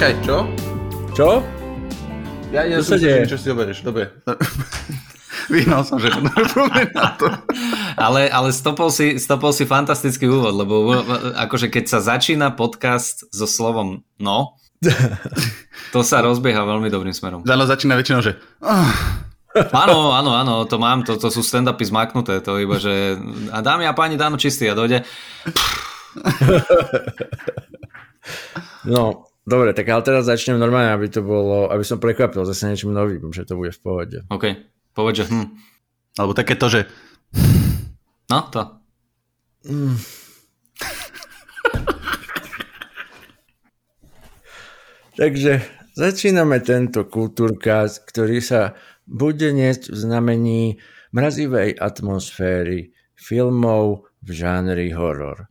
Počkaj, čo? Čo? Ja, ja Čo som čo si zoberieš, dobre. Vyhnal som, že to. Ale, ale stopol, si, stopol si fantastický úvod, lebo akože keď sa začína podcast so slovom no, to sa rozbieha veľmi dobrým smerom. Dano začína väčšinou, že... "Ah, Áno, áno, áno, to mám, to, to sú stand-upy zmaknuté, to iba, že a dámy a páni, dáno čistý a dojde. No, dobre, tak ale teraz začnem normálne, aby to bolo, aby som prekvapil zase niečím novým, že to bude v pohode. OK, povedz, že hm. Alebo také to, že... No, to. Takže začíname tento kultúrkaz, ktorý sa bude niesť v znamení mrazivej atmosféry filmov v žánri horor.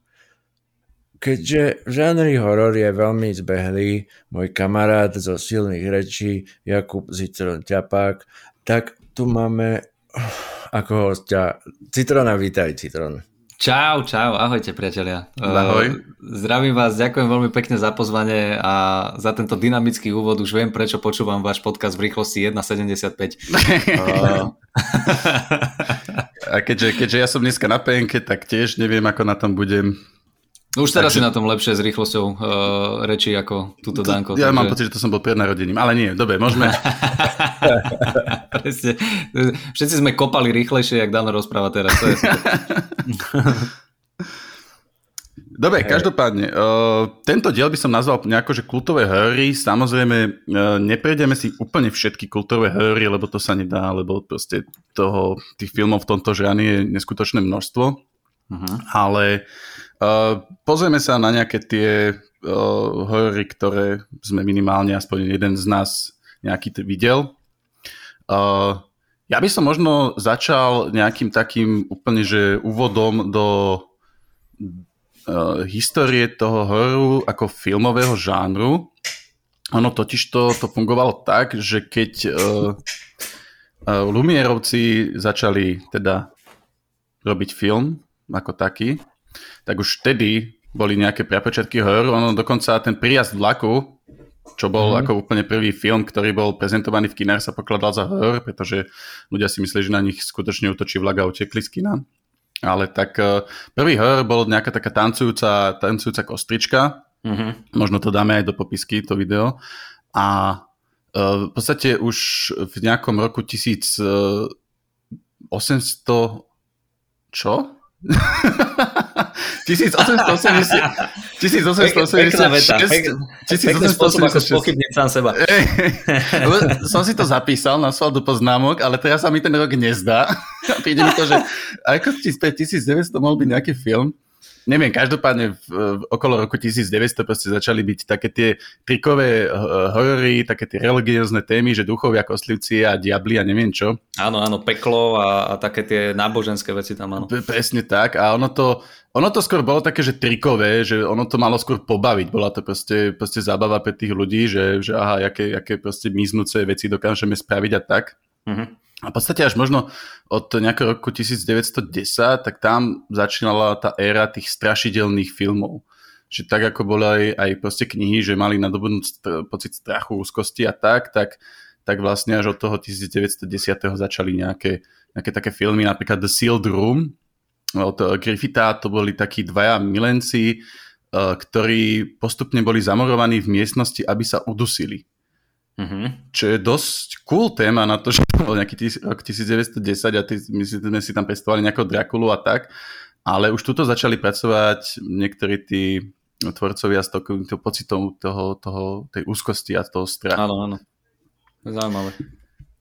Keďže v žánri horor je veľmi zbehlý môj kamarát zo silných rečí Jakub Citron Ťapák, tak tu máme ako hostia Citrona, vítaj Citron. Čau, čau, ahojte priatelia. Ahoj. Uh, Zdravím vás, ďakujem veľmi pekne za pozvanie a za tento dynamický úvod. Už viem, prečo počúvam váš podcast v rýchlosti 1.75. Uh, A keďže, keďže ja som dneska na PNK, tak tiež neviem, ako na tom budem. Už teraz Takže- si na tom lepšie s rýchlosťou uh, reči ako túto Danko. Ja mám pocit, že to som bol pred narodením, ale nie, dobre, môžeme. Presne. Všetci sme kopali rýchlejšie, jak Dano rozpráva teraz. To je Dobre, každopádne, uh, tento diel by som nazval nejako, že kultové hry. Samozrejme, uh, neprejdeme si úplne všetky kultové hry, lebo to sa nedá, lebo proste toho, tých filmov v tomto žáne je neskutočné množstvo. uh-huh. Ale uh, pozrieme sa na nejaké tie uh, hory, ktoré sme minimálne, aspoň jeden z nás nejaký t- videl. Uh, ja by som možno začal nejakým takým úplne, že úvodom do uh, histórie toho horu ako filmového žánru. Ono totiž to, to fungovalo tak, že keď uh, uh, Lumierovci začali teda robiť film ako taký, tak už vtedy boli nejaké prepočiatky horu. Ono dokonca ten príjazd vlaku, čo bol mm. ako úplne prvý film, ktorý bol prezentovaný v kinách, sa pokladal za horor, pretože ľudia si mysleli, že na nich skutočne útočí vlak a utekli z kina. Ale tak uh, prvý horor bol nejaká taká tancujúca, tancujúca kostrička, Uh-huh. možno to dáme aj do popisky, to video. A uh, v podstate už v nejakom roku 1800... Čo? 1880... 1886... Pekná veta. Pek, pekný spôsob, ako 1886. spochybniť sám seba. Som si to zapísal, naslal do poznámok, ale teraz sa mi ten rok nezdá. Príde mi to, že ako ti späť 1900 mohol byť nejaký film. Neviem, každopádne v, v, okolo roku 1900 proste začali byť také tie trikové uh, horory, také tie religiózne témy, že duchovia, kostlivci a diabli a neviem čo. Áno, áno, peklo a, a také tie náboženské veci tam, áno. P- presne tak a ono to, ono to skôr bolo také, že trikové, že ono to malo skôr pobaviť, bola to proste, proste zábava pre tých ľudí, že, že aha, jaké, jaké proste miznúce veci dokážeme spraviť a tak. Uh-huh. A v podstate až možno od nejakého roku 1910, tak tam začínala tá éra tých strašidelných filmov. Že tak ako boli aj, aj proste knihy, že mali nadobudnúť st- pocit strachu, úzkosti a tak, tak, tak vlastne až od toho 1910. začali nejaké, nejaké také filmy, napríklad The Sealed Room od eh, Griffitha, to boli takí dvaja milenci, eh, ktorí postupne boli zamorovaní v miestnosti, aby sa udusili Uh-huh. čo je dosť cool téma na to, že to bol nejaký tis, rok 1910 a ty, my si, sme si tam pestovali nejakého Drakulu a tak, ale už tuto začali pracovať niektorí tí tvorcovia s takovým to pocitom toho, toho, tej úzkosti a toho strachu. Áno, áno. Zaujímavé.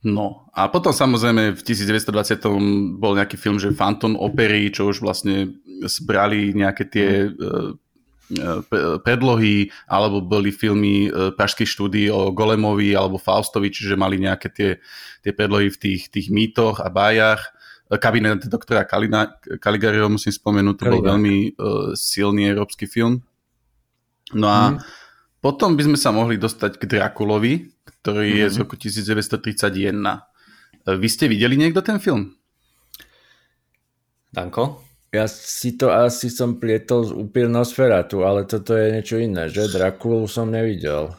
No a potom samozrejme v 1920 bol nejaký film, že Phantom Opery, čo už vlastne zbrali nejaké tie pe- predlohy, alebo boli filmy e, Pražských štúdí o Golemovi alebo Faustovi, čiže mali nejaké tie, tie predlohy v tých, tých mýtoch a bájach. E, Kabinet doktora Kalina, Caligariho musím spomenúť, to bol Caligari. veľmi uh, silný európsky film. No a Mhm. potom by sme sa mohli dostať k Drakulovi, ktorý je Mhm. z roku 1931. E, Vy ste videli niekto ten film? Danko? Ja si to asi som plietol z upír Nosferatu, ale toto je niečo iné, že? Drakulu som nevidel.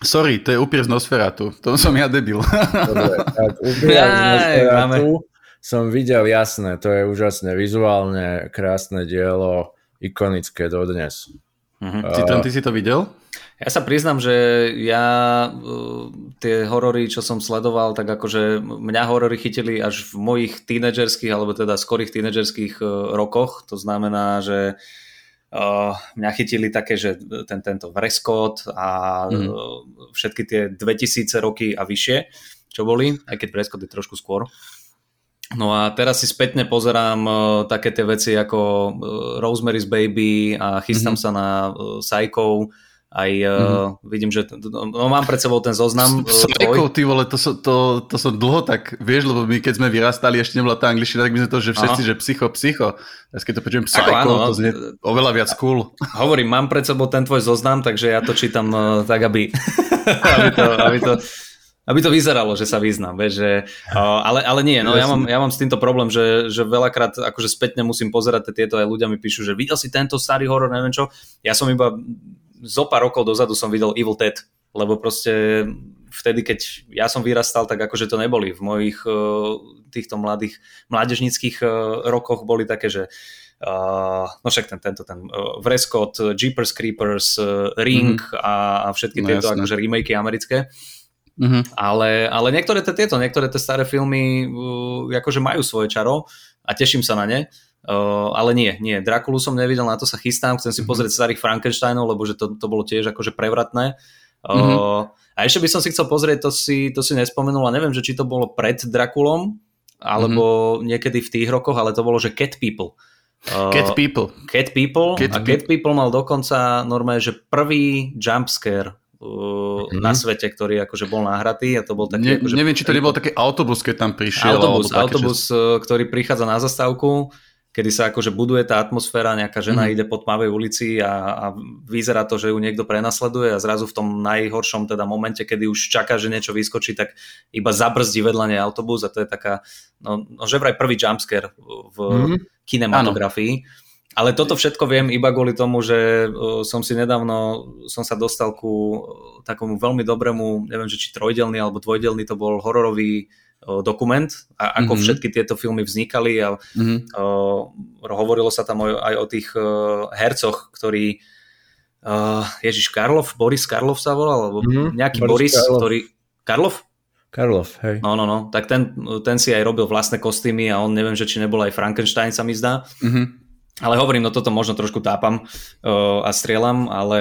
Sorry, to je upír z Nosferatu. To som ja debil. Dobre, tak upír z Nosferatu som videl, jasné, to je úžasné, vizuálne krásne dielo, ikonické dodnes. Uh-huh. Uh, ty si to videl? Ja sa priznam, že ja uh, tie horory, čo som sledoval, tak akože mňa horory chytili až v mojich tínedžerských, alebo teda skorých tínedžerských uh, rokoch. To znamená, že uh, mňa chytili také, že ten, tento Vrescott a mm. všetky tie 2000 roky a vyššie, čo boli, aj keď Vrescott je trošku skôr. No a teraz si spätne pozerám uh, také tie veci ako uh, Rosemary's Baby a chystám mm-hmm. sa na uh, Psycho, aj mm-hmm. vidím, že no, mám pred sebou ten zoznam. Svojkou, ty vole, to, to, to som dlho tak, vieš, lebo my keď sme vyrastali, ešte nebola tá angličtina, tak my sme to, že všetci, Aha. že psycho, psycho. Teraz keď to počujem psycho, áno, to znie oveľa viac cool. Hovorím, mám pred sebou ten tvoj zoznam, takže ja to čítam uh, tak, aby, aby, to, aby, to, aby to vyzeralo, že sa význam, vieš, že, uh, ale, ale nie, no ja mám, ja mám s týmto problém, že, že veľakrát akože spätne musím pozerať tieto aj ľudia mi píšu, že videl si tento starý horor, neviem čo, ja som iba zo pár rokov dozadu som videl Evil Dead, lebo proste vtedy, keď ja som vyrastal, tak akože to neboli. V mojich uh, týchto mladých, mládežnických uh, rokoch boli také, že Uh, no však ten, tento, ten uh, Vrescott, Jeepers Creepers, uh, Ring mm-hmm. a, a všetky no, tieto akože remakey americké. Mm-hmm. Ale, ale niektoré tieto, niektoré tie staré filmy uh, akože majú svoje čaro a teším sa na ne. Uh, ale nie, nie. Drakulu som nevidel, na to sa chystám. Chcem si mm-hmm. pozrieť starých Frankensteinov, lebo že to, to bolo tiež akože prevratné. Uh, mm-hmm. A ešte by som si chcel pozrieť, to si, to si nespomenul, a neviem, že či to bolo pred Drakulom, alebo mm-hmm. niekedy v tých rokoch, ale to bolo, že Cat People. Uh, Cat People. Cat People. Cat a Cat People mal dokonca normálne, že prvý jumpscare uh, mm-hmm. na svete, ktorý akože bol nahratý a to bol taký... Ne, akože, neviem, či to nebol taký autobus, keď tam prišiel. Autobus, autobus že... ktorý prichádza na zastávku kedy sa akože buduje tá atmosféra, nejaká žena mm. ide po tmavej ulici a, a vyzerá to, že ju niekto prenasleduje a zrazu v tom najhoršom teda momente, kedy už čaká, že niečo vyskočí, tak iba zabrzdí vedľa nej autobus a to je taká, no, no že vraj prvý jumpscare v mm. kinematografii. Ano. Ale toto všetko viem iba kvôli tomu, že som si nedávno, som sa dostal ku takomu veľmi dobrému, neviem, že či trojdelný alebo dvojdelný to bol hororový dokument a ako mm-hmm. všetky tieto filmy vznikali a mm-hmm. uh, hovorilo sa tam aj o tých uh, hercoch, ktorí uh, Ježiš Karlov, Boris Karlov sa volal, alebo mm-hmm. nejaký Boris, Boris Karlov. ktorý... Karlov? Karlov, hej. No, no, no, tak ten, ten si aj robil vlastné kostýmy a on neviem, že či nebol aj Frankenstein sa mi zdá. Mm-hmm. Ale hovorím, no toto možno trošku tápam uh, a strieľam, ale,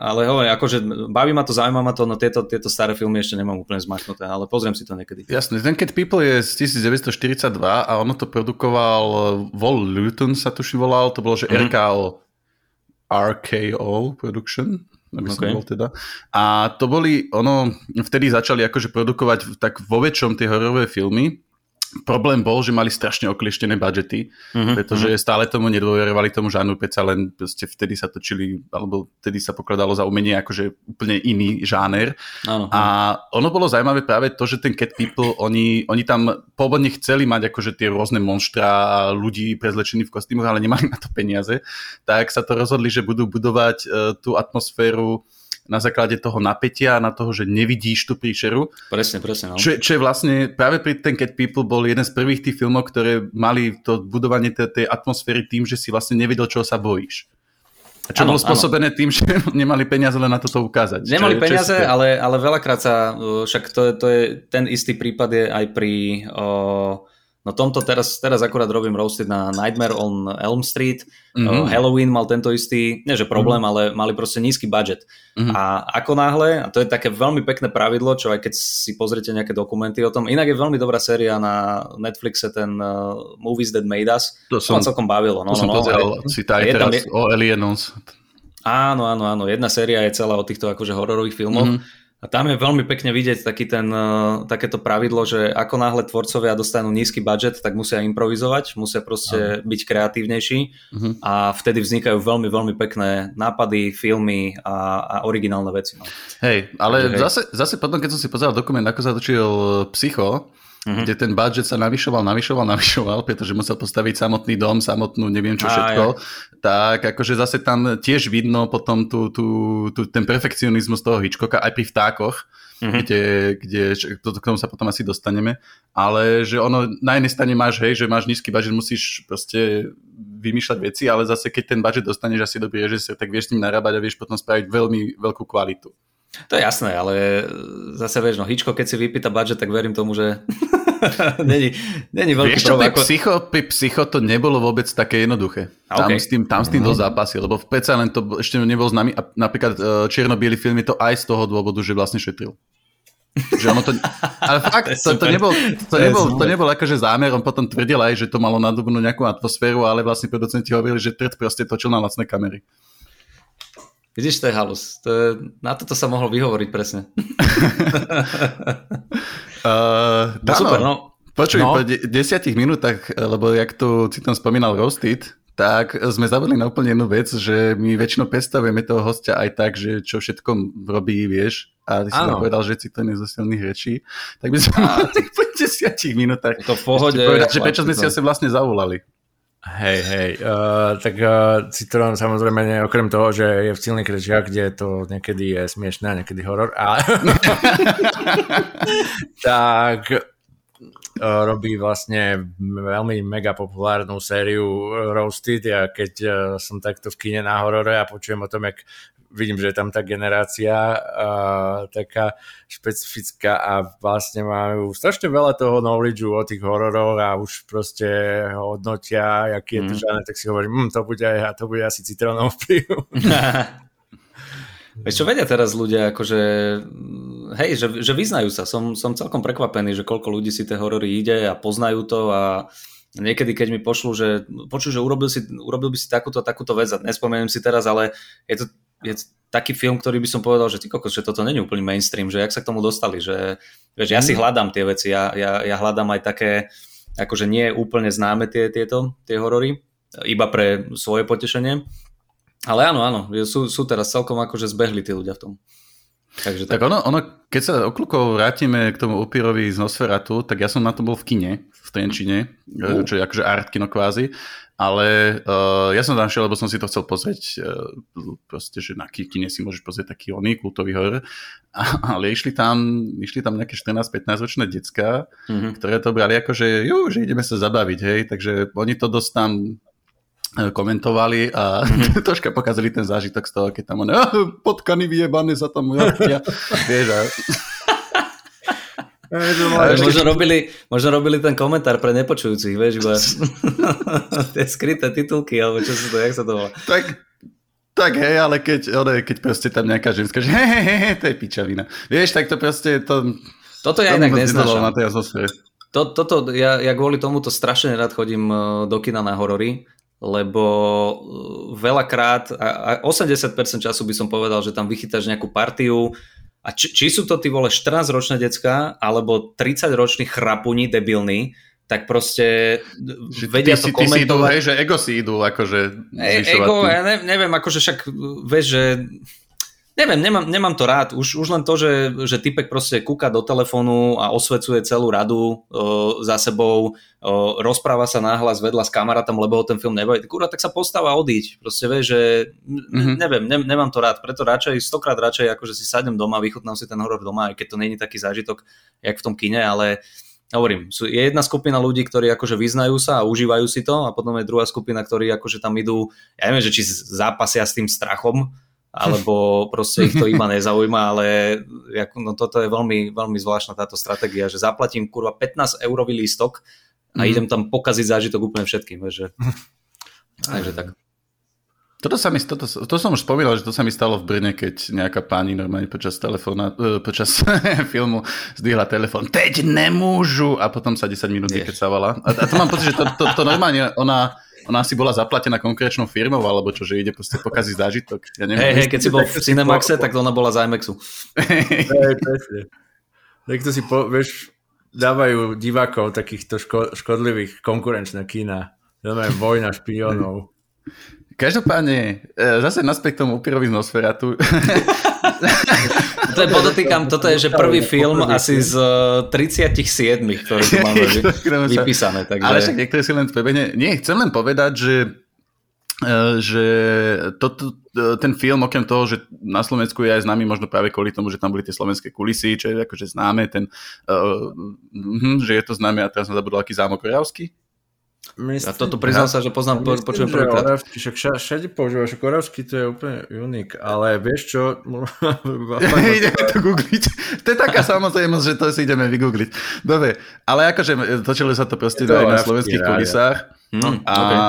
ale hovorím, akože baví ma to, zaujíma ma to, no tieto, tieto staré filmy ešte nemám úplne zmachnuté, ale pozriem si to niekedy. Jasne, Cat People je z 1942 a ono to produkoval Wall Luton sa tuši volal, to bolo, že mm-hmm. RKO, RKO Production, aby som okay. bol teda. A to boli, ono, vtedy začali akože produkovať tak vo väčšom tie hororové filmy, Problém bol, že mali strašne oklieštené budžety, uh-huh, pretože uh-huh. stále tomu nedôverovali tomu žánru, peca len proste vtedy sa točili, alebo vtedy sa pokladalo za umenie akože úplne iný žáner. Ano, a ono bolo zaujímavé práve to, že ten Cat People, oni, oni tam pôvodne chceli mať akože tie rôzne monštra ľudí prezlečení v kostýmoch, ale nemali na to peniaze, tak sa to rozhodli, že budú budovať uh, tú atmosféru na základe toho napätia, na toho, že nevidíš tú príšeru. Presne, presne. No. Čo, čo je vlastne, práve pri ten Cat People bol jeden z prvých tých filmov, ktoré mali to budovanie tej atmosféry tým, že si vlastne nevedel, čo sa bojíš. A čo ano, bolo spôsobené ano. tým, že nemali peniaze len na toto ukázať. Nemali čo, peniaze, čo ale, ale veľakrát sa, však to, to je, ten istý prípad je aj pri uh, No tomto teraz, teraz akurát robím roasted na Nightmare on Elm Street. Mm-hmm. Halloween mal tento istý, nie že problém, mm-hmm. ale mali proste nízky budget. Mm-hmm. A ako náhle, a to je také veľmi pekné pravidlo, čo aj keď si pozriete nejaké dokumenty o tom, inak je veľmi dobrá séria na Netflixe, ten uh, Movies That Made Us. To, som, to celkom bavilo. No, to no, som no, pozeral si aj teraz je, o Aliens. Áno, áno, áno. Jedna séria je celá o týchto akože hororových filmoch. Mm-hmm a tam je veľmi pekne vidieť taký ten, uh, takéto pravidlo, že ako náhle tvorcovia dostanú nízky budget, tak musia improvizovať, musia proste Aha. byť kreatívnejší uh-huh. a vtedy vznikajú veľmi, veľmi pekné nápady, filmy a, a originálne veci. No. Hej, ale Takže, hej. Zase, zase potom, keď som si pozeral dokument, ako sa točil Psycho, mm-hmm. kde ten budget sa navyšoval, navyšoval, navyšoval, pretože musel postaviť samotný dom, samotnú neviem čo všetko, ja. tak akože zase tam tiež vidno potom tú, tú, tú, ten perfekcionizmus toho Hitchcocka aj pri vtákoch, mm-hmm. kde, kde to, k tomu sa potom asi dostaneme, ale že ono na jednej strane máš, hej, že máš nízky budget, musíš proste vymýšľať veci, ale zase keď ten budget dostaneš asi dobrý režisér, tak vieš s ním narábať a vieš potom spraviť veľmi veľkú kvalitu. To je jasné, ale zase vieš, no Hičko, keď si vypýta budget, tak verím tomu, že není, není veľký Vieš čo, problém. Ako... Psycho, psycho to nebolo vôbec také jednoduché. Tam okay. s tým, tam s tým mm-hmm. dosť zápasil, lebo v predsa len to ešte nebol známy a napríklad uh, čierno-biely film je to aj z toho dôvodu, že vlastne šetril. Že ono to, ale fakt, to, to, nebol, to, nebol, to nebol akože zámer, on potom tvrdil aj, že to malo nadobnúť nejakú atmosféru, ale vlastne producenti hovorili, že Tred proste točil na lacné kamery. Vidíš, to je halus. To je, na toto sa mohlo vyhovoriť presne. uh, no, super, no. Počuj, no. po de- desiatich minútach, lebo jak tu si tam spomínal Roasted, tak sme zabudli na úplne jednu vec, že my väčšinou predstavujeme toho hostia aj tak, že čo všetko robí, vieš, a ty si povedal, že to zo silných rečí, tak by sme mali po desiatich minútach to v pohode, povedať, že prečo sme si asi vlastne zavolali. Hej, hej, uh, tak uh, Citroen samozrejme nie, okrem toho, že je v silných rečiach, kde to niekedy je smiešné a niekedy horor, a tak robí vlastne veľmi mega populárnu sériu Roasted a keď uh, som takto v kine na horore a počujem o tom, jak vidím, že je tam tá generácia uh, taká špecifická a vlastne majú strašne veľa toho knowledge o tých hororoch a už proste hodnotia, aký je to mm. žáner, tak si hovorím, hm, to bude, aj, to bude asi citrónov vplyv. Veď čo vedia teraz ľudia, akože, hej, že, že vyznajú sa. Som, som celkom prekvapený, že koľko ľudí si tie horory ide a poznajú to a niekedy, keď mi pošlu, že počuj, že urobil, si, urobil by si takúto, takúto vec a nespomeniem si teraz, ale je to je taký film, ktorý by som povedal, že ty kokos, že toto není úplný mainstream, že jak sa k tomu dostali, že, že ja si mhm. hľadám tie veci, ja, ja, ja hľadám aj také, akože nie úplne známe tie, tieto, tie horory, iba pre svoje potešenie, ale áno, áno, sú, sú teraz celkom akože zbehli tí ľudia v tom. Takže tak. tak ono, ono, keď sa okľukov vrátime k tomu upírovi z Nosferatu, tak ja som na to bol v kine, v Trenčine, uh. čo je akože art kino kvázi ale uh, ja som tam šiel, lebo som si to chcel pozrieť, uh, proste, že na kine si môžeš pozrieť taký oný kultový horor, ale išli tam, išli tam nejaké 14-15 ročné decka, mm-hmm. ktoré to brali ako, že, ju, že ideme sa zabaviť, hej, takže oni to dosť tam komentovali a mm-hmm. troška pokazali ten zážitok z toho, keď tam oni, ah, potkany vyjebané za tam vieš, a možno, robili, možno robili ten komentár pre nepočujúcich, vieš, iba tie skryté titulky, alebo čo sa to, jak sa to volá. Tak, tak hej, ale keď, ale keď proste tam nejaká ženská, že hej, hej, hej, to je pičavina. Vieš, tak to proste to... Toto ja inak neznášam. Na tej to, toto, ja, ja kvôli tomu to strašne rád chodím e, do kina na horory, lebo e, veľakrát, a 80% času by som povedal, že tam vychytáš nejakú partiu, a či, či sú to ty vole 14-ročné decka, alebo 30-roční chrapuni debilní, tak proste že vedia ty to si, komentovať. Ty si idú, hej, že ego si idú akože e, Ego, ja ne, neviem, akože však vieš, že Neviem, nemám, nemám to rád. Už, už len to, že, že typek proste kúka do telefónu a osvecuje celú radu o, za sebou, o, rozpráva sa náhlas vedľa s kamarátom, lebo ho ten film nebaví. Kurva, tak sa postáva odiť. Proste vie, že mm-hmm. neviem, ne, nemám to rád. Preto radšej, stokrát radšej, akože si sadnem doma, vychutnám si ten horor doma, aj keď to není taký zážitok, jak v tom kine, ale hovorím, sú, je jedna skupina ľudí, ktorí akože vyznajú sa a užívajú si to a potom je druhá skupina, ktorí akože tam idú, ja neviem, že či zápasia s tým strachom, alebo proste ich to iba nezaujíma, ale no toto je veľmi, veľmi zvláštna táto stratégia, že zaplatím kurva 15 eurový lístok a mm. idem tam pokaziť zážitok úplne všetkým. Že... Takže tak. Toto sa mi, toto, to som už spomínal, že to sa mi stalo v Brne, keď nejaká pani normálne počas telefóna, uh, počas filmu zdvihla telefón, teď nemôžu a potom sa 10 minút vykecavala. A, a to mám pocit, že to, to, to normálne ona ona asi bola zaplatená konkrétnou firmou, alebo čo, že ide proste pokaziť zážitok. Ja neviem, hej, hej, keď si bol v Cinemaxe, tak ona bola z IMAXu. Hej, presne. to si, po, vieš, dávajú divákov takýchto ško- škodlivých konkurenčné kína. Znamená vojna špionov. každopádne, e, zase naspäť k tomu upírovi z Nosferatu. to je, podotýkam, toto je, že prvý film asi z 37, ktoré tu máme vypísané. Takže... Ale však niektoré si len prebehne. Nie, chcem len povedať, že e, že to, to, ten film, okrem toho, že na Slovensku je aj známy možno práve kvôli tomu, že tam boli tie slovenské kulisy, čo je akože známe, ten, uh, že je to známe a teraz som zabudol, aký zámok Oravský? Myslím, ja toto priznal ja, sa, že poznám, myslím, počujem prvýkrát. Oravský, však všade používaš, Oravský to je úplne unik, ale vieš čo? ideme to googliť. To je taká samozrejmosť, že to si ideme vygoogliť. Dobre, ale akože točilo sa to proste aj na slovenských kulisách. Hmm, a, okay.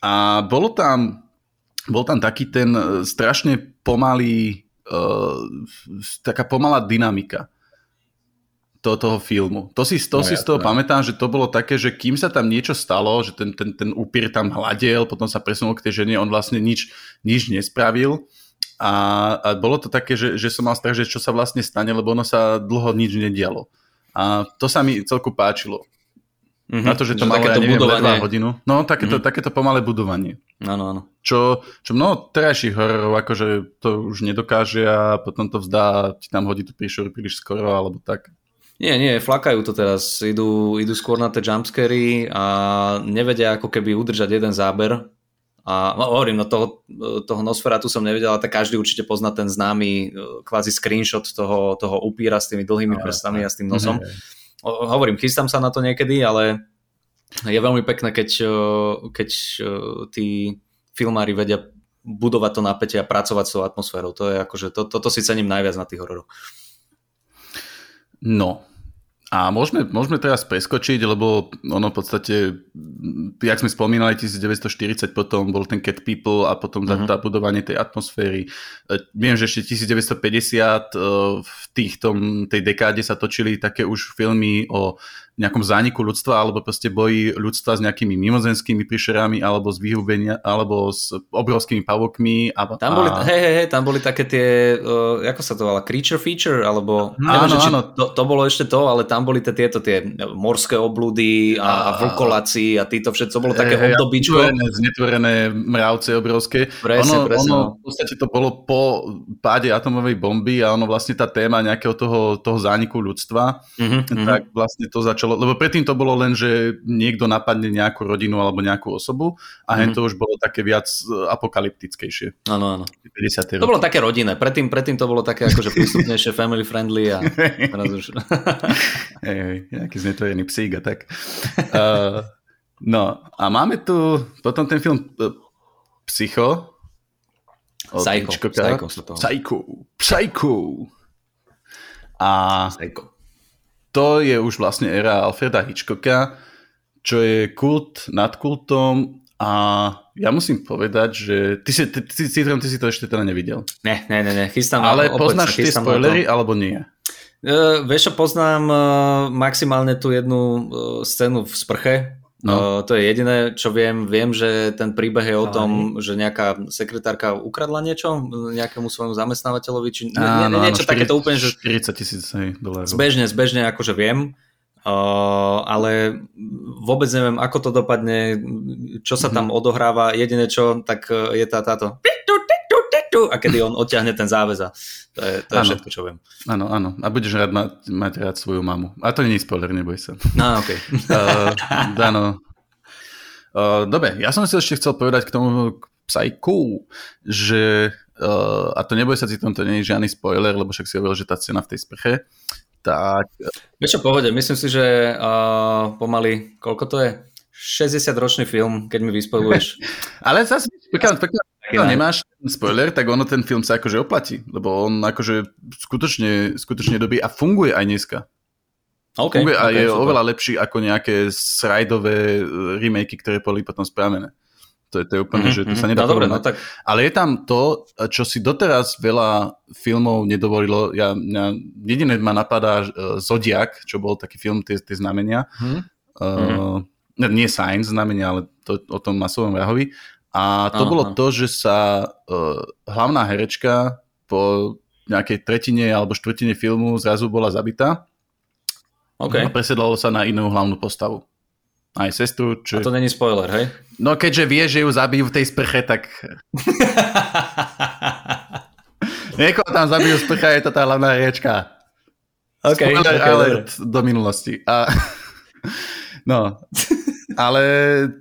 a bolo tam, bol tam taký ten strašne pomalý, uh, taká pomalá dynamika to, toho filmu. To si, to no, si z toho pamätám, že to bolo také, že kým sa tam niečo stalo, že ten, ten, ten upír tam hľadel, potom sa presunul k tej žene, on vlastne nič, nič nespravil. A, a bolo to také, že, že som mal strach, že čo sa vlastne stane, lebo ono sa dlho nič nedialo. A to sa mi celku páčilo. Mm-hmm. Na to, že to že malo, ja neviem, budovanie. hodinu. No, takéto, mm-hmm. takéto pomalé budovanie. Áno, áno. Čo, čo mnoho terajších hororov, akože to už nedokáže a potom to vzdá, ti tam hodí tú príšoru príliš skoro, alebo tak. Nie, nie, flakajú to teraz, idú, idú skôr na tie jumpscary a nevedia ako keby udržať jeden záber. A no, hovorím, no toho, toho Nosferatu som nevedel, ale tak každý určite pozná ten známy e, kvázi screenshot toho, toho upíra s tými dlhými prstami a s tým nosom. O, hovorím, chystám sa na to niekedy, ale je veľmi pekné, keď, e, keď e, tí filmári vedia budovať to napätie a pracovať s tou atmosférou. To je akože, to, toto si cením najviac na tých hororoch. No, a môžeme, môžeme teraz preskočiť, lebo ono v podstate, jak sme spomínali, 1940 potom bol ten Cat People a potom uh-huh. tá budovanie tej atmosféry. E, viem, že ešte 1950 e, v tých, tom, tej dekáde sa točili také už filmy o nejakom zániku ľudstva alebo proste boji ľudstva s nejakými mimozenskými príšerami alebo s vyhubenia alebo s obrovskými pavokmi. A, tam boli, a... hej, hej, hej, tam boli také tie, uh, ako sa to volá, creature feature alebo hm, áno, neviem, áno. To, to bolo ešte to, ale tam boli tieto tie morské oblúdy a, a vlkolaci a títo všetko, bolo také hey, obdobíčko. Znetvorené mravce obrovské. Presne, ono, presne. Ono, no. v podstate to bolo po páde atomovej bomby a ono vlastne tá téma nejakého toho, toho zániku ľudstva, mm-hmm, tak vlastne to začalo začalo, lebo predtým to bolo len, že niekto napadne nejakú rodinu alebo nejakú osobu a mm. to už bolo také viac e, apokalyptickejšie. Áno, áno. To bolo také rodinné, predtým, predtým to bolo také akože prístupnejšie, family friendly a teraz už... hej, hej, nejaký znetvorený psík a tak. Uh, no a máme tu potom ten film uh, Psycho. Psycho. Psycho, Psycho. Psycho. A Psycho to je už vlastne éra Alfreda Hitchcocka, čo je kult nad kultom a ja musím povedať, že ty si, ty, ty, ty, ty si to ešte teda nevidel. Ne, ne, ne, ne. chystám Ale opäť, poznáš tie spoilery alebo nie? Uh, vieš poznám uh, maximálne tú jednu uh, scénu v sprche, No. To je jediné, čo viem. Viem, že ten príbeh je o tom, že nejaká sekretárka ukradla niečo nejakému svojmu zamestnávateľovi, či áno, nie, niečo áno, 40, takéto úplne, že... 40 tisíc dolárov. Zbežne, zbežne, akože viem. Uh, ale vôbec neviem, ako to dopadne, čo sa tam mm-hmm. odohráva. Jediné čo, tak je tá táto a kedy on odťahne ten záveza. To je, to je všetko, čo viem. Áno, áno. A budeš rád mať, mať rád svoju mamu. A to nie je spoiler, neboj sa. No, ok. uh, áno. Uh, dobre, ja som si ešte chcel povedať k tomu Psycho, že uh, a to neboj sa si to nie je žiadny spoiler, lebo však si hovoril, že tá scéna v tej sprche, tak... Vieš čo pohode, myslím si, že uh, pomaly, koľko to je? 60-ročný film, keď mi vyspojuješ. Ale zase, pokiaľ, pokiaľ, pokiaľ nemáš spoiler, tak ono ten film sa akože oplatí, lebo on akože skutočne, skutočne dobí a funguje aj dneska. Okay, funguje okay, a je super. oveľa lepší ako nejaké srajdové e, remakey, ktoré boli potom spravené. To je, to je úplne, mm-hmm, že to sa nedá no, dobre, no, tak... Ale je tam to, čo si doteraz veľa filmov nedovolilo. Ja, ja jediné ma napadá uh, Zodiak, čo bol taký film, tie, tie znamenia. Mm-hmm. Uh, nie Science znamenia, ale to, o tom masovom vrahovi. A to aha, bolo to, že sa uh, hlavná herečka po nejakej tretine alebo štvrtine filmu zrazu bola zabitá okay. a presedlalo sa na inú hlavnú postavu. aj sestru. Čo... A to není spoiler, hej? No keďže vie, že ju zabijú v tej sprche, tak... Niekoho tam zabijú sprcha, je to tá hlavná riečka. Okay, spoiler okay, alert dobre. do minulosti. A... No, ale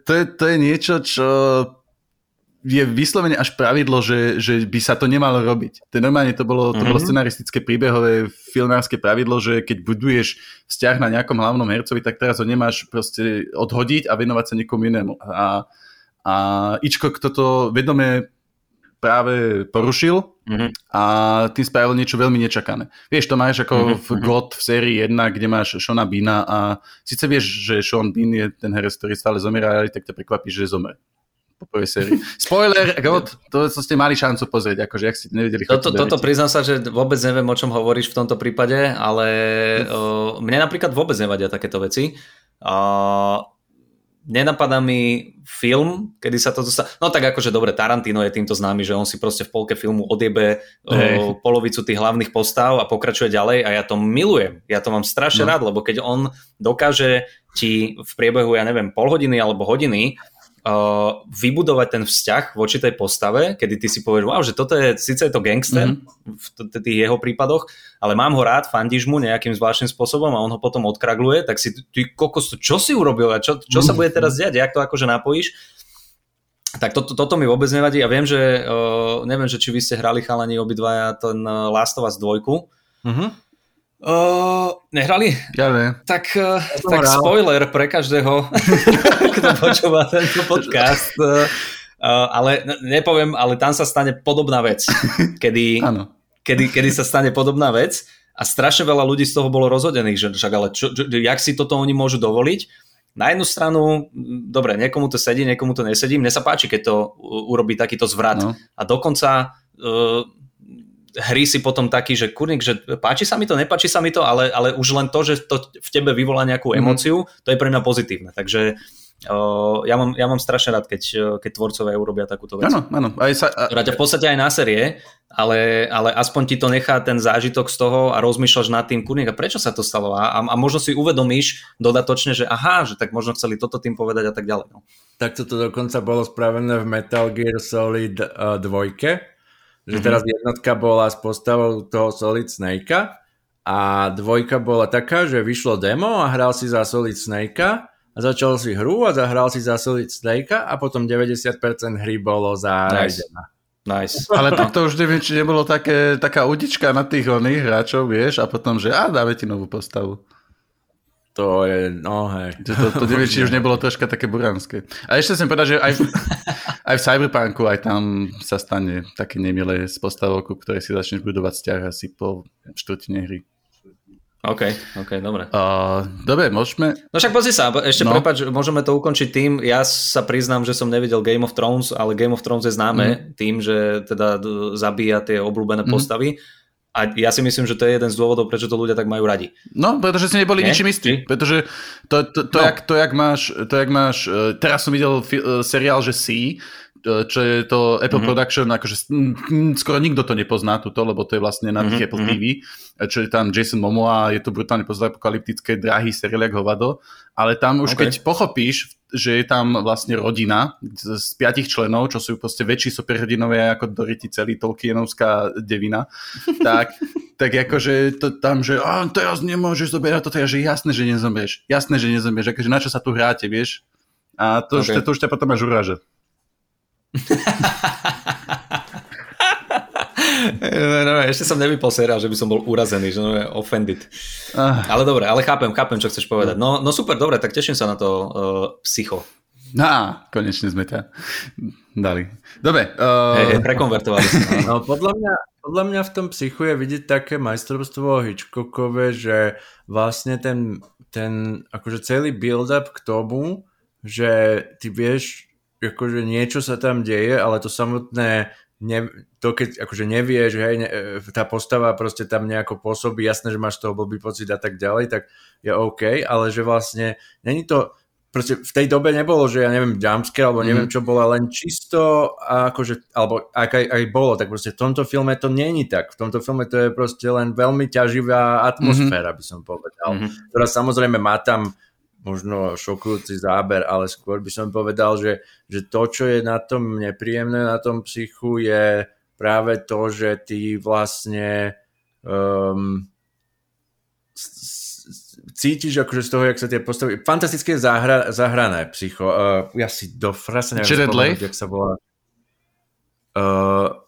to je, to je niečo, čo je vyslovene až pravidlo, že, že by sa to nemalo robiť. To normálne to bolo, to mm-hmm. bolo mhm. scenaristické príbehové filmárske pravidlo, že keď buduješ vzťah na nejakom hlavnom hercovi, tak teraz ho nemáš proste odhodiť a venovať sa niekomu inému. A, a Ičko, kto to vedome práve porušil mm-hmm. a tým spravil niečo veľmi nečakané. Vieš, to máš ako mm-hmm. v. God v sérii 1, kde máš Shona Beana a síce vieš, že Sean Bean je ten herec, ktorý stále zomiera, ale tak ťa prekvapí, že zomre po prvej sérii. Spoiler, God, to, to ste mali šancu pozrieť, akože ak ste nevedeli. Toto, toto priznám sa, že vôbec neviem, o čom hovoríš v tomto prípade, ale o, mne napríklad vôbec nevadia takéto veci. O, nenapadá mi film, kedy sa to dostane. No tak akože dobre, Tarantino je týmto známy, že on si proste v polke filmu odjebe hey. o, polovicu tých hlavných postav a pokračuje ďalej a ja to milujem. Ja to mám strašne no. rád, lebo keď on dokáže ti v priebehu, ja neviem, pol hodiny alebo hodiny uh, vybudovať ten vzťah voči tej postave, kedy ty si povieš, wow, že toto je, síce je to gangster mm-hmm. v t- tých jeho prípadoch, ale mám ho rád, fandíš mu nejakým zvláštnym spôsobom a on ho potom odkragluje, tak si ty kokos, čo si urobil a čo, čo mm-hmm. sa mhm. bude teraz diať, jak to akože napojíš? Tak to, to, toto mi vôbec nevadí a viem, že uh, neviem, že či vy ste hrali chalani obidvaja ten uh, Last of Us 2. Mm-hmm. Uh, nehrali? Ja ne. Tak, uh, tak spoiler pre každého, kto počúva tento podcast. Uh, ale nepoviem, ale tam sa stane podobná vec. Kedy, kedy, kedy sa stane podobná vec a strašne veľa ľudí z toho bolo rozhodených, že však ale čo, čo, jak si toto oni môžu dovoliť. Na jednu stranu, dobre, niekomu to sedí, niekomu to nesedí. Mne sa páči, keď to urobí takýto zvrat. No. A dokonca uh, hry si potom taký, že kurník, že páči sa mi to, nepáči sa mi to, ale, ale už len to, že to v tebe vyvolá nejakú mm. emóciu, to je pre mňa pozitívne. Takže Uh, ja, mám, ja mám strašne rád, keď, keď tvorcovia urobia takúto vec. Áno, áno. Aj sa, a... v podstate aj na série, ale, ale aspoň ti to nechá ten zážitok z toho a rozmýšľaš nad tým, kurník, a prečo sa to stalo? A, a možno si uvedomíš dodatočne, že aha, že tak možno chceli toto tým povedať a tak ďalej. No. Tak toto dokonca bolo spravené v Metal Gear Solid uh, 2, že mm-hmm. teraz jednotka bola s postavou toho Solid Snakea a dvojka bola taká, že vyšlo demo a hral si za Solid Snakea a začal si hru a zahral si za Solid Snakea a potom 90% hry bolo za nice. Raidena. Nice. Ale tak to už neviem, či nebolo také, taká udička na tých oných hráčov, vieš, a potom, že a dáme ti novú postavu. To je, no hej. To, to, to neviem, či už nebolo troška také buránske. A ešte som povedať, že aj v, aj v Cyberpunku aj tam sa stane také nemilé z postavok, ktoré si začneš budovať vzťah asi po štvrtine hry. OK, OK, dobre. Uh, dobre, môžeme... No však pozri sa, ešte no. prepáč, môžeme to ukončiť tým, ja sa priznám, že som nevidel Game of Thrones, ale Game of Thrones je známe mm. tým, že teda zabíja tie obľúbené mm. postavy a ja si myslím, že to je jeden z dôvodov, prečo to ľudia tak majú radi. No, pretože si neboli Nie? ničím istí. Pretože to, to, to, no. jak, to, jak máš, to, jak máš, e, teraz som videl fi, e, seriál, že Si, e, čo je to Apple mm-hmm. Production, akože skoro nikto to nepozná tuto, lebo to je vlastne na tých mm-hmm. Apple TV, čo je tam Jason Momoa, je to brutálne postapokalyptické, drahý seriál, jak hovado, ale tam už okay. keď pochopíš že je tam vlastne rodina z, piatich členov, čo sú proste väčší superhrdinovia ako Doriti celý Tolkienovská devina, tak, tak akože to tam, že a, teraz nemôžeš zoberať toto, ja, že jasné, že nezomrieš, jasné, že nezomrieš, akože na čo sa tu hráte, vieš? A to, okay. už, to, to už ťa potom až uráže. No, no, ešte som nevypol seriál, že by som bol urazený, že no je offended. Ah. Ale dobre, ale chápem, chápem, čo chceš povedať. No, no super, dobre, tak teším sa na to uh, psycho. No, konečne sme ťa dali. Dobre. Uh... Hey, hey, prekonvertovali sme. No, podľa mňa, podľa mňa v tom psychu je vidieť také majstrovstvo Hitchcockové, že vlastne ten, ten akože celý build-up k tomu, že ty vieš, akože niečo sa tam deje, ale to samotné ne, to keď akože nevieš, hej, ne, e, tá postava proste tam nejako pôsobí, jasné, že máš toho blbý pocit a tak ďalej, tak je OK, ale že vlastne není to, proste v tej dobe nebolo, že ja neviem, jumpscare, alebo neviem mm. čo bolo, len čisto, akože, alebo ak aj, aj bolo, tak proste v tomto filme to není tak. V tomto filme to je proste len veľmi ťaživá atmosféra, mm-hmm. by som povedal, mm-hmm. ktorá samozrejme má tam možno šokujúci záber, ale skôr by som povedal, že, že to, čo je na tom nepríjemné, na tom psychu, je práve to, že ty vlastne um, cítiš akože z toho, jak sa tie postavy... Fantastické zahra, zahrané psycho. Uh, ja si do frasa neviem spomenúť, jak sa volá. Uh,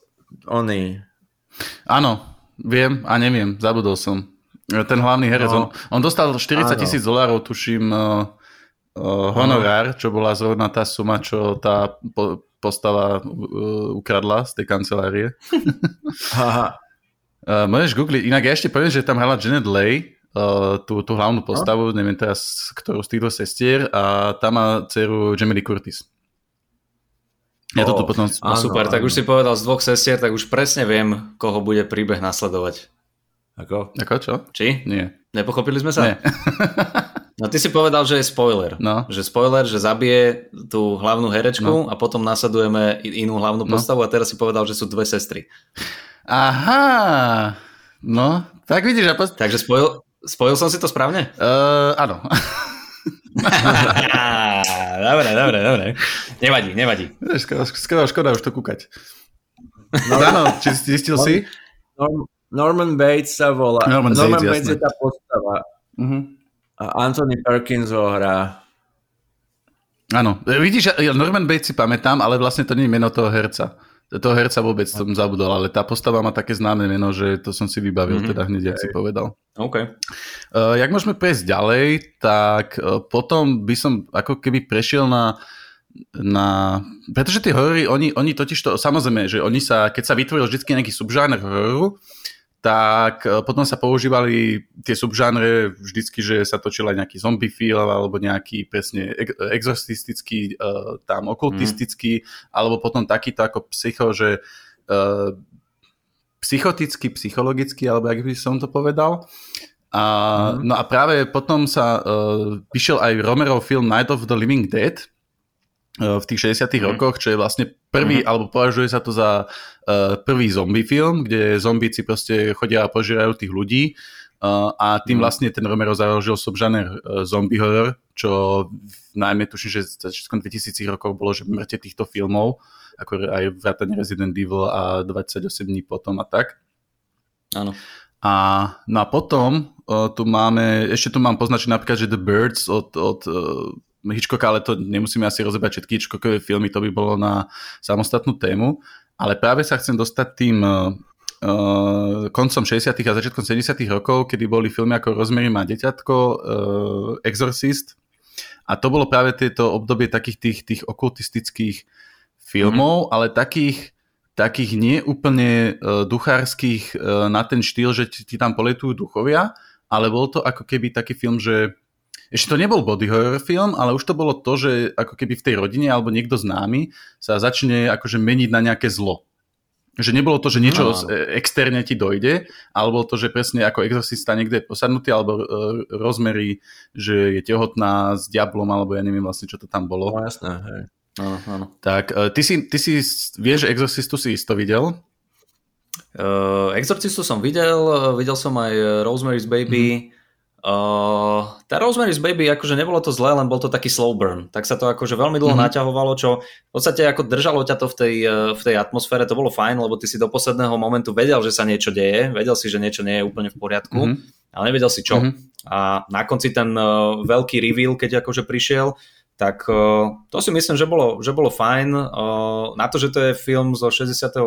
oni. Áno, viem a neviem, zabudol som. Ten hlavný herec, no. on, on dostal 40 tisíc dolárov, tuším, uh, uh, honorár, čo bola zrovna tá suma, čo tá po, postava uh, ukradla z tej kancelárie. Aha. Uh, môžeš googliť, inak ja ešte poviem, že tam hrala Janet Leigh, uh, tú, tú hlavnú postavu, no. neviem teraz, ktorú z týchto sestier, a tam má dceru Jamie Lee Curtis. Ja oh, to tu potom... No super, áno. tak už si povedal z dvoch sestier, tak už presne viem, koho bude príbeh nasledovať. Ako? Ako čo? Či? Nie. Nepochopili sme sa? Nie. no ty si povedal, že je spoiler. No. Že spoiler, že zabije tú hlavnú herečku no. a potom nasledujeme inú hlavnú no. postavu a teraz si povedal, že sú dve sestry. Aha, no, tak vidíš. A post- Takže spojil, spojil som si to správne? Uh, áno. dobre, dobre, dobre. Nevadí, nevadí. Škoda, škoda, škoda už to kúkať. No, áno, či zistil si? No, Norman Bates sa volá. Norman, Norman Bates, Bates je tá postava. Uh-huh. A Anthony Perkins ho hrá. Áno, vidíš, Norman Bates si pamätám, ale vlastne to nie je meno toho herca. Toho herca vôbec som zabudol, ale tá postava má také známe meno, že to som si vybavil mm-hmm. teda hneď, jak si povedal. OK. Uh, jak môžeme prejsť ďalej, tak uh, potom by som ako keby prešiel na na... Pretože tie horory, oni, oni totiž to, samozrejme, že oni sa, keď sa vytvoril vždy nejaký subžáner hororu, tak e, potom sa používali tie subžánre vždycky, že sa točil aj nejaký zombie film alebo nejaký presne exorcistický, uh, tam okultistický, mm. alebo potom takýto ako psycho, že uh, psychotický, psychologický, alebo jak by som to povedal. A, mm. No a práve potom sa uh, vyšiel aj Romero film Night of the Living Dead, v tých 60 mm. rokoch, čo je vlastne prvý, mm. alebo považuje sa to za uh, prvý zombie film, kde zombíci proste chodia a požírajú tých ľudí uh, a tým mm. vlastne ten Romero založil subžaner uh, zombie horror, čo najmä tuším, že začiatkom 2000 rokov bolo, že mŕte týchto filmov, ako aj vrátane Resident Evil a 28 dní potom a tak. Áno. A, no a potom uh, tu máme, ešte tu mám poznačiť napríklad, že The Birds od, od uh, Hitchcocka, ale to nemusíme asi rozebrať všetky Hitchcockové filmy, to by bolo na samostatnú tému. Ale práve sa chcem dostať tým uh, koncom 60. a začiatkom 70. rokov, kedy boli filmy ako Rosemary má deťatko, uh, Exorcist. A to bolo práve tieto obdobie takých tých, tých okultistických filmov, mm. ale takých takých nie úplne uh, duchárskych uh, na ten štýl, že ti, ti tam poletujú duchovia, ale bol to ako keby taký film, že ešte to nebol body horror film, ale už to bolo to, že ako keby v tej rodine alebo niekto známy sa začne akože meniť na nejaké zlo. Že nebolo to, že niečo no. externe ti dojde, ale bolo to, že presne ako exorcista niekde je posadnutý, alebo uh, rozmery, že je tehotná s diablom, alebo ja neviem vlastne, čo to tam bolo. No jasné, hej. Áno, áno. Tak, uh, ty, si, ty si, vieš, že exorcistu si isto videl? Uh, exorcistu som videl, videl som aj Rosemary's Baby, mm. Uh, tá Rosemary's Baby, akože nebolo to zlé, len bol to taký slow burn. Tak sa to akože veľmi dlho mm-hmm. naťahovalo, čo v podstate ako držalo ťa to v tej, v tej atmosfére, to bolo fajn, lebo ty si do posledného momentu vedel, že sa niečo deje, vedel si, že niečo nie je úplne v poriadku, mm-hmm. ale nevedel si čo. Mm-hmm. A na konci ten uh, veľký reveal, keď akože prišiel, tak uh, to si myslím, že bolo, že bolo fajn. Uh, na to, že to je film zo 68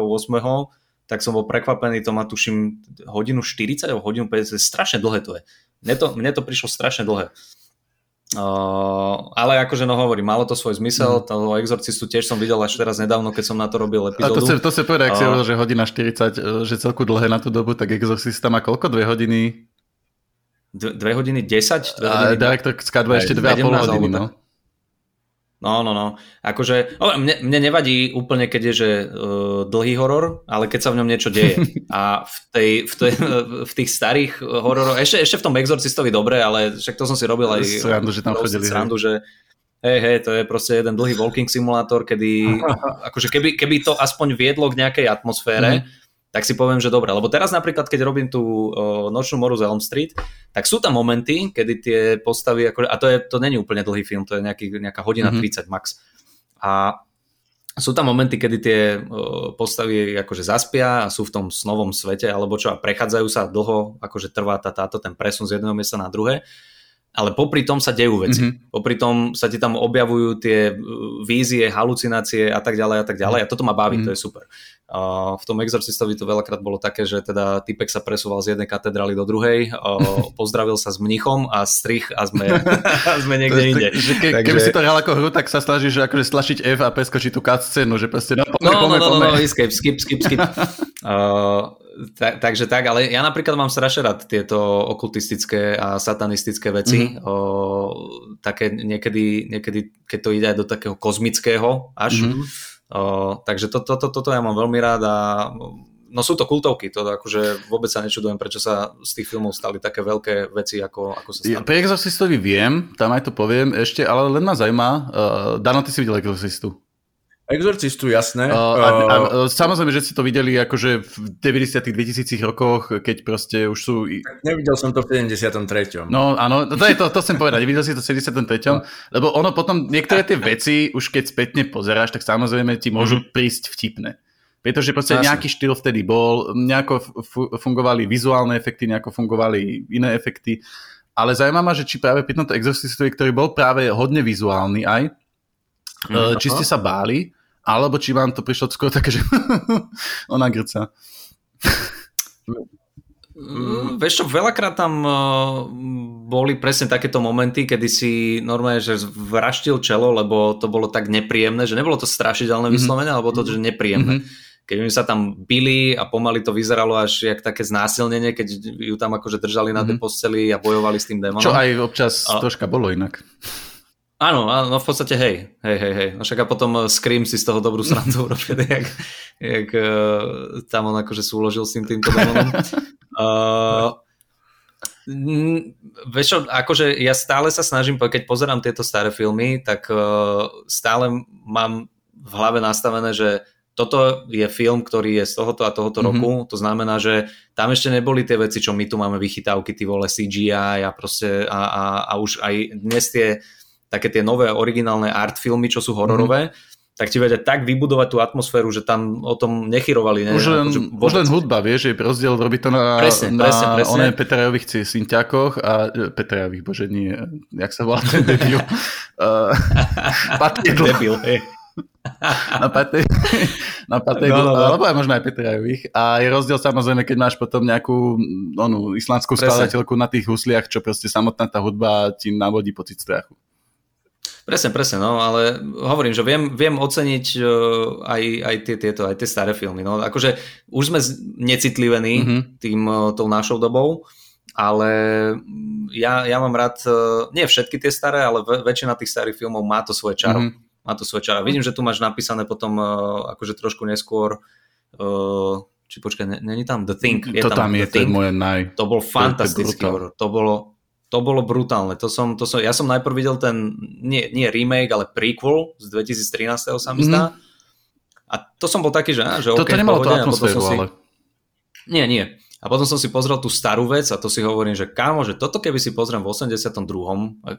tak som bol prekvapený, to má tuším hodinu 40 alebo hodinu 50, strašne dlhé to je. Mne to, mne to prišlo strašne dlhé. Uh, ale akože no hovorím, malo to svoj zmysel, mm. toho exorcistu tiež som videl až teraz nedávno, keď som na to robil epizódu. A to sa to sa povedal, ak si hovoril, že hodina 40, e, že celku dlhé na tú dobu, tak exorcista má koľko? Dve hodiny? Dve, dve hodiny 10? Dve hodiny... A Director K2 ešte 2,5 hodiny, no. No, no, no. Akože, mne, mne nevadí úplne, keď je, že uh, dlhý horor, ale keď sa v ňom niečo deje. A v, tej, v, tej, v tých starých hororoch, ešte, ešte v tom Exorcistovi dobre, ale však to som si robil aj... Srandu, že tam chodili. Srandu, že hej, hej, to je proste jeden dlhý walking simulátor, kedy, akože keby, keby to aspoň viedlo k nejakej atmosfére, mm-hmm. Tak si poviem, že dobre. Lebo teraz napríklad, keď robím tú uh, nočnú moru z Elm Street, tak sú tam momenty, kedy tie postavy, ako, a to, je, to není úplne dlhý film, to je nejaký, nejaká hodina mm-hmm. 30 max. A sú tam momenty, kedy tie uh, postavy akože zaspia a sú v tom snovom svete, alebo čo, a prechádzajú sa dlho, akože trvá tá, táto ten presun z jedného miesta na druhé ale popri tom sa dejú veci. Mm-hmm. Popri tom sa ti tam objavujú tie uh, vízie, halucinácie a tak ďalej a tak ďalej. A toto ma baví, mm-hmm. to je super. Uh, v tom Exorcistovi to veľakrát bolo také, že teda typek sa presúval z jednej katedrály do druhej, uh, pozdravil sa s mnichom a strich a sme, sme niekde inde. Že ke, Takže... Keby si to hral ako hru, tak sa snažíš akože stlačiť F a preskočiť tú cutscénu, že proste no, no, no, no, no, no, escape, skip, skip, skip. Uh, ta, takže tak, ale ja napríklad mám strašne rád tieto okultistické a satanistické veci. Mm-hmm. O, také niekedy, niekedy, keď to ide aj do takého kozmického až. Mm-hmm. Takže toto to, to, to ja mám veľmi rád a no sú to kultovky, to akože vôbec sa nečudujem, prečo sa z tých filmov stali také veľké veci, ako, ako sa stali. Ja, pre Exorcistovi viem, tam aj to poviem ešte, ale len ma zaujíma, uh, Dano, ty si videl Exorcistu? Exorcistu, jasné. Uh, a, a, samozrejme, že si to videli akože v 90 2000 rokoch, keď proste už sú... Nevidel som to v 73. No áno, to, je to, to chcem povedať, nevidel si to v 73. No. Lebo ono potom, niektoré tie veci, už keď spätne pozeráš, tak samozrejme ti môžu mm-hmm. prísť vtipné. Pretože proste Jasne. nejaký štýl vtedy bol, nejako fungovali vizuálne efekty, nejako fungovali iné efekty, ale zaujíma ma, že či práve pri tomto Exorcistovi, ktorý bol práve hodne vizuálny aj, mm, či ste sa báli, alebo či vám to prišlo skôr také, že ona grca. Mm, vieš čo, veľakrát tam uh, boli presne takéto momenty, kedy si normálne, že vraštil čelo, lebo to bolo tak nepríjemné, že nebolo to strašidelné mm-hmm. vyslovene, alebo to, že nepríjemné. Mm-hmm. Keď mi sa tam bili a pomaly to vyzeralo až jak také znásilnenie, keď ju tam akože držali na mm-hmm. tej posteli a bojovali s tým démonom. Čo aj občas troška bolo inak. Áno, áno, v podstate hej, hej, hej, hej. No však a potom eh, Scream si z toho dobrú srandu urobil, jak, jak uh, tam on akože súložil s tým týmto démonom. Uh, vieš čo, akože ja stále sa snažím, keď pozerám tieto staré filmy, tak uh, stále mám v hlave nastavené, že toto je film, ktorý je z tohoto a tohoto mm-hmm. roku, to znamená, že tam ešte neboli tie veci, čo my tu máme vychytávky, ty vole CGI a proste a, a, a už aj dnes tie také tie nové originálne art filmy, čo sú hororové, mm-hmm. tak ti vedia tak vybudovať tú atmosféru, že tam o tom nechyrovali. Ne? Už, len, akože už len hudba, vieš, je rozdiel robiť to na, presne, na presne, presne. oné Petrajových synťakoch a e, Petrajových, bože nie, jak sa volá ten debil. uh, debil, hej. na Pate, na Pate no, no, no. alebo aj možno aj Petrajových. A je rozdiel samozrejme, keď máš potom nejakú onú islandskú skladateľku na tých husliach, čo proste samotná tá hudba ti navodí pocit strachu. Presne, presne, no, ale hovorím, že viem, viem oceniť uh, aj, aj tie, tieto, aj tie staré filmy. No, akože už sme necitlivení mm-hmm. tým, uh, tou našou dobou, ale ja, ja mám rád, uh, nie všetky tie staré, ale väčšina tých starých filmov má to svoje čaro. Mm-hmm. Má to svoje čaro. Vidím, že tu máš napísané potom akože trošku neskôr či počkaj, není tam The Thing? Je to tam, tam je, to je moje naj... To bol fantastický horor. To bolo, to bolo brutálne. To som, to som, ja som najprv videl ten, nie, nie remake, ale prequel z 2013. sa mi zdá. Mm. A to som bol taký, že... že Toto okay, nemalo to atmosféru, si... ale... Nie, nie. A potom som si pozrel tú starú vec a to si hovorím, že kámo, že toto keby si pozriem v 82.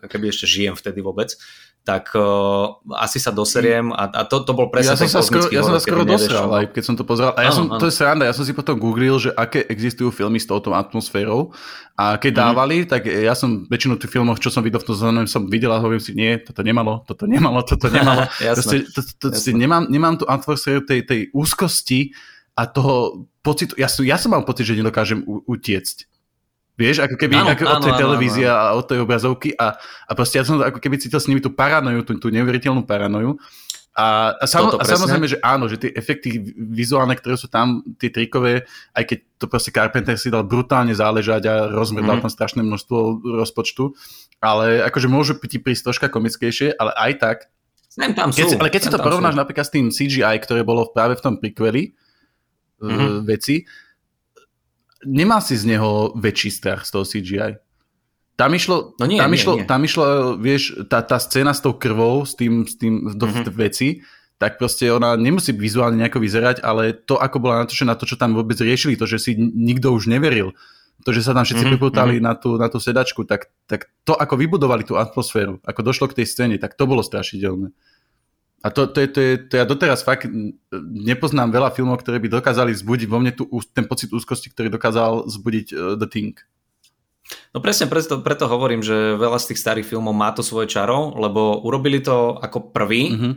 keby ešte žijem vtedy vôbec, tak uh, asi sa doseriem a, a to, to bol presne ja ten som sa skoro, Ja som sa skoro dosral, aj keď som to pozeral. A ja som, to je sranda, ja som si potom googlil, že aké existujú filmy s touto atmosférou a keď mm. dávali, tak ja som väčšinu tých filmov, čo som videl v tom zozname, som videl a hovorím si, nie, toto nemalo, toto nemalo, toto nemalo. Proste, to, to, to, nemám, nemám tú atmosféru tej, tej úzkosti a toho pocitu, ja som, ja som mal pocit, že nedokážem u, utiecť. Vieš, ako keby áno, ako áno, od tej televízie a od tej obrazovky a, a proste ja som ako keby cítil s nimi tú paranoju, tú, tú neuveriteľnú paranoju. A, a, sam, a samozrejme, že áno, že tie efekty vizuálne, ktoré sú tam, tie trikové, aj keď to proste Carpenter si dal brutálne záležať a rozmrdal mm. tam strašné množstvo rozpočtu, ale akože môžu ti prísť troška komickejšie, ale aj tak. Sem tam keď, sú. Ale keď si to porovnáš sú. napríklad s tým CGI, ktoré bolo práve v tom prequeli, mm-hmm. veci, nemal si z neho väčší strach z toho CGI. Tam išlo, no nie, tam, nie, išlo nie. tam išlo, vieš, tá, tá scéna s tou krvou, s tým, s tým do, mm-hmm. veci, tak proste ona nemusí vizuálne nejako vyzerať, ale to, ako bola natočená, to, čo tam vôbec riešili, to, že si nikto už neveril, to, že sa tam všetci mm-hmm. priputali mhm. na tú, na tú sedačku, tak, tak to, ako vybudovali tú atmosféru, ako došlo k tej scéne, tak to bolo strašidelné. A to, to, je, to, je, to ja doteraz fakt nepoznám veľa filmov, ktoré by dokázali zbudiť vo mne tú, ten pocit úzkosti, ktorý dokázal zbudiť uh, The Thing. No presne preto, preto hovorím, že veľa z tých starých filmov má to svoje čaro, lebo urobili to ako prvý, mm-hmm.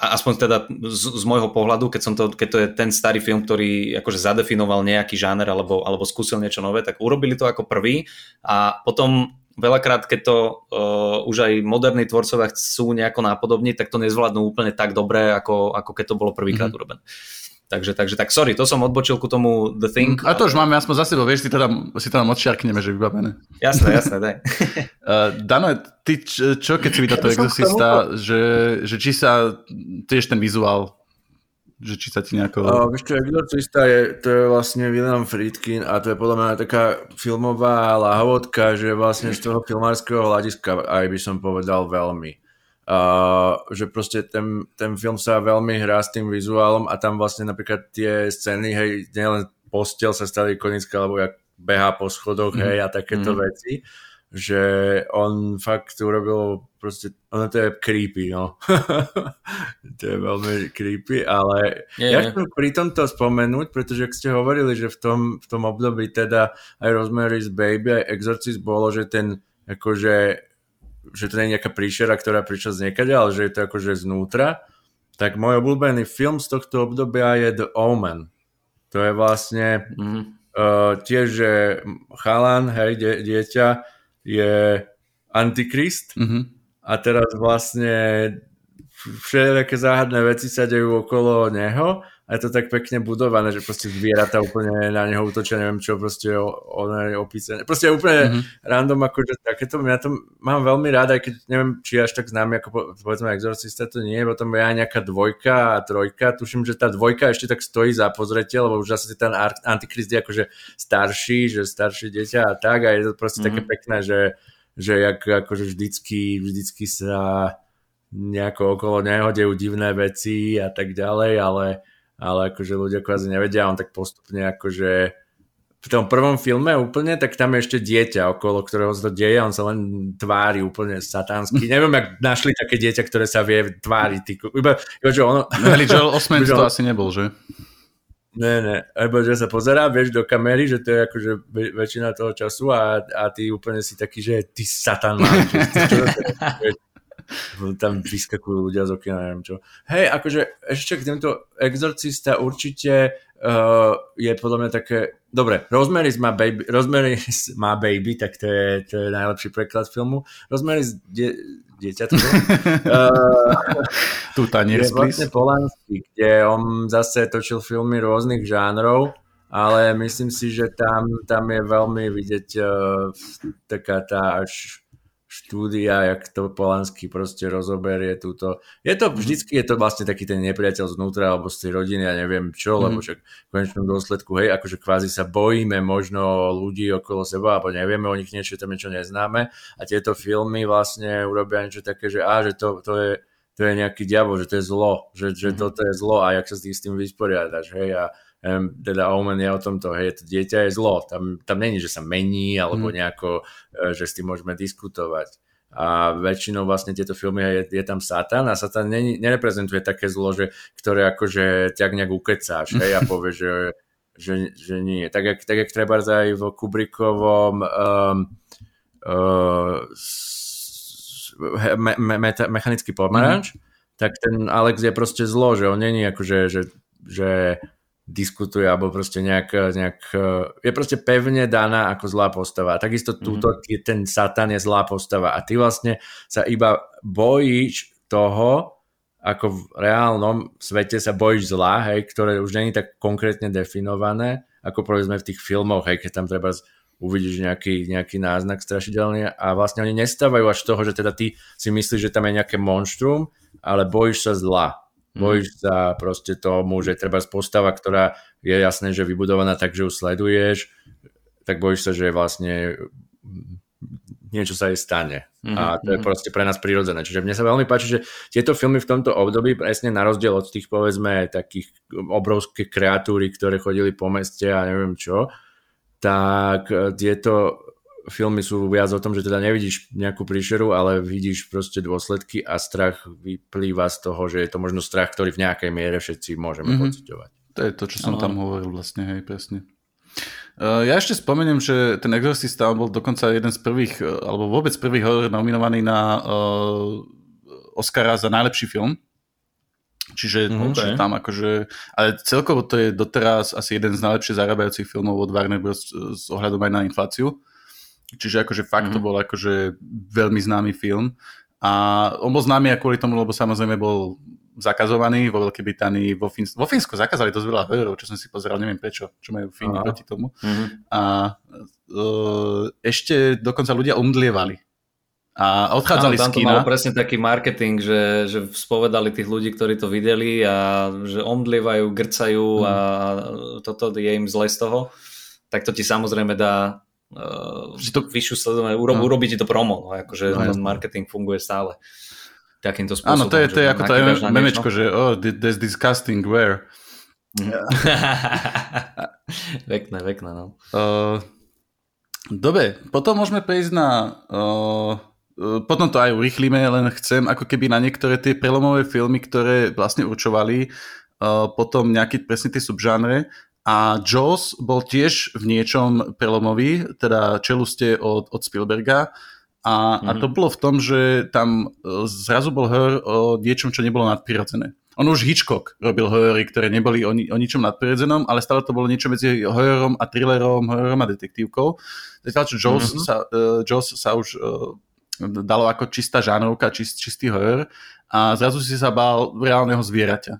aspoň teda z, z môjho pohľadu, keď, som to, keď to je ten starý film, ktorý akože zadefinoval nejaký žáner alebo, alebo skúsil niečo nové, tak urobili to ako prvý a potom veľakrát, keď to uh, už aj moderní tvorcovia chcú nejako nápodobniť, tak to nezvládnu úplne tak dobre, ako, ako keď to bolo prvýkrát mm-hmm. urobené. Takže, takže tak sorry, to som odbočil ku tomu The Thing. A to už máme aspoň za sebou, vieš, si tam, si tam odšiarkneme, že vybavené. Jasné, jasné, daj. uh, Dano, ty čo, čo keď si videl to exorcista, že, že či sa tiež ten vizuál že či sa ti nejako... Uh, vieš čo, Exorcista je, to je vlastne William Friedkin a to je podľa mňa taká filmová lahovodka, že vlastne z toho filmárskeho hľadiska aj by som povedal veľmi. Uh, že proste ten, ten film sa veľmi hrá s tým vizuálom a tam vlastne napríklad tie scény, hej, nielen postel sa stali ikonická, alebo jak behá po schodoch, mm. hej, a takéto mm. veci že on fakt urobil proste, ono to je creepy, no. to je veľmi creepy, ale je, ja chcem pri tomto spomenúť, pretože ak ste hovorili, že v tom, v tom období teda aj Rosemary's Baby, aj Exorcist bolo, že ten akože že to nie je nejaká príšera, ktorá prišla z niekade, ale že je to akože znútra, tak môj obľúbený film z tohto obdobia je The Omen. To je vlastne mm. uh, tiež, že chalan, hej, die, dieťa, je Antikrist mm-hmm. a teraz vlastne všetké záhadné veci sa dejú okolo neho a je to tak pekne budované, že proste zvieratá úplne na neho útočia, neviem čo, proste ono je opísané. Proste je úplne mm-hmm. random, akože takéto, ja to mám veľmi rád, aj keď neviem, či až tak známy, ako povedzme Exorcista to nie, potom je aj nejaká dvojka a trojka, tuším, že tá dvojka ešte tak stojí za pozretie, lebo už zase ten Antikrist je akože starší, že staršie dieťa a tak a je to proste mm-hmm. také pekné, že, že jak, akože vždycky, vždycky sa nejako okolo neho dejú divné veci a tak ďalej, ale ale akože ľudia kvázi nevedia, on tak postupne akože v tom prvom filme úplne, tak tam je ešte dieťa, okolo ktorého sa to deje, on sa len tvári úplne satansky. Neviem, ak našli také dieťa, ktoré sa vie tváriť. Ty, iba, iba, že ono... No, Joel Osment to asi nebol, že? Ne, ne, lebo že sa pozerá, vieš, do kamery, že to je akože väčšina toho času a, a ty úplne si taký, že ty satan máš, tam vyskakujú ľudia z okna, neviem čo. Hej, akože ešte k tento exorcista určite uh, je podľa mňa také, dobre, Rosemary má baby, Rosemary má baby, tak to je, to je najlepší preklad filmu. Rosemary die, dieťa to uh, Tu tanier, je vlastne Polanský, kde on zase točil filmy rôznych žánrov, ale myslím si, že tam, tam je veľmi vidieť uh, taká tá až štúdia, jak to Polanský proste rozoberie túto. Je to, vždycky je to vlastne taký ten nepriateľ znútra alebo z tej rodiny, ja neviem čo, mm. lebo však v konečnom dôsledku, hej, akože kvázi sa bojíme možno ľudí okolo seba, alebo nevieme o nich niečo, tam niečo neznáme a tieto filmy vlastne urobia niečo také, že á, že to, to je to je nejaký diabol, že to je zlo, že, že mm. toto je zlo a jak sa s tým vysporiadaš, hej, a teda Omen je o tomto, hej, to dieťa je zlo, tam, tam není, že sa mení, alebo mm. nejako, uh, že s tým môžeme diskutovať. A väčšinou vlastne tieto filmy je, je tam Satan a Satan ne, nereprezentuje také zlo, že, ktoré akože ťak nejak ukecáš, hej, a povie, že, že, že nie. Tak jak, tak jak treba aj v Kubrickovom um, uh, me, me, me, mechanický pomaranč, mm-hmm. tak ten Alex je proste zlo, že on není akože, že, že diskutuje, alebo proste nejak, nejak, je proste pevne daná ako zlá postava. A takisto túto, mm-hmm. ten Satan je zlá postava. A ty vlastne sa iba bojíš toho, ako v reálnom svete sa bojíš zla, hej, ktoré už není tak konkrétne definované, ako povedzme v tých filmoch, hej, keď tam treba uvidíš nejaký, nejaký náznak strašidelný a vlastne oni nestávajú až toho, že teda ty si myslíš, že tam je nejaké monštrum, ale bojíš sa zla. Bojíš sa proste tomu, že treba postava, ktorá je jasné, že vybudovaná tak, že ju sleduješ, tak bojíš sa, že vlastne niečo sa jej stane. Mm-hmm. A to je mhm. proste pre nás prirodzené. Čiže mne sa veľmi páči, že tieto filmy v tomto období, presne na rozdiel od tých povedzme takých obrovských kreatúry, ktoré chodili po meste a neviem čo, tak e, tieto filmy sú viac o tom, že teda nevidíš nejakú príšeru, ale vidíš proste dôsledky a strach vyplýva z toho, že je to možno strach, ktorý v nejakej miere všetci môžeme mm-hmm. pocitovať. To je to, čo som ano. tam hovoril vlastne, hej, presne. Uh, ja ešte spomeniem, že ten Exorcista bol dokonca jeden z prvých, e, alebo vôbec prvý horor nominovaný na uh, Oscara za najlepší film. Čiže, mm, okay. tam akože, ale celkovo to je doteraz asi jeden z najlepšie zarábajúcich filmov od Warner Bros. s ohľadom aj na infláciu. Čiže akože fakt mm. to mhm. bol akože veľmi známy film. A on bol známy aj kvôli tomu, lebo samozrejme bol zakazovaný vo Veľkej Británii, vo Fínsku. Vo Fínsku zakázali dosť veľa hororov, čo som si pozeral, neviem prečo, čo majú Fíni Aha. proti tomu. Mm-hmm. A uh, ešte dokonca ľudia umdlievali. A odchádzali Áno, z kina. Mal presne taký marketing, že, že spovedali tých ľudí, ktorí to videli a že omdlievajú, grcajú mm. a toto je im zle z toho. Tak to ti samozrejme dá uh, to... vyššiu sledovanie, urob, no. urobíte to promo, no, akože no, marketing funguje stále takýmto spôsobom. Áno, to je, to je ako to memečko, že oh, there's disgusting where. vekné, vekné, no. Uh, dobre, potom môžeme prejsť na... Uh, potom to aj urychlíme, len chcem ako keby na niektoré tie prelomové filmy, ktoré vlastne určovali uh, potom nejaký presne tie subžánre a Jaws bol tiež v niečom prelomový, teda čeluste od, od Spielberga a, mm-hmm. a to mhm. bolo v tom, že tam e, zrazu bol horor o niečom, čo nebolo nadprirodzené. On už Hitchcock robil horory, ktoré neboli o, ni- o ničom nadprirodzenom, ale stále to bolo niečo medzi hororom a thrillerom, hororom a detektívkou. Zatiaľ, čo Jaws, mm-hmm. sa, uh, Jaws sa už uh, dalo ako čistá žánrovka, čist, čistý horor a zrazu si sa bál reálneho zvieraťa.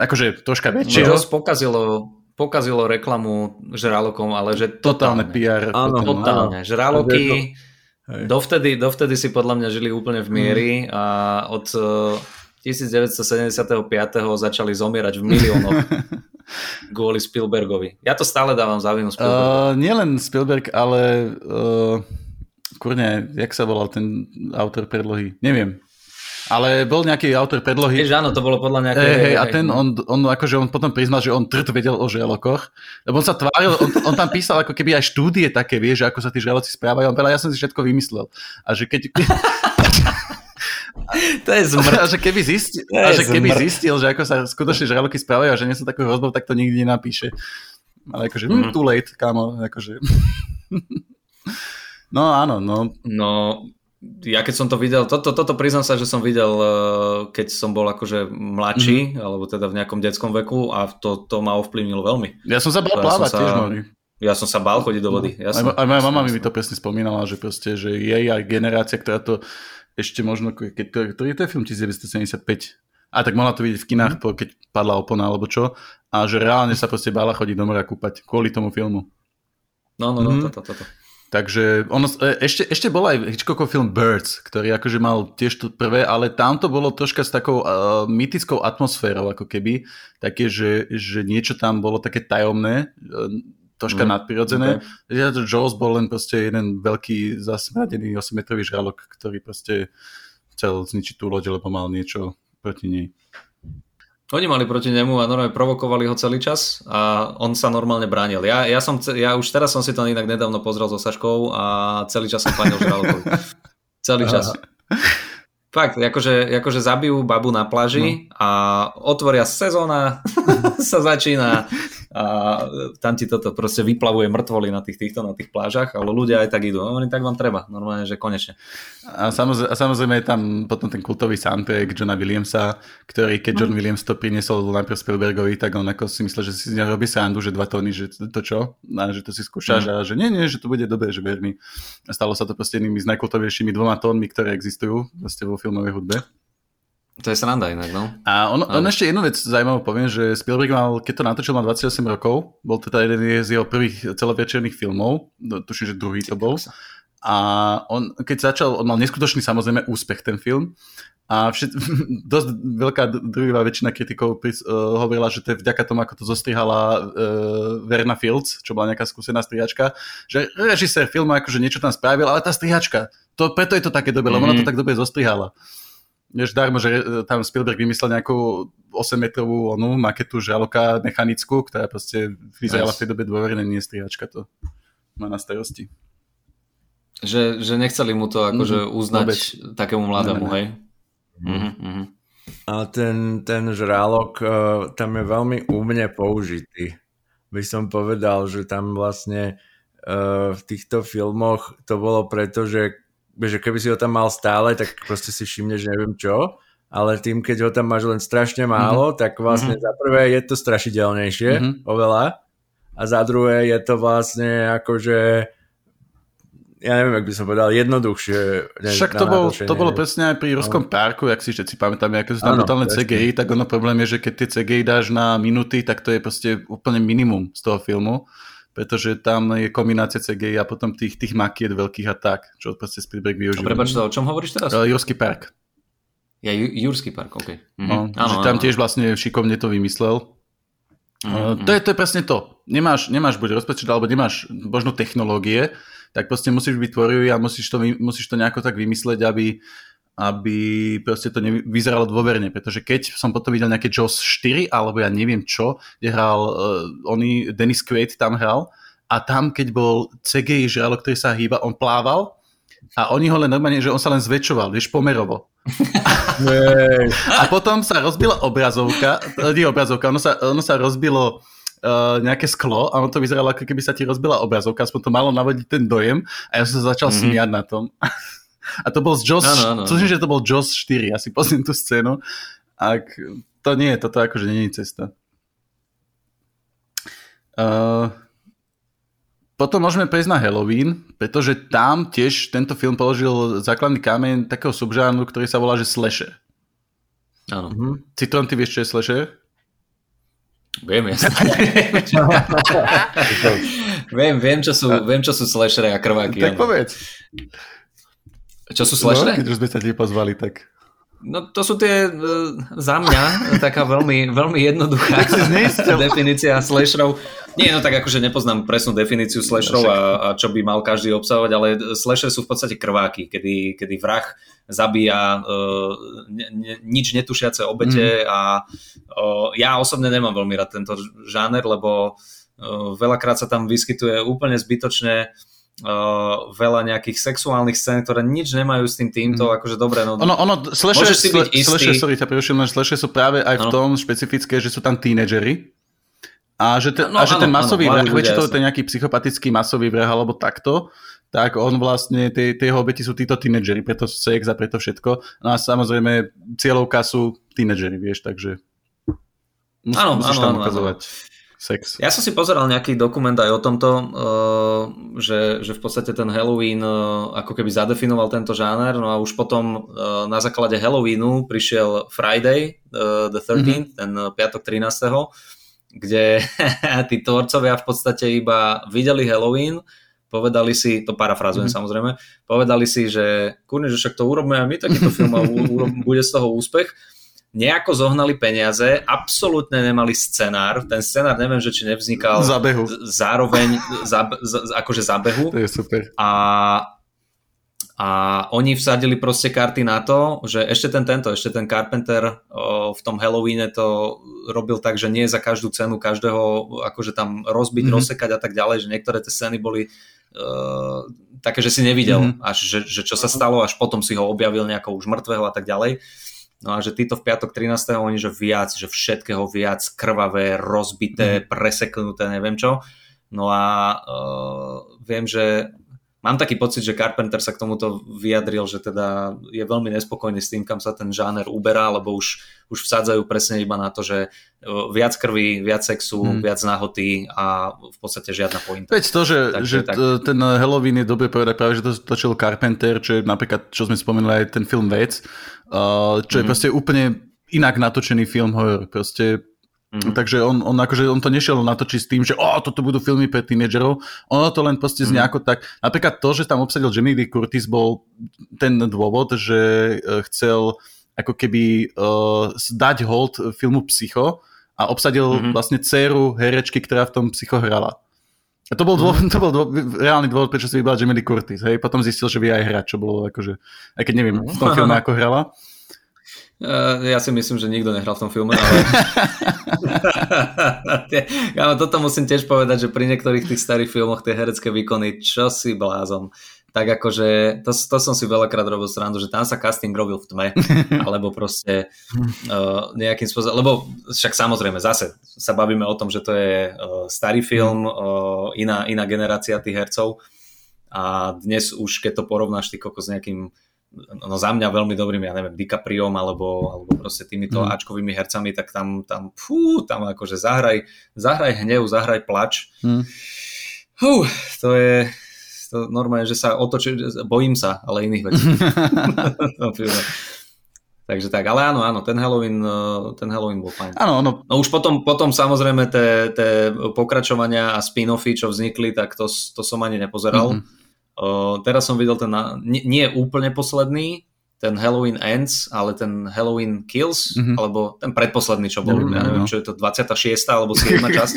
Akože troška väčšieho. Jaws pokazilo, pokazilo reklamu žralokom, ale že totálne. Totálne PR. Áno, totálne. Žraloky Hej. Dovtedy, dovtedy si podľa mňa žili úplne v miery mm. a od 1975. Eh, začali zomierať v miliónoch kvôli Spielbergovi. Ja to stále dávam za vinu Spielbergovi. Uh, nielen Spielberg, ale uh, kurne, jak sa volal ten autor predlohy? Neviem. Ale bol nejaký autor predlohy. Jež áno, to bolo podľa nejakého... Hey, hey, a ten, on, on, akože on potom priznal, že on trt vedel o žralokoch. Lebo on sa tváril, on, on tam písal ako keby aj štúdie také, vieš, ako sa tí žraloci správajú. On povedal, ja som si všetko vymyslel. A že keď... to je zmrt. A že keby zistil, a že keby zistil, že ako sa skutočne žraloky správajú a že nie sú takú hrozbou, tak to nikdy nenapíše. Ale akože, mm. too late, kámo, akože... no áno, no. No, ja keď som to videl, toto, toto priznám sa, že som videl, eh, keď som bol akože mladší, mm-hmm. alebo teda v nejakom detskom veku a to, to ma ovplyvnilo veľmi. Ja som sa bál plávať ja tiež, Mori. Ja som sa bál chodiť do vody. Ja aj, aj moja mama mi to presne spomínala, že proste, že jej aj generácia, ktorá to ešte možno, keď, ktorý to je film 1975, a tak mohla to vidieť v kinách, mm. keď padla opona alebo čo, a že reálne sa proste bála chodiť do mora kúpať kvôli tomu filmu. No, no, no, mm. toto, toto. To. Takže ono, e, ešte, ešte bol aj Hitchcockov film Birds, ktorý akože mal tiež to prvé, ale tam to bolo troška s takou uh, mytickou atmosférou, ako keby, také, že, že niečo tam bolo také tajomné, uh, troška mm, nadprirodzené. Okay. Ja, Jaws bol len proste jeden veľký zasmradený 8-metrový žralok, ktorý proste chcel zničiť tú loď, lebo mal niečo proti nej. Oni mali proti nemu a normálne provokovali ho celý čas a on sa normálne bránil. Ja, ja, som, ja už teraz som si to inak nedávno pozrel so Saškou a celý čas som fandil Žralokovi. celý čas. Fakt, akože, akože zabijú babu na pláži no. a otvoria sezóna, sa začína a tam ti toto proste vyplavuje mŕtvoly na tých, týchto, na tých plážach, ale ľudia aj tak idú. No, oni tak vám treba, normálne, že konečne. A samozrejme, a samozrejme je tam potom ten kultový soundtrack Johna Williamsa, ktorý keď John no. Williams to priniesol najprv Spielbergovi, tak on ako si myslel, že si z neho robí srandu, že dva tóny, že to čo? A že to si skúšaš mm. a že nie, nie, že to bude dobre, že ver mi. Stalo sa to proste jednými z najkultovejšími dvoma tónmi, ktoré existujú vlastne vo filmovej hudbe. To je sranda inak, no. A on, on ešte jednu vec zaujímavú poviem, že Spielberg mal, keď to natočil, mal 28 rokov, bol teda jeden z jeho prvých celovečerných filmov, tuším, že druhý to bol. A on, keď začal, on mal neskutočný samozrejme úspech ten film a všet, dosť veľká druhá väčšina kritikov pris, uh, hovorila, že to je vďaka tomu, ako to zostrihala uh, Verna Fields, čo bola nejaká skúsená strihačka, že režisér filmu akože niečo tam spravil, ale tá strihačka, to, preto je to také dobre, mm-hmm. lebo ona to mhm. tak dobre zostrihala. Vieš, darmo, že tam Spielberg vymyslel nejakú 8-metrovú onu maketu žraloka mechanickú, ktorá proste vyzerala v tej dobe dôverne, nie strihačka to má na starosti. Že, že nechceli mu to akože mm-hmm. uznať Vôbec. takému mladému, hej? Mm-hmm. A ten, ten žralok uh, tam je veľmi úmne použitý. By som povedal, že tam vlastne uh, v týchto filmoch to bolo preto, že, že keby si ho tam mal stále, tak proste si všimneš neviem čo, ale tým, keď ho tam máš len strašne málo, mm-hmm. tak vlastne mm-hmm. za prvé je to strašidelnejšie mm-hmm. oveľa a za druhé je to vlastne akože ja neviem, ak by som povedal, jednoduchšie. Ne, Však to, bol, to bolo presne aj pri Ruskom no. parku, ak si všetci pamätáme, ako sú tam brutálne CGI, tak ono problém je, že keď tie CGI dáš na minúty, tak to je proste úplne minimum z toho filmu, pretože tam je kombinácia CGI a potom tých, tých makiet veľkých a tak, čo proste Spielberg využíva. Prepač, o čom hovoríš teraz? Uh, Jurský park. Ja, Jurský park, ok. Mhm. No, áno, tam áno. tiež vlastne šikovne to vymyslel Mm-hmm. To, je, to je presne to. Nemáš, nemáš buď rozpočet, alebo nemáš možno technológie, tak proste musíš byť tvorivý a musíš to, musíš to nejako tak vymysleť, aby, aby proste to vyzeralo dôverne, pretože keď som potom videl nejaké Jaws 4, alebo ja neviem čo, kde hral, uh, oný Dennis Quaid tam hral, a tam, keď bol CGI žralok, ktorý sa hýba, on plával a oni ho len normálne, že on sa len zväčšoval, vieš, pomerovo. a potom sa rozbila obrazovka, nie obrazovka, ono sa, ono sa rozbilo uh, nejaké sklo a ono to vyzeralo ako keby sa ti rozbila obrazovka, aspoň to malo navodiť ten dojem a ja som sa začal mm-hmm. smiať na tom. a to bol z Joss, ano, ano, tuším, že to bol Joss 4, asi pozriem tú scénu. Ak to nie je, toto akože nie je cesta. Uh, potom môžeme prejsť na Halloween, pretože tam tiež tento film položil základný kameň takého subžánru, ktorý sa volá, že slasher. Áno. Mhm. Citron, ty vieš, čo je slasher? Viem, ja viem, viem, čo sú, viem, čo sú slashery a krváky. Tak povedz. Čo sú slashery? No, keď už sme sa ti pozvali, tak... No to sú tie, e, za mňa, taká veľmi, veľmi jednoduchá definícia slasherov. Nie, no tak akože nepoznám presnú definíciu slasherov a, a čo by mal každý obsahovať, ale slasher sú v podstate krváky, kedy, kedy vrah zabíja uh, ne, ne, nič netušiace obete mm. a uh, ja osobne nemám veľmi rád tento žáner, lebo uh, veľakrát sa tam vyskytuje úplne zbytočne Uh, veľa nejakých sexuálnych scén, ktoré nič nemajú s tým týmto, mm. akože dobre, no... Ono, ono, slasher, si byť istý. Slasher, sorry, ťa preruším, slasher sú práve aj v tom špecifické, že sú tam tínedžery, a že ten, no, a že ten masový vrah, väčšinou ten nejaký psychopatický masový vrah alebo takto, tak on vlastne, tie, tie jeho obeti sú títo tínedžeri, preto sex a preto všetko. No a samozrejme cieľovka sú tínedžeri, vieš, takže musí, áno, musíš áno, tam ukazovať. Áno sex. Ja som si pozeral nejaký dokument aj o tomto, uh, že, že v podstate ten Halloween uh, ako keby zadefinoval tento žáner, no a už potom uh, na základe Halloweenu prišiel Friday the 13th, mm-hmm. ten piatok 13 kde tí tvorcovia v podstate iba videli Halloween, povedali si, to parafrazujem mm-hmm. samozrejme, povedali si, že kurne, že však to urobíme aj my takýto film a bude z toho úspech. Nejako zohnali peniaze, absolútne nemali scenár, ten scenár neviem, že či nevznikal zabehu. zároveň za, za, akože zabehu. To je super. A a oni vsadili proste karty na to, že ešte ten tento, ešte ten Carpenter o, v tom Halloweene to robil tak, že nie za každú cenu každého akože tam rozbiť, mm-hmm. rozsekať a tak ďalej, že niektoré tie scény boli uh, také, že si nevidel, mm-hmm. až že, že čo sa stalo, až potom si ho objavil nejako už mŕtvého a tak ďalej. No a že títo v piatok 13. oni, že viac, že všetkého viac, krvavé, rozbité, mm. preseknuté, neviem čo. No a uh, viem, že mám taký pocit, že Carpenter sa k tomuto vyjadril, že teda je veľmi nespokojný s tým, kam sa ten žáner uberá, lebo už, už vsádzajú presne iba na to, že e, viac krvi, viac sexu, hmm. viac nahoty a v podstate žiadna pointa. Veď to, že, Takže, že tak... ten Halloween je dobre povedať práve, že to točil Carpenter, čo je napríklad, čo sme spomenuli aj ten film Vec, čo je hmm. proste úplne inak natočený film horor. Proste Mm-hmm. Takže on, on, akože, on to nešiel natočiť s tým, že o, toto budú filmy pre tínedžerov. Ono to len proste mm-hmm. nejako tak... Napríklad to, že tam obsadil Jamie Lee Curtis bol ten dôvod, že e, chcel ako keby uh, dať hold filmu Psycho a obsadil mm-hmm. vlastne dceru herečky, ktorá v tom Psycho hrala. A to bol, dôvod, mm. to bol dôvod, reálny dôvod, prečo si vybral Jamie Lee Curtis. Hej? Potom zistil, že vie aj hrať, čo bolo akože, aj keď neviem v tom filme, ako hrala. Uh, ja si myslím, že nikto nehral v tom filme, ale... ja, toto musím tiež povedať, že pri niektorých tých starých filmoch tie herecké výkony, čo si blázon. Tak akože to, to som si veľakrát robil srandu, že tam sa casting robil v tme, alebo proste uh, nejakým spôsobom, lebo však samozrejme zase sa bavíme o tom, že to je uh, starý film, uh, iná, iná generácia tých hercov. A dnes už keď to porovnáš ty s nejakým no za mňa veľmi dobrým, ja neviem, DiCapriom alebo, alebo proste týmito mm. Ačkovými hercami, tak tam, tam, fú, tam akože zahraj, zahraj hnev, zahraj plač. Mm. Hú, to je, to normálne, že sa otočí, bojím sa, ale iných vecí. Takže tak, ale áno, áno, ten Halloween, eh, ten Halloween bol fajn. Áno, áno. No už potom, potom samozrejme tie pokračovania a spin-offy, čo vznikli, tak to, to som ani nepozeral. Mm-hmm. Uh, teraz som videl ten, nie, nie úplne posledný, ten Halloween Ends, ale ten Halloween Kills, mm-hmm. alebo ten predposledný, čo bol, mm-hmm. ja neviem, čo je to 26. alebo 7. časť.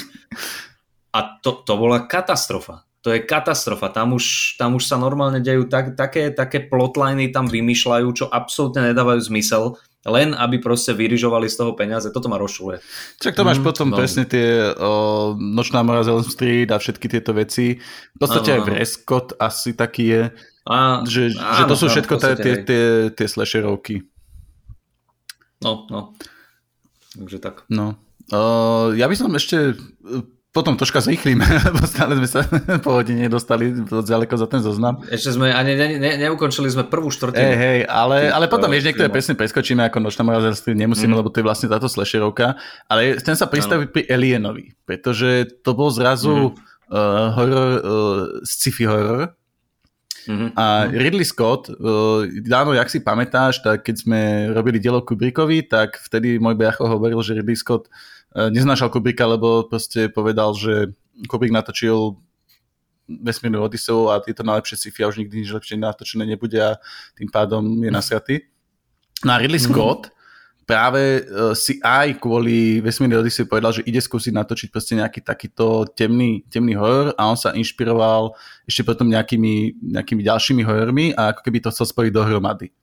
A to, to bola katastrofa to je katastrofa. Tam už, tam už sa normálne dejú tak, také, také plotliny tam vymýšľajú, čo absolútne nedávajú zmysel, len aby proste vyrižovali z toho peniaze. Toto ma rozšuluje. Čak to máš mm, potom no. presne tie o, Nočná mora Elm Street a všetky tieto veci. V podstate aj Vrescott asi taký je. A, že, áno, že to sú všetko tie, tie, tie, tie slasherovky. No, no. Takže tak. No. Uh, ja by som ešte potom troška zrýchlíme, lebo stále sme sa po hodine dostali ďaleko za ten zoznam. Ešte sme ani ne, ne, neukončili sme prvú štvrtinu. Hej, hej, ale, ale potom vieš, niektoré presne preskočíme ako Nočná morazerství, nemusíme, mm. lebo to je vlastne táto slasherovka. Ale chcem sa pristaviť pri Alienovi, pretože to bol zrazu mm. uh, horor, uh, sci-fi horor, Mm-hmm. A Ridley Scott, uh, dáno, jak si pamätáš, tak keď sme robili dielo Kubrickovi, tak vtedy môj brácho hovoril, že Ridley Scott E, neznášal Kubricka, lebo proste povedal, že Kubrick natočil vesmírnu Odiseu a je to najlepšie sci-fi a už nikdy nič lepšie natočené nebude a tým pádom je nasratý. No a Ridley mhm. Scott. Práve uh, si aj kvôli vesmírnej Odiseu povedal, že ide skúsiť natočiť proste nejaký takýto temný, temný horor a on sa inšpiroval ešte potom nejakými, nejakými ďalšími horormi a ako keby to chcel spojiť dohromady.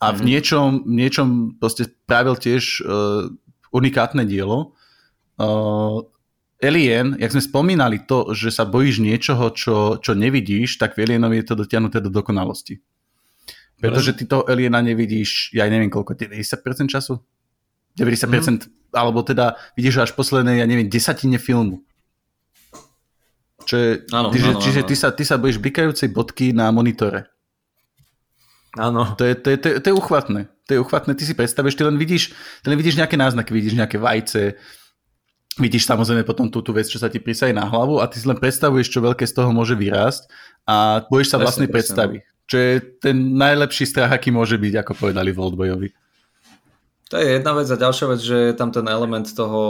A v mhm. niečom, niečom proste pravil tiež uh, unikátne dielo. Uh, Alien, jak sme spomínali to, že sa bojíš niečoho, čo, čo nevidíš, tak v Alienovi je to dotiahnuté do dokonalosti. Pretože ty toho Aliena nevidíš, ja neviem koľko, 90% času? 90%, mm. alebo teda vidíš až posledné, ja neviem, desatine filmu. Čo je, áno, ty, áno, čiže áno. Ty, sa, ty sa bojíš blikajúcej bodky na monitore. Áno. To je, to, je, to, je, to je uchvatné to je uchvatné, ty si predstavíš, ty len vidíš, ty len vidíš nejaké náznaky, vidíš nejaké vajce, vidíš samozrejme potom tú, tú vec, čo sa ti prisají na hlavu a ty si len predstavuješ, čo veľké z toho môže vyrásť a bojíš sa vlastne predstavy. Čo je ten najlepší strach, aký môže byť, ako povedali v Oldboyovi. To je jedna vec a ďalšia vec, že je tam ten element toho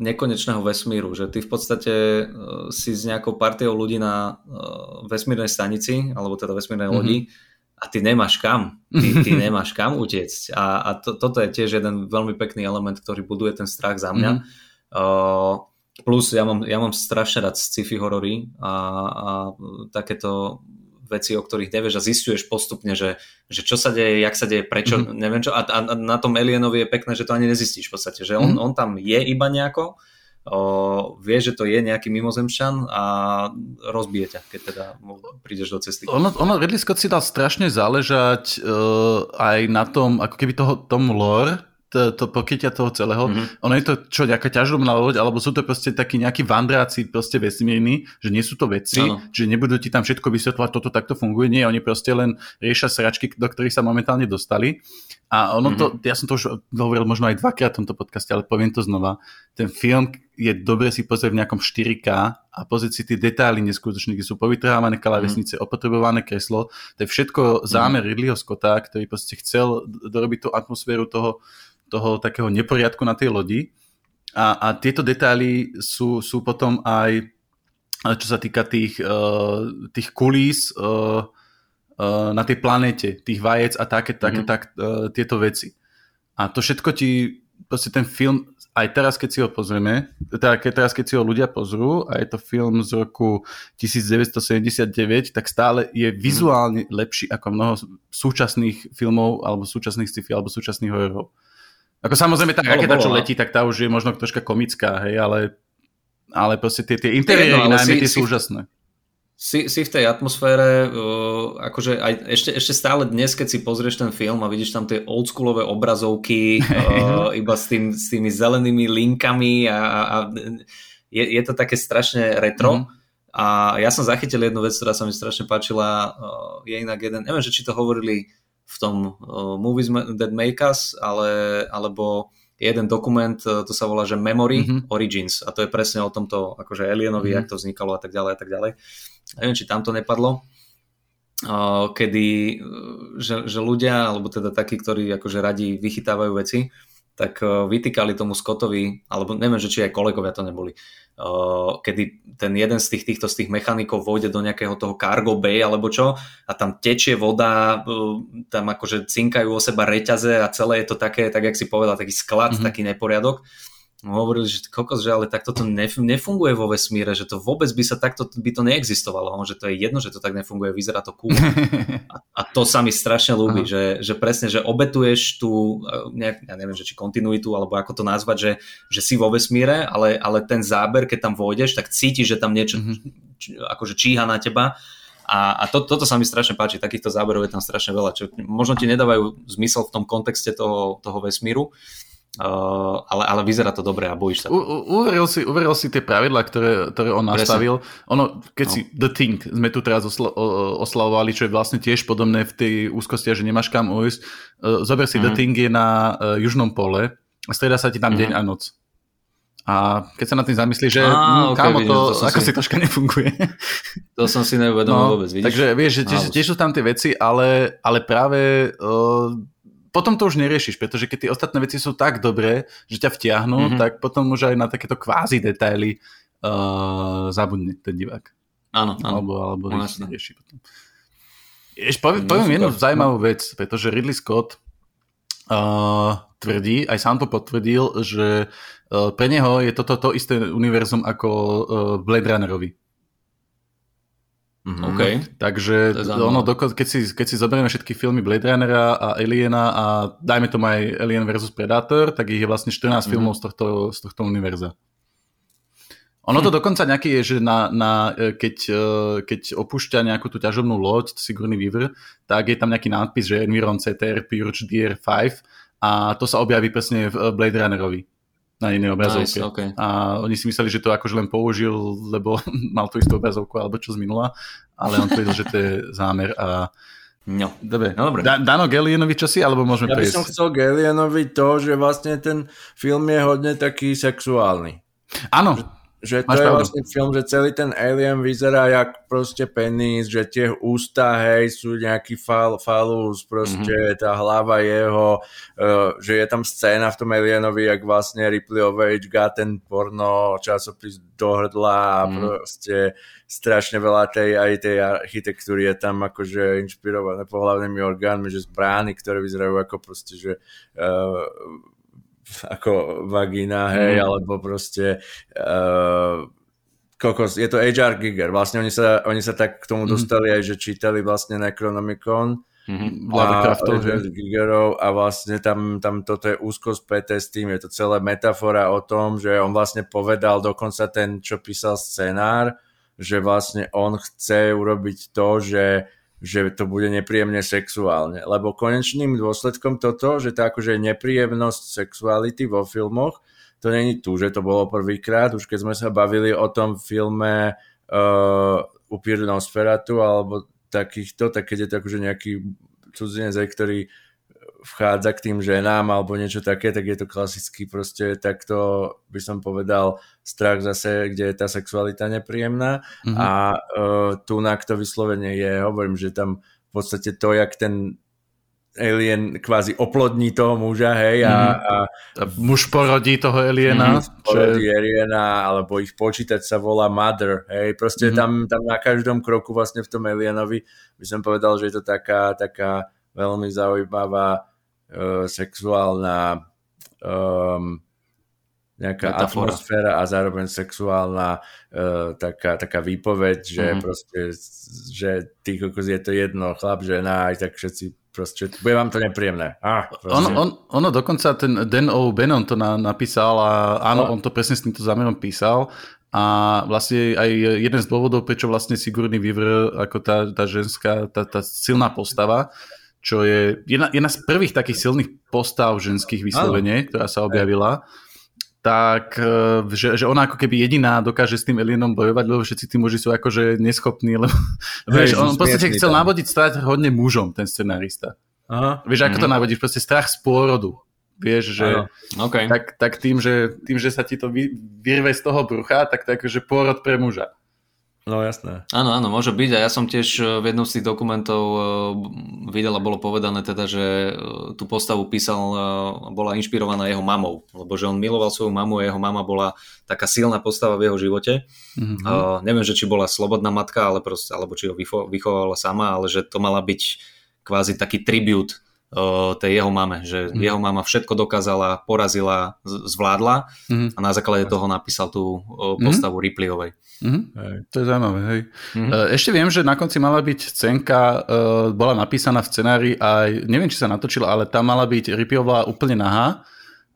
nekonečného vesmíru, že ty v podstate e, si s nejakou partiou ľudí na e, vesmírnej stanici, alebo teda vesmírnej mm-hmm. lodi a ty nemáš kam. Ty, ty nemáš kam utiecť. A, a to, toto je tiež jeden veľmi pekný element, ktorý buduje ten strach za mňa. Mm-hmm. Uh, plus ja mám, ja mám strašne rád sci-fi horory a, a takéto veci, o ktorých nevieš a zistuješ postupne, že, že čo sa deje, jak sa deje, prečo, mm-hmm. neviem čo. A, a na tom Alienovi je pekné, že to ani nezistíš v podstate, že on, mm-hmm. on tam je iba nejako, o, vie, že to je nejaký mimozemšťan a rozbije ťa, keď teda prídeš do cesty. Ono, ono Ridley Scott si dal strašne záležať uh, aj na tom, ako keby toho, tomu lore, to, to pokrytia toho celého. Mm-hmm. Ono je to čo, nejaká ťažobná loď, alebo sú to proste takí nejakí vandráci proste vesmírni, že nie sú to veci, ano. že nebudú ti tam všetko vysvetľovať, toto takto funguje. Nie, oni proste len riešia sračky, do ktorých sa momentálne dostali. A ono mm-hmm. to, ja som to už hovoril možno aj dvakrát v tomto podcaste, ale poviem to znova. Ten film je dobre si pozrieť v nejakom 4K a pozrieť si tie detaily neskutočné, kde sú povytrhávané kalavesnice, mm. opotrebované kreslo. To je všetko zámer mm. Ridleyho Scotta, ktorý proste chcel dorobiť tú atmosféru toho, toho takého neporiadku na tej lodi. A, a tieto detaily sú, sú potom aj, čo sa týka tých, uh, tých kulís uh, na tej planete, tých vajec a také, také mm-hmm. tak, uh, tieto veci. A to všetko ti, proste ten film aj teraz, keď si ho pozrieme, teda keď teraz, keď si ho ľudia pozrú a je to film z roku 1979, tak stále je mhm. vizuálne mm. lepší ako mnoho súčasných filmov alebo súčasných sci-fi alebo súčasných hororov. Ako samozrejme tá raketa, čo no. letí, tak tá už je možno troška komická, hej, ale, ale proste tie, tie interiéry najmä tie sú úžasné si, si v tej atmosfére, uh, akože aj ešte, ešte stále dnes, keď si pozrieš ten film a vidíš tam tie oldschoolové obrazovky uh, iba s, tým, s tými zelenými linkami a, a je, je to také strašne retro. Mm. A ja som zachytil jednu vec, ktorá sa mi strašne páčila, uh, je inak jeden, neviem, že či to hovorili v tom uh, Movies That Make Us, ale, alebo jeden dokument, to sa volá, že Memory mm-hmm. Origins a to je presne o tomto, akože Alienovi, mm-hmm. jak to vznikalo a tak ďalej a tak ďalej neviem, či tam to nepadlo, kedy, že, že ľudia, alebo teda takí, ktorí akože radi vychytávajú veci, tak vytýkali tomu Scottovi, alebo neviem, že či aj kolegovia to neboli, kedy ten jeden z tých, týchto z tých mechanikov vôjde do nejakého toho cargo bay alebo čo a tam tečie voda, tam akože cinkajú o seba reťaze a celé je to také, tak jak si povedal, taký sklad, mm-hmm. taký neporiadok hovorili, že kokos, že ale takto to nefunguje vo vesmíre, že to vôbec by sa takto by to neexistovalo, že to je jedno, že to tak nefunguje, vyzerá to cool. A, a to sa mi strašne ľúbi, že, že presne, že obetuješ tú, nejak, ja neviem, že či kontinuitu, alebo ako to nazvať, že, že si vo vesmíre, ale, ale ten záber, keď tam vôjdeš, tak cítiš, že tam niečo mm-hmm. č, akože číha na teba a, a to, toto sa mi strašne páči, takýchto záberov je tam strašne veľa, čo možno ti nedávajú zmysel v tom kontexte toho, toho vesmíru, Uh, ale, ale vyzerá to dobre a bojíš sa. U, uveril, si, uveril si tie pravidlá, ktoré, ktoré on nastavil. Ono, keď no. si The Thing sme tu teraz osla, oslavovali, čo je vlastne tiež podobné v tej úzkosti, že nemáš kam ujsť. Uh, zober si, mm-hmm. The mhm. Thing je na uh, južnom pole a strieda sa ti tam mm-hmm. deň a noc. A keď sa na tým zamyslíš, že ah, okay, kámo, to, to ako si... si troška nefunguje. To som si neuvedomil no, vôbec, vidíš? Takže vieš, že tiež, tiež sú tam tie veci, ale, ale práve uh, potom to už neriešiš, pretože keď tie ostatné veci sú tak dobré, že ťa vtiahnu, mm-hmm. tak potom už aj na takéto kvázi detaily uh, zabudne ten divák. Áno, áno. Alebo, alebo no, ich nerieši potom. Ešte poviem, no, poviem jednu zaujímavú vec, pretože Ridley Scott uh, tvrdí, aj sám to potvrdil, že uh, pre neho je toto to isté univerzum ako uh, Blade Runnerovi. Mm-hmm. Okay. Takže ono, keď, si, keď si zoberieme všetky filmy Blade Runnera a Aliena a dajme tomu aj Alien vs Predator, tak ich je vlastne 14 mm-hmm. filmov z tohto, z tohto univerza. Ono to hm. dokonca nejaký je, že na, na, e, keď, e, keď opúšťa nejakú tú ťažobnú loď, Sigourney Weaver, tak je tam nejaký nápis, že Environ CTR Purge DR5 a to sa objaví presne v Blade Runnerovi na inej obrazovke. Nice, okay. A oni si mysleli, že to akože len použil, lebo mal tú istú obrazovku alebo čo z minula, ale on tvrdil, že to je zámer a No, dobre. No, dobre. Da, Dano Gelienovi čo si, alebo môžeme ja prejsť? Ja by som chcel Gelienovi to, že vlastne ten film je hodne taký sexuálny. Áno. Že to Máš je pravdu. vlastne film, že celý ten alien vyzerá jak proste penis, že tie ústa, hej, sú nejaký fal, falus, proste mm-hmm. tá hlava jeho, uh, že je tam scéna v tom alienovi, jak vlastne Ripley of Age gá ten porno časopis do hrdla a mm. proste strašne veľa tej, aj tej architektúry je tam akože inšpirované pohľavnými orgánmi, že zbrány, ktoré vyzerajú ako proste, že uh, ako vagína, hej, mm. alebo proste uh, kokos, je to HR Giger, vlastne oni sa, oni sa tak k tomu mm. dostali aj, že čítali vlastne Necronomicon mm-hmm. a, Gigerov a vlastne tam, tam toto je úzko späté s tým, je to celé metafora o tom, že on vlastne povedal dokonca ten, čo písal scenár, že vlastne on chce urobiť to, že že to bude nepríjemne sexuálne. Lebo konečným dôsledkom toto, že to akože nepríjemnosť sexuality vo filmoch, to není tu, že to bolo prvýkrát, už keď sme sa bavili o tom filme uh, Upír Nosferatu alebo takýchto, tak keď je to akože nejaký cudzinec, ktorý vchádza k tým ženám alebo niečo také, tak je to klasicky proste takto by som povedal strach zase, kde je tá sexualita nepríjemná mm-hmm. a uh, tu na to vyslovene je, hovorím, že tam v podstate to, jak ten alien kvázi oplodní toho muža, hej, a, Mhm. a A muž porodí toho aliena. je- porodí aliena, alebo ich počítač sa volá Mother, hej, proste Mhm. tam, tam na každom kroku vlastne v tom alienovi by som povedal, že je to taká, taká veľmi zaujímavá sexuálna um, nejaká Metafora. atmosféra a zároveň sexuálna uh, taká, taká výpoveď, že Mhm. proste, že ty kokos je to jedno, chlap, žena, aj tak všetci proste, bude vám to nepríjemné. Ah, On, on, ono dokonca, ten Dan O'Bannon to na, napísal a áno, No. on to presne s týmto zámerom písal a vlastne aj jeden z dôvodov, prečo vlastne Sigourney Weaver ako tá, tá ženská, tá, tá silná postava, čo je jedna, jedna z prvých takých silných postav ženských vyslovene, ktorá sa objavila, tak eh, že, že ona ako keby jediná dokáže s tým alienom bojovať, lebo všetci tí muži sú akože neschopní, lebo Hej, vieš, on v podstate chcel tam. navodiť strach hodne mužom, ten scenárista. Aha. Vieš, ako to navodíš? Proste strach z pôrodu. Vieš, že Áno. OK. tak, tak tým, že, tým, že sa ti to vy, vyrve z toho brucha, tak to je akože pôrod pre muža. No jasné. Áno, áno, môže byť a ja som tiež e, v jednom z tých dokumentov e, videl a bolo povedané teda, že e, tú postavu písal, bola inšpirovaná jeho mamou, lebo že on miloval svoju mamu a jeho mama bola taká silná postava v jeho živote. Mhm. Uh, neviem, že či bola slobodná matka, ale proste, alebo či ho vycho- vychovala sama, ale že to mala byť kvázi taký tribut tej jeho mame, že Mhm. jeho mama všetko dokázala, porazila, zvládla Mhm. a na základe toho napísal tú uh, postavu Ripleyovej. Mhm. Hej. To je zaujímavé, hej. Mhm. E, Ešte viem, že na konci mala byť scénka, bola napísaná v scenári a neviem, či sa natočila, ale tam mala byť Ripiová úplne nahá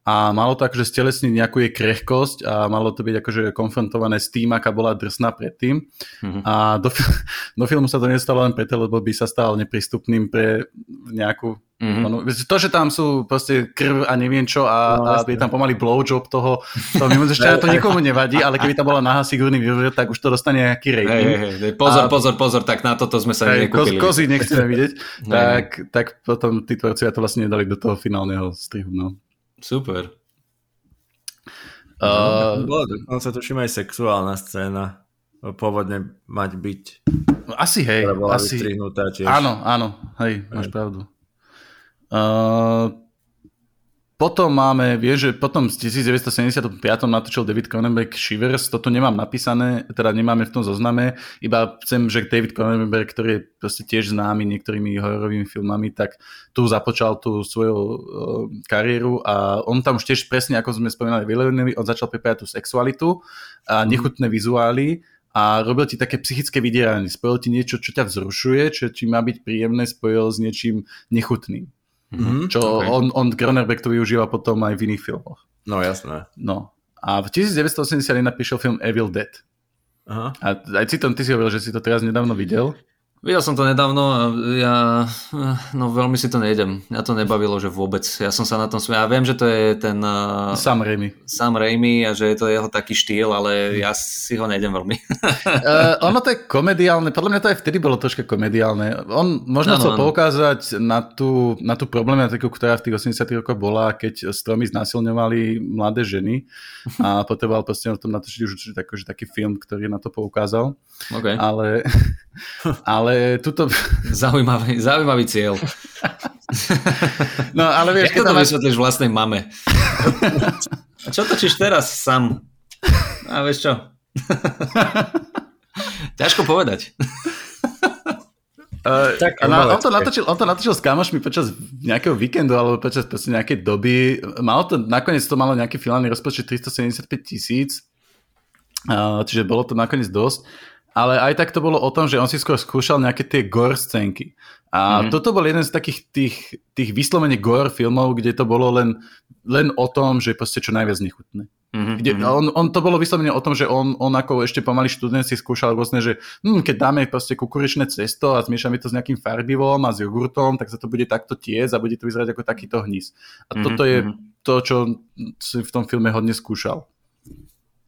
a malo to akože stelesniť nejakú jej krehkosť a malo to byť akože konfrontované s tým, aká bola drsná predtým. Mhm. A do, do filmu sa to nestalo len preto, lebo by sa stal neprístupným pre nejakú... Mhm. Ono, to, že tam sú proste krv a neviem čo a, No, a je tam pomaly blowjob toho, toho mimozemšťana, to nikomu nevadí, ale keby tam bola nahá Sigourney Weaver, tak už to dostane nejaký rating. hej, hej, pozor, A- pozor, pozor, tak na toto sme sa koz, nekúpili. kozy nechceme vidieť, Hej, tak, tak potom tí tvorcovia to vlastne nedali do toho finálneho strihu. No. Super. Uh, Bola dokonca tuším aj sexuálna scéna. Pôvodne mať byť. asi hej, bola asi, tiež. áno, áno, hej, máš pravdu. Uh, potom máme, vieš, že potom v 1975 natočil David Cronenberg Shivers, toto nemám napísané, teda nemáme v tom zozname, iba chcem, že David Cronenberg, ktorý je proste tiež známy niektorými hororovými filmami, tak tu započal tú svoju uh, kariéru a on tam už tiež presne, ako sme spomínali, Villeneuve, on začal pripájať tú sexualitu a nechutné vizuály a robil ti také psychické vydieranie. Spojil ti niečo, čo ťa vzrušuje, čo ti má byť príjemné, spojil s niečím nechutným. Mhm. Čo Ok. okay. on, on Cronenberg to využíva potom aj v iných filmoch. No jasné. No. A v 1981 napíšel film Evil Dead. Aha. A aj Citon, ty si hovoril, že si to teraz nedávno videl. Videl som to nedávno a ja no veľmi si to nejdem. Mňa to nebavilo, že vôbec. Ja som sa na tom smial. Ja viem, že to je ten uh, Sam Raimi. Sam Raimi a že je to jeho taký štýl, ale ja si ho nejdem veľmi. Uh, ono to je komediálne, podľa mňa to aj vtedy bolo troška komediálne. On možno Áno, chcel áno. poukázať na tú, na tú problematiku, ktorá v tých 80 rokoch bola, keď stromy znasilňovali mladé ženy a potreboval proste o tom natočiť už taký, taký film, ktorý na to poukázal. okay. Ale, ale tuto... Zaujímavý, zaujímavý cieľ. No ale vieš, Jak keď to tam máš... vysvetlíš vlastnej mame? A čo točíš teraz sám? A vieš čo? Ťažko povedať. Uh, Tak, a na, on, to natočil, on to natočil s kamošmi počas nejakého víkendu alebo počas proste nejakej doby. Malo to, nakoniec to malo nejaký finálny rozpočet 375 tisíc, uh, čiže bolo to nakoniec dosť. Ale aj tak to bolo o tom, že on si skôr skúšal nejaké tie gore scénky. A mm-hmm. toto bol jeden z takých tých, tých vyslovene gore filmov, kde to bolo len, len o tom, že proste čo najviac nechutné. Mhm, Kde, mhm. on, on to bolo vyslovene o tom, že on, on ako ešte pomalý študent si skúšal rôzne, že hm, keď dáme proste kukuričné cesto a zmiešame to s nejakým farbivom a s jogurtom, tak sa to bude takto tiesť a bude to vyzerať ako takýto hnis. A Mhm, toto je mhm. to, čo si v tom filme hodne skúšal.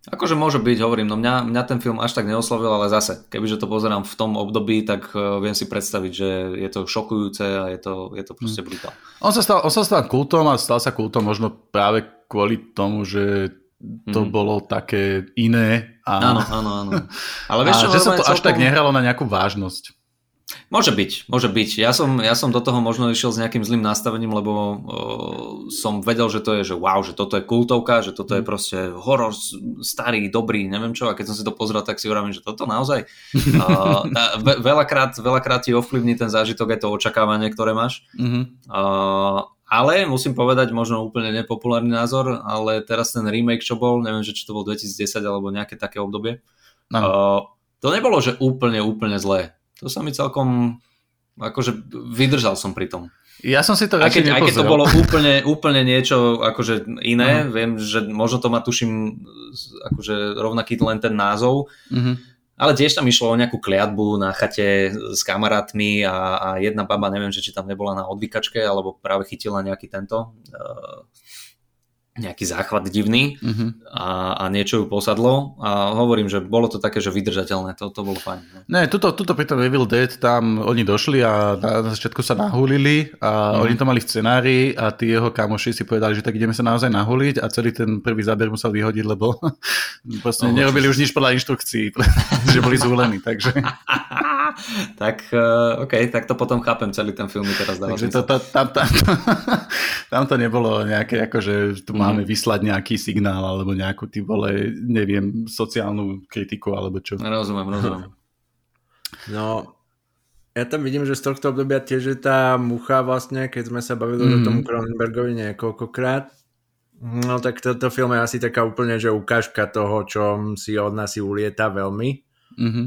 Akože môže byť, hovorím, no mňa, mňa ten film až tak neoslovil, ale zase, kebyže to pozerám v tom období, tak uh, viem si predstaviť, že je to šokujúce a je to, je to proste brutál. On sa, stal, on sa stal kultom a stal sa kultom možno práve kvôli tomu, že to Mhm. bolo také iné a, Áno, áno, áno. Ale a vieš čo, že sa to až tak nehralo na nejakú vážnosť. Môže byť, môže byť. Ja som, ja som do toho možno išiel s nejakým zlým nastavením, lebo o, som vedel, že to je, že wow, že toto je kultovka, že toto je mhm. proste horor starý, dobrý, neviem čo. A keď som si to pozrel, tak si hovorím, že toto naozaj o, ve, veľakrát, veľakrát ti ovplyvní ten zážitok aj to očakávanie, ktoré máš. Mm-hmm. O, ale musím povedať možno úplne nepopulárny názor, ale teraz ten remake, čo bol, neviem, že či to bol 2010 alebo nejaké také obdobie, no. uh, to nebolo, že úplne, úplne zlé. To sa mi celkom, akože vydržal som pri tom. Ja som si to aj keď, aj keď to bolo úplne, úplne niečo akože iné, uh-huh. viem, že možno to má tuším akože rovnaký len ten názov, uh-huh ale tiež tam išlo o nejakú kliatbu na chate s kamarátmi a, a jedna baba, neviem, že či tam nebola na odvykačke, alebo práve chytila nejaký tento uh, nejaký záchvat divný uh-huh. a, a niečo ju posadlo a hovorím, že bolo to také, že vydržateľné, to, to bolo fajn. No. Ne, tuto, tuto pri tom Evil Dead tam oni došli a na, na začiatku sa nahulili a uh-huh. oni to mali v scenári a tí jeho kamoši si povedali, že tak ideme sa naozaj nahuliť a celý ten prvý záber musel vyhodiť, lebo proste no, nerobili už nič podľa inštrukcií, že boli zúlení, takže... tak uh, OK, tak to potom chápem, celý ten film mi teraz dáva Takže to, to, tam, tam, tam to nebolo nejaké, akože tu máme mhm. vyslať nejaký signál alebo nejakú, ty vole, neviem, sociálnu kritiku alebo čo. Rozumiem, rozumiem. No, ja tam vidím, že z tohto obdobia tiež je tá mucha vlastne, keď sme sa bavili mm. o tom Cronenbergovi niekoľkokrát, no tak toto film je asi taká úplne, že ukážka toho, čo si od nás si ulieta veľmi. Mm-hmm.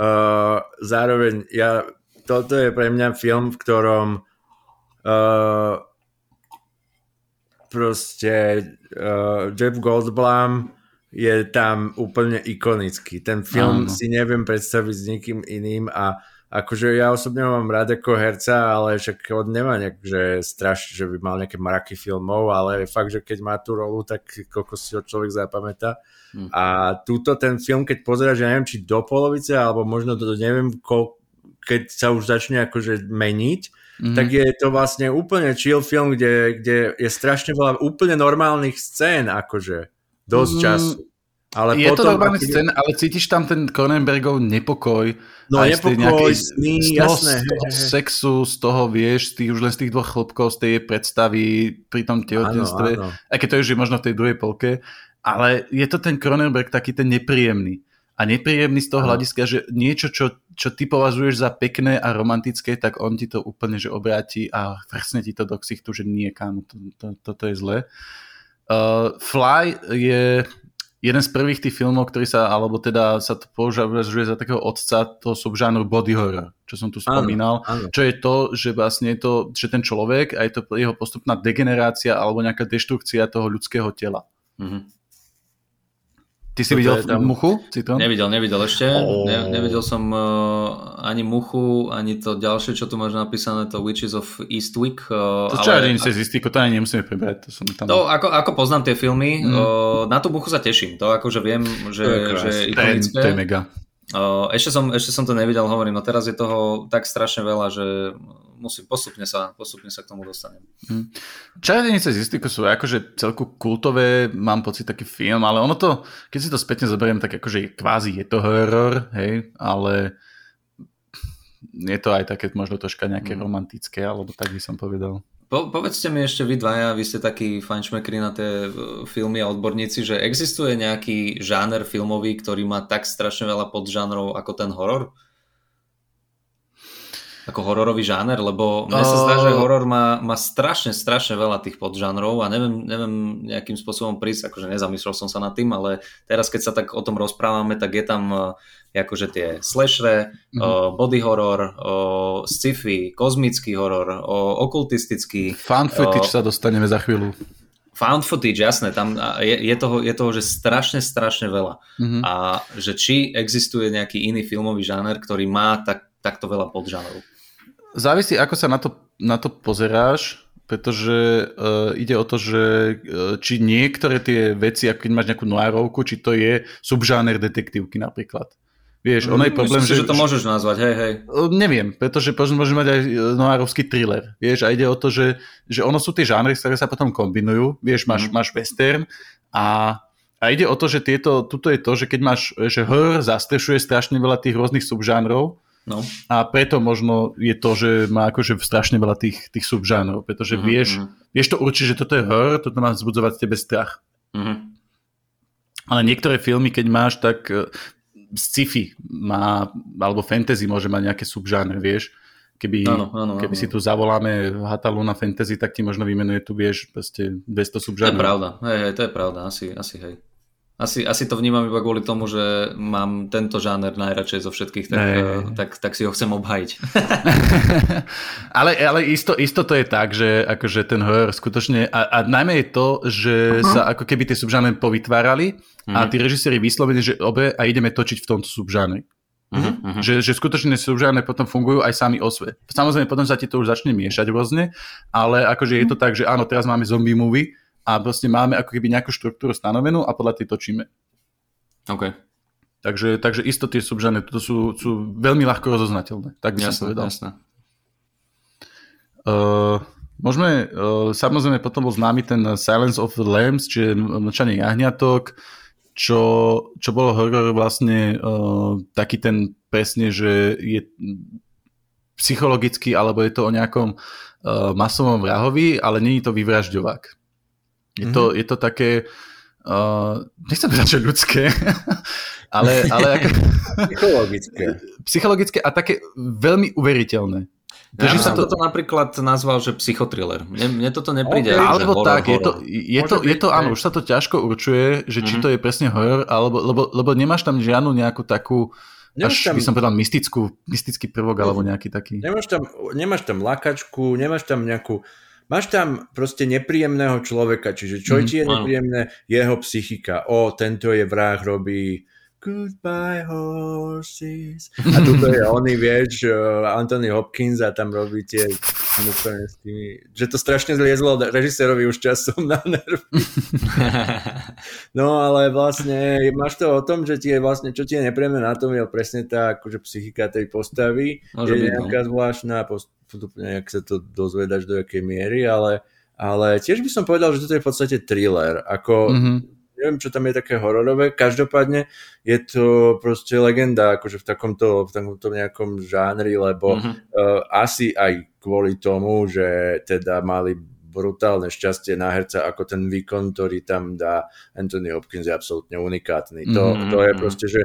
Uh, zároveň ja, toto je pre mňa film, v ktorom uh, proste uh, Jeff Goldblum je tam úplne ikonický. Ten film Áno. si neviem predstaviť s nikým iným a akože ja osobne mám rád ako herca, ale však on nemá nejak, že strašne, že by mal nejaké mraky filmov, ale fakt, že keď má tú rolu, tak koľko si ho človek zapamätá. Hmm. A túto ten film, keď pozeráš, ja neviem, či do polovice, alebo možno do, neviem, koľko, keď sa už začne akože meniť, mm-hmm. tak je to vlastne úplne chill film, kde, kde je strašne veľa úplne normálnych scén, akože dosť mm, času. Ale je potom, to normálny keď... scén, ale cítiš tam ten Cronenbergov nepokoj. No aj nepokoj, z sny, jasné. Z toho sexu, z toho, vieš, z tých, už len z tých dvoch chlopkov, z tej predstavy pri tom tehotenstve. Aj keď to je možno v tej druhej polke. Ale je to ten Cronenberg taký ten nepríjemný a nepríjemný z toho no. hľadiska, že niečo, čo, čo ty považuješ za pekné a romantické, tak on ti to úplne že obráti a vrsne ti to do ksichtu, že nie, kámo, to, to, toto je zlé. Uh, Fly je jeden z prvých tých filmov, ktorý sa, alebo teda sa to považuje za takého otca toho subžánru body horror, čo som tu spomínal, áno, áno. čo je to, že vlastne je to, že ten človek a je to jeho postupná degenerácia alebo nejaká deštrukcia toho ľudského tela. Mm-hmm. Ty si videl tam... Muchu? Citrón? Nevidel, nevidel ešte. Oh. Ne, nevidel som uh, ani Muchu, ani to ďalšie, čo tu máš napísané, to Witches of Eastwick. Uh, to čo, ale... sa zistí, to ani nemusíme prebrať. To, som tam... to ako, ako poznám tie filmy, mm. uh, na tú Muchu sa teším. To akože viem, že, to je, že to je, to je mega. Uh, ešte, som, ešte som to nevidel, hovorím, no teraz je toho tak strašne veľa, že musím, postupne sa, postupne sa k tomu dostanem. Hmm. Čarodenice z Istiku sú akože celku kultové, mám pocit taký film, ale ono to, keď si to spätne zoberiem, tak akože kvázi je to horor, hej, ale je to aj také možno troška nejaké hmm. romantické, alebo tak by som povedal. Po, povedzte mi ešte vy dvaja, vy ste takí fajnšmekri na tie e, filmy a odborníci, že existuje nejaký žáner filmový, ktorý má tak strašne veľa podžánrov ako ten horor? Ako hororový žáner, lebo mne sa zdá, že horor má, má strašne, strašne veľa tých podžánrov a neviem, neviem nejakým spôsobom prísť, akože nezamyslel som sa nad tým, ale teraz keď sa tak o tom rozprávame, tak je tam e, akože tie slashere, mm-hmm. body horror, sci-fi, kozmický horor, okultistický. Fan footage sa dostaneme za chvíľu. Found footage, jasné, tam je, je, toho, je toho, že strašne, strašne veľa. Mm-hmm. A že či existuje nejaký iný filmový žáner, ktorý má tak, takto veľa podžánrov závisí, ako sa na to, na to pozeráš, pretože uh, ide o to, že uh, či niektoré tie veci, ako keď máš nejakú noirovku, či to je subžáner detektívky napríklad. Vieš, ono je mm, problém, Myslím, že... že to môžeš nazvať, hej, hej. Uh, neviem, pretože môžeš mať aj noárovský thriller, vieš, a ide o to, že, že ono sú tie žánry, ktoré sa potom kombinujú, vieš, máš, mm. máš western a, a ide o to, že tieto, tuto je to, že keď máš, že horror zastrešuje strašne veľa tých rôznych subžánrov, No. A preto možno je to, že má akože strašne veľa tých, tých subžánrov, pretože mm-hmm. vieš, vieš to určiť, že toto je horor, toto má vzbudzovať tebe strach. Mm-hmm. Ale niektoré filmy, keď máš, tak uh, sci-fi má, alebo fantasy môže mať nejaké subžánre, vieš. Keby, ano, ano, keby ano. si tu zavoláme Hatalu na fantasy, tak ti možno vymenuje tu, vieš, proste 200 subžánrov. To je pravda, hej, hej, to je pravda, asi, asi hej. Asi, asi to vnímam iba kvôli tomu, že mám tento žáner najradšej zo všetkých, tak, hey. Eh, tak, tak si ho chcem obhajiť. ale ale isto, isto to je tak, že akože ten horor skutočne, a, a najmä je to, že uh-huh. sa ako keby tie subžány povytvárali uh-huh. a tí režiséri vyslovili, že obe a ideme točiť v tomto subžánri. Uh-huh, uh-huh. Že, že skutočne subžánre potom fungujú aj sami o sve. Samozrejme, potom sa ti to už začne miešať rôzne, ale akože je to tak, že áno, teraz máme zombie movie, a proste máme ako keby nejakú štruktúru stanovenú a podľa tej točíme. OK. Takže, takže isto tie subžany to sú, sú veľmi ľahko rozoznateľné. Tak by jasné, som povedal. Jasné. Uh, môžeme, uh, samozrejme potom bol známy ten Silence of the Lambs, čiže mlčanie jahňatok, čo, čo bolo horor vlastne uh, taký ten presne, že je psychologický, alebo je to o nejakom uh, masovom vrahovi, ale není to vyvražďovák. Je, mm-hmm. to, je to také, uh, nechcem povedať, že ľudské, ale, ale ako, psychologické. psychologické a také veľmi uveriteľné. Ja sa to... toto napríklad nazval, že psychotriller. Mne, mne toto nepríde. Okay. Alebo horror, tak, horror. je to, je to, je to áno, už sa to ťažko určuje, že či mm-hmm. to je presne horor, alebo, lebo, lebo nemáš tam žiadnu nejakú takú Nemáš až tam, by som povedal mystickú, mystický prvok, alebo nejaký taký. Nemáš tam, nemáš tam lakačku, nemáš tam nejakú Máš tam proste nepríjemného človeka, čiže čo mm, ti je nepríjemné? Jeho psychika. O, tento je vrah, robí Goodbye horses. A tu je oný, vieš, uh, Anthony Hopkins a tam robí tie úplne s tými, že to strašne zliezlo režisérovi už časom na nervy. no ale vlastne máš to o tom, že ti je vlastne, čo ti je nepríjemné na tom, je presne tá akože psychika tej postavy. Môže je byť, no. nejaká no. zvláštna, postupne, ak sa to dozvedaš do jakej miery, ale, ale tiež by som povedal, že toto je v podstate thriller. Ako, mm-hmm neviem, čo tam je také hororové, každopádne je to proste legenda akože v takomto, v takomto nejakom žánri, lebo mm-hmm. uh, asi aj kvôli tomu, že teda mali brutálne šťastie na herca, ako ten výkon, ktorý tam dá Anthony Hopkins je absolútne unikátny. Mm-hmm. To, to je mhm. proste, že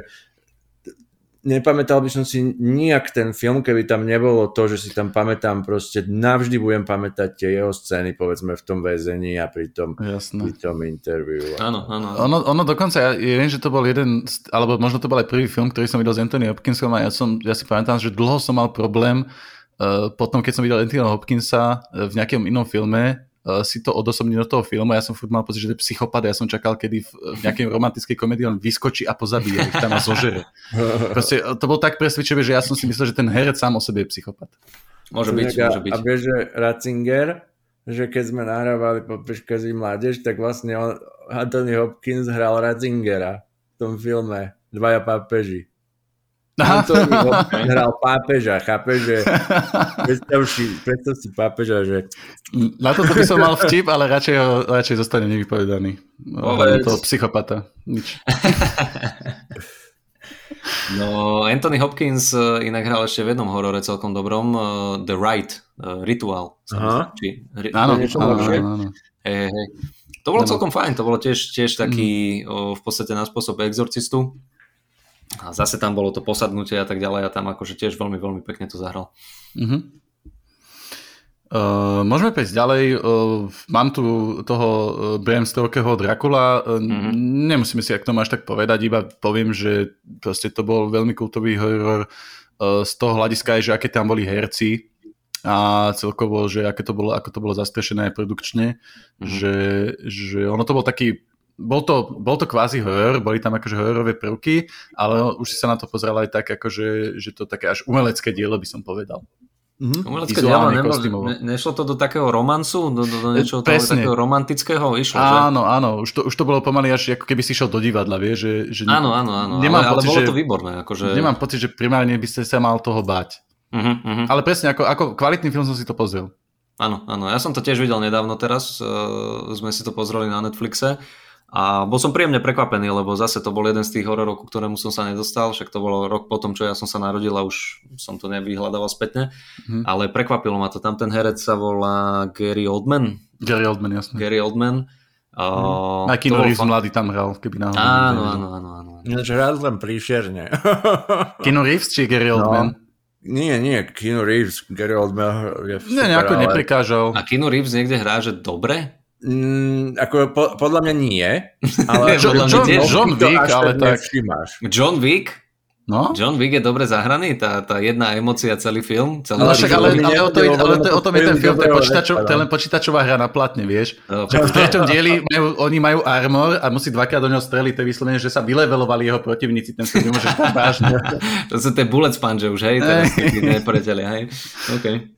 nepamätal by som si nijak ten film, keby tam nebolo to, že si tam pamätám proste, navždy budem pamätať tie jeho scény, povedzme v tom väzení a pri tom, pri tom interviu. Áno, áno. Ono, ono dokonca, ja, ja viem, že to bol jeden, alebo možno to bol aj prvý film, ktorý som videl s Anthony Hopkinsom a ja, som, ja si pamätám, že dlho som mal problém uh, potom, keď som videl Anthony Hopkinsa uh, v nejakom inom filme, si to odosobniť do toho filmu. Ja som furt mal pocit, že to je psychopat. Ja som čakal, kedy v, v nejakej romantickej komedii on vyskočí a pozabíja ich tam a zožere. Proste, to bol tak presvedčivé, že ja som si myslel, že ten herec sám o sebe je psychopat. Môže byť, a, môže byť. A vieš, že Ratzinger, že keď sme nahrávali po Peškazí mládež, tak vlastne on, Anthony Hopkins hral Ratzingera v tom filme Dvaja pápeži. Aha. To hral pápeža, chápe, že predstav si, predstav si pápeža, že... Na toto by som mal vtip, ale radšej, ho, radšej zostane nevypovedaný. Povedz. To psychopata. Nič. No, Anthony Hopkins eh, inak hral ešte v jednom horore celkom dobrom, uh, The Right, uh, Ritual. Aha. Či, ri, áno, áno, áno. Hey, hey. To bolo celkom fajn, to bolo tiež, tiež taký mm. o, v podstate na spôsob exorcistu. A zase tam bolo to posadnutie a tak ďalej a tam akože tiež veľmi, veľmi pekne to zahral. Uh-huh. Uh, môžeme prejsť ďalej. Uh, mám tu toho uh, Bram Stokerho Dracula. Uh, uh-huh. Nemusíme si ak to máš tak povedať, iba poviem, že proste to bol veľmi kultový horor uh, z toho hľadiska aj, že aké tam boli herci a celkovo, že aké to bolo, ako to bolo zastrešené aj produkčne, uh-huh. že, že ono to bol taký bol to, bol to kvázi horor, boli tam akože hororové prvky, ale už si sa na to pozeral aj tak, akože, že to také až umelecké dielo by som povedal. Mm-hmm. Umelecké dielo, nebol, ne, nešlo to do takého romancu, do, do, do niečoho toho takého romantického išlo, Áno, že? áno, už to, už to bolo pomaly až ako keby si išiel do divadla, vie, že, že áno, áno, áno, nemám ale, pocit, ale bolo že, to výborné. Akože... Nemám pocit, že primárne by ste sa mal toho báť. Uh-huh, uh-huh. Ale presne, ako, ako kvalitný film som si to pozrel. Áno, áno, ja som to tiež videl nedávno teraz, uh, sme si to pozreli na Netflixe A bol som príjemne prekvapený, lebo zase to bol jeden z tých hororov, ku ktorému som sa nedostal, však to bolo rok potom, čo ja som sa narodil a už som to nevyhľadával spätne, mm. ale prekvapilo ma to. Tam ten herec sa volá Gary Oldman. Gary Oldman, jasne. Gary Oldman. Uh, Aj Kino Reeves fan... mladý tam hral, keby náhodou. Áno, áno, áno, áno. Ináč hral len príšerne. Kino Reeves či Gary no. Oldman? No. Nie, nie, Kino Reeves, Gary Oldman je super, Nie, nejako ale... neprekážal. A Kino Reeves niekde hrá, že dobre? Mm, ako po, podľa mňa nie. Ale John, John, John Wick, ale tak... John Wick? No? John Wick je dobre zahraný, tá, tá jedna emocia, celý film. Celý ale, však, ale, ale, o to, ale to, o tom je ten film, to je, počítačov, to je len počítačová hra na platne, vieš. No, v treťom dieli majú, oni majú armor a musí dvakrát do neho streliť, to je vyslovene, že sa vylevelovali jeho protivníci, ten film nemôžeš vážne. to sú tie bullet sponge už, hej, teraz nepriatelia, hej. Okay.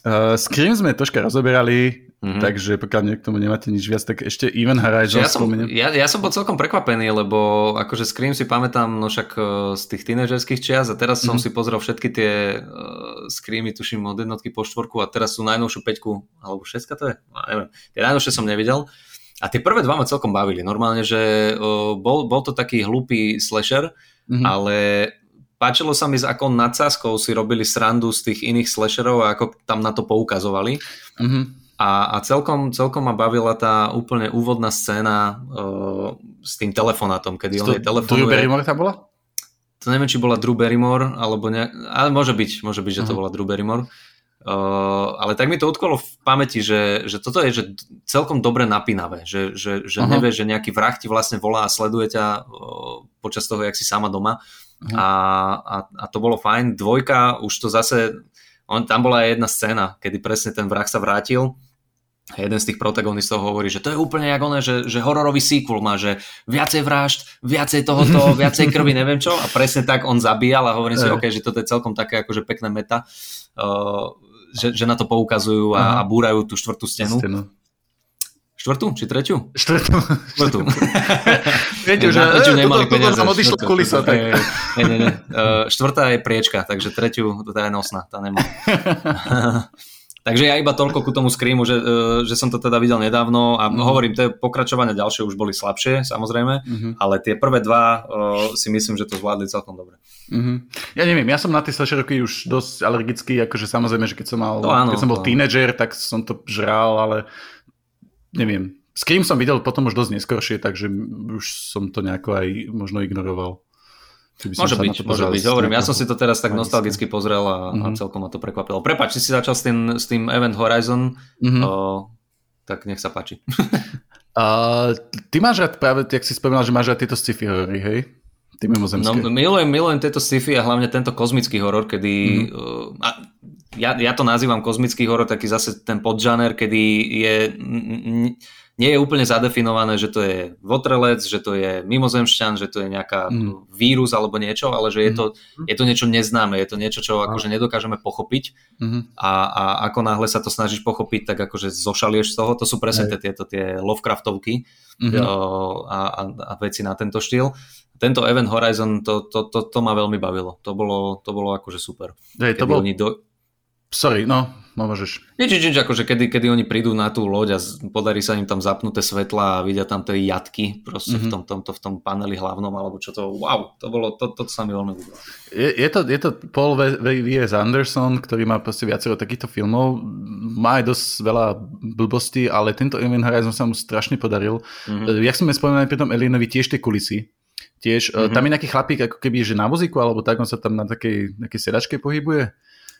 Uh, Scream sme troška rozoberali, Mm-hmm. Takže pokiaľ k tomu nemáte nič viac, tak ešte Even Horizon ja som, ja, ja som bol celkom prekvapený, lebo akože Scream si pamätám no však e, z tých tínežerských čias a teraz som mm-hmm. si pozrel všetky tie uh, Screamy, tuším od jednotky po štvorku a teraz sú najnovšiu peťku, alebo šestka to je? No, neviem. Tie najnovšie som nevidel. A tie prvé dva ma celkom bavili. Normálne, že uh, bol, bol to taký hlupý slasher, mm-hmm. ale páčilo sa mi, s akou nadsázkou si robili srandu z tých iných slasherov a ako tam na to poukazovali. Mm-hmm. A, a celkom, celkom ma bavila tá úplne úvodná scéna uh, s tým telefonátom, kedy on jej telefonuje. Drew Barrymore tam bola? To neviem, či bola Drew Barrymore, alebo ne... Ale môže byť, môže byť, že uh-huh. to mhm. bola Drew Barrymore. Uh, ale tak mi to utkolo v pamäti, že, že toto je že celkom dobre napínavé, že, že, že uh-huh. nevieš, že nejaký vrah ti vlastne volá a sleduje ťa uh, počas toho, jak si sama doma. Uh-huh. A, a, a to bolo fajn. Dvojka, už to zase, on, tam bola aj jedna scéna, kedy presne ten vrah sa vrátil jeden z tých protagonistov hovorí, že to je úplne jak oné, že, že hororový sequel má, že viacej vražd, viacej tohoto, viacej krvi, neviem čo. A presne tak on zabíjal a hovorím si, OK, že toto je celkom také akože pekné meta, uh, že, že na to poukazujú a, a búrajú tú štvrtú stenu. stenu. Štvrtú či treťu? Štvrtú. Štvrtú. Viete, že treťu nemali peniaze. Toto odišlo kulisa. Tak. Nie, nie, nie. Uh, štvrtá je priečka, takže treťu, to je nosná, tá nemá. Takže ja iba toľko ku tomu Screamu, že, e, že som to teda videl nedávno a mm-hmm. hovorím, tie pokračovania ďalšie už boli slabšie, samozrejme, mm-hmm. ale tie prvé dva uh, si myslím, že to zvládli celkom dobre. Mm-hmm. Ja neviem, ja som na tie slasheroky už dosť alergický, akože samozrejme, že keď som mal, to áno, keď som bol tínedžer, tak som to žral, ale neviem. Scream som videl potom už dosť neskôršie, takže už som to nejako aj možno ignoroval. Môže byť, môže byť. Hovorím, ja som si to teraz tak nostalgicky pozrel a, mm-hmm. a mhm. celkom ma to prekvapilo. Prepač, si si začal s tým, s tým Event Horizon, mm-hmm. o, tak nech sa páči. uh, ty máš rád práve, jak si spomínal, že máš rád tieto sci-fi horory, hej? Ty mimozemské. No, milujem, milujem tieto sci-fi a hlavne tento kozmický horor, kedy... Mm-hmm. Uh, a, ja, ja to nazývam kozmický horor, taký zase ten podžaner, kedy je... N- n- nie je úplne zadefinované, že to je votrelec, že to je mimozemšťan, že to je nejaká mm. vírus alebo niečo, ale že je to, mm. je to niečo neznáme, je to niečo, čo akože nedokážeme pochopiť mm. a, a ako náhle sa to snažíš pochopiť, tak akože zošalieš z toho, to sú presne tie, tieto tie Lovecraftovky mm. a, a, a veci na tento štýl. Tento Event Horizon, to, to, to, to ma veľmi bavilo. To bolo, to bolo akože super. Hej, to bol... Do... Sorry, No môžeš. Nič, nič, nič, akože kedy, kedy oni prídu na tú loď a podarí sa im tam zapnuté svetla a vidia tam tie jatky proste mm-hmm. v, mhm. tom, tomto, v tom paneli hlavnom, alebo čo to, wow, to bolo, to, to, to sa mi veľmi ľúbilo. Je, je, to, je to Paul V.S. Anderson, ktorý má proste viacero takýchto filmov, má aj dosť veľa blbostí, ale tento Event Horizon sa mu strašne podaril. Mm-hmm. Jak sme spomínali pri tom Alienovi, tiež tie kulisy, Tiež, mm-hmm. tam je nejaký chlapík ako keby, že na vozíku, alebo tak, on sa tam na takej, takej sedačke pohybuje.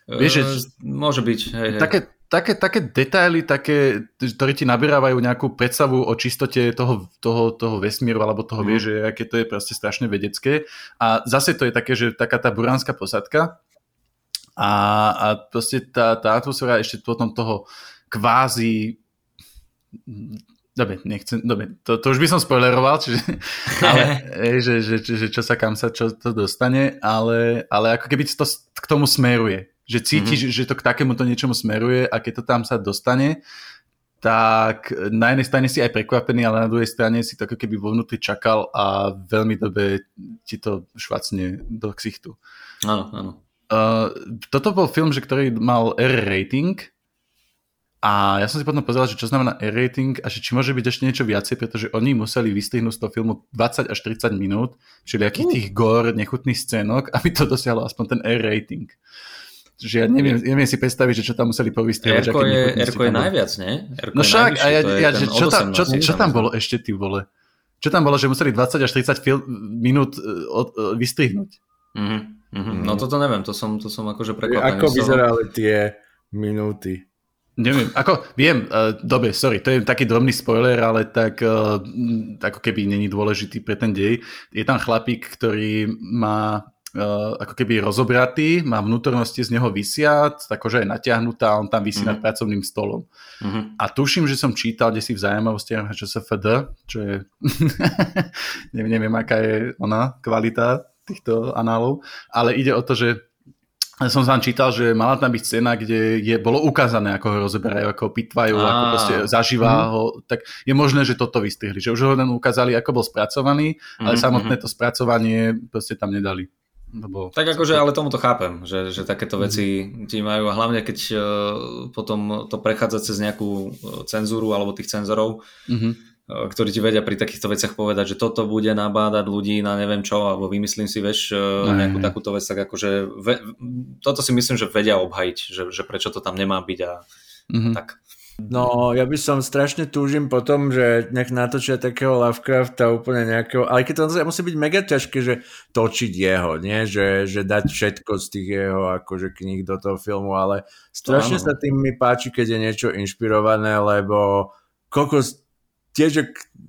Vieš, že, uh, môže byť. Hej, hej. Také, také, také detaily, také, ktoré ti nabierajú nejakú predstavu o čistote toho, toho, toho vesmíru, alebo toho mm. že aké to je proste strašne vedecké. A zase to je také, že taká tá buránska posadka a, a proste tá, tá atmosféra ešte potom toho kvázi Dobre, nechcem, dobre, to, to už by som spoileroval, čiže, ale, že, že, že, že čo sa kam sa čo to dostane, ale, ale ako keby to k tomu smeruje že cítiš, mm-hmm. že to k takémuto niečomu smeruje a keď to tam sa dostane, tak na jednej strane si aj prekvapený, ale na druhej strane si to ako keby vo vnútri čakal a veľmi dobre ti to švacne do ksichtu. Áno, áno. Uh, toto bol film, že ktorý mal R rating A ja som si potom pozrel, že čo znamená R-rating a že či môže byť ešte niečo viacej, pretože oni museli vystrihnúť z toho filmu 20 až 30 minút, čiže akých uh. tých gor, nechutných scénok, aby to dosiahlo aspoň ten R-rating. Čiže ja neviem, neviem si predstaviť, že čo tam museli povystrieľať. Erko je, Erko je najviac, nie? Erko no však, a ja, ja že čo, tam, čo, čo tam bolo ešte, ty vole? Čo tam bolo, že museli 20 až 30 fil- minút uh, uh, vystrihnúť? Mm-hmm. Mm-hmm. No toto neviem, to som, to som akože prekvapený. Ako vyzerali tie minúty? Neviem, ako, viem, uh, dobre, sorry, to je taký drobný spoiler, ale tak uh, ako keby není dôležitý pre ten dej. Je tam chlapík, ktorý má ako keby rozobratý, má vnútornosti z neho vysia, akože je natiahnutá, on tam vysí mm-hmm. nad pracovným stolom. Mm-hmm. A tuším, že som čítal, kde si v zaujímavostiach FD, čo je, neviem, aká je ona, kvalita týchto análov, ale ide o to, že som sa čítal, že mala tam byť scéna, kde je, bolo ukázané, ako ho rozeberajú, ako ho pitvajú, a, ako proste zažíva mm-hmm. ho, tak je možné, že toto vystrihli, že už ho len ukázali, ako bol spracovaný, mm-hmm. ale mhm, samotné mhm. to spracovanie proste tam nedali. Lebo... Tak akože, ale tomu to chápem, že, že takéto mm-hmm. veci ti majú a hlavne keď uh, potom to prechádza cez nejakú e, cenzúru alebo tých cenzorov, mm-hmm Eh, ktorí ti vedia pri takýchto veciach povedať, že toto bude nabádať ľudí na neviem čo, alebo vymyslím si, vieš, eh, nejakú takúto vec, tak akože ve, toto si myslím, že vedia obhajiť, že, že prečo to tam nemá byť a, mm-hmm. a tak. No, ja by som strašne túžim potom, že nech natočia takého Lovecrafta úplne nejakého, ale keď to musí byť mega ťažké, že točiť jeho, nie? Že, že dať všetko z tých jeho akože kníh do toho filmu, ale strašne sa tým mi páči, keď je niečo inšpirované, lebo kokos tiež, že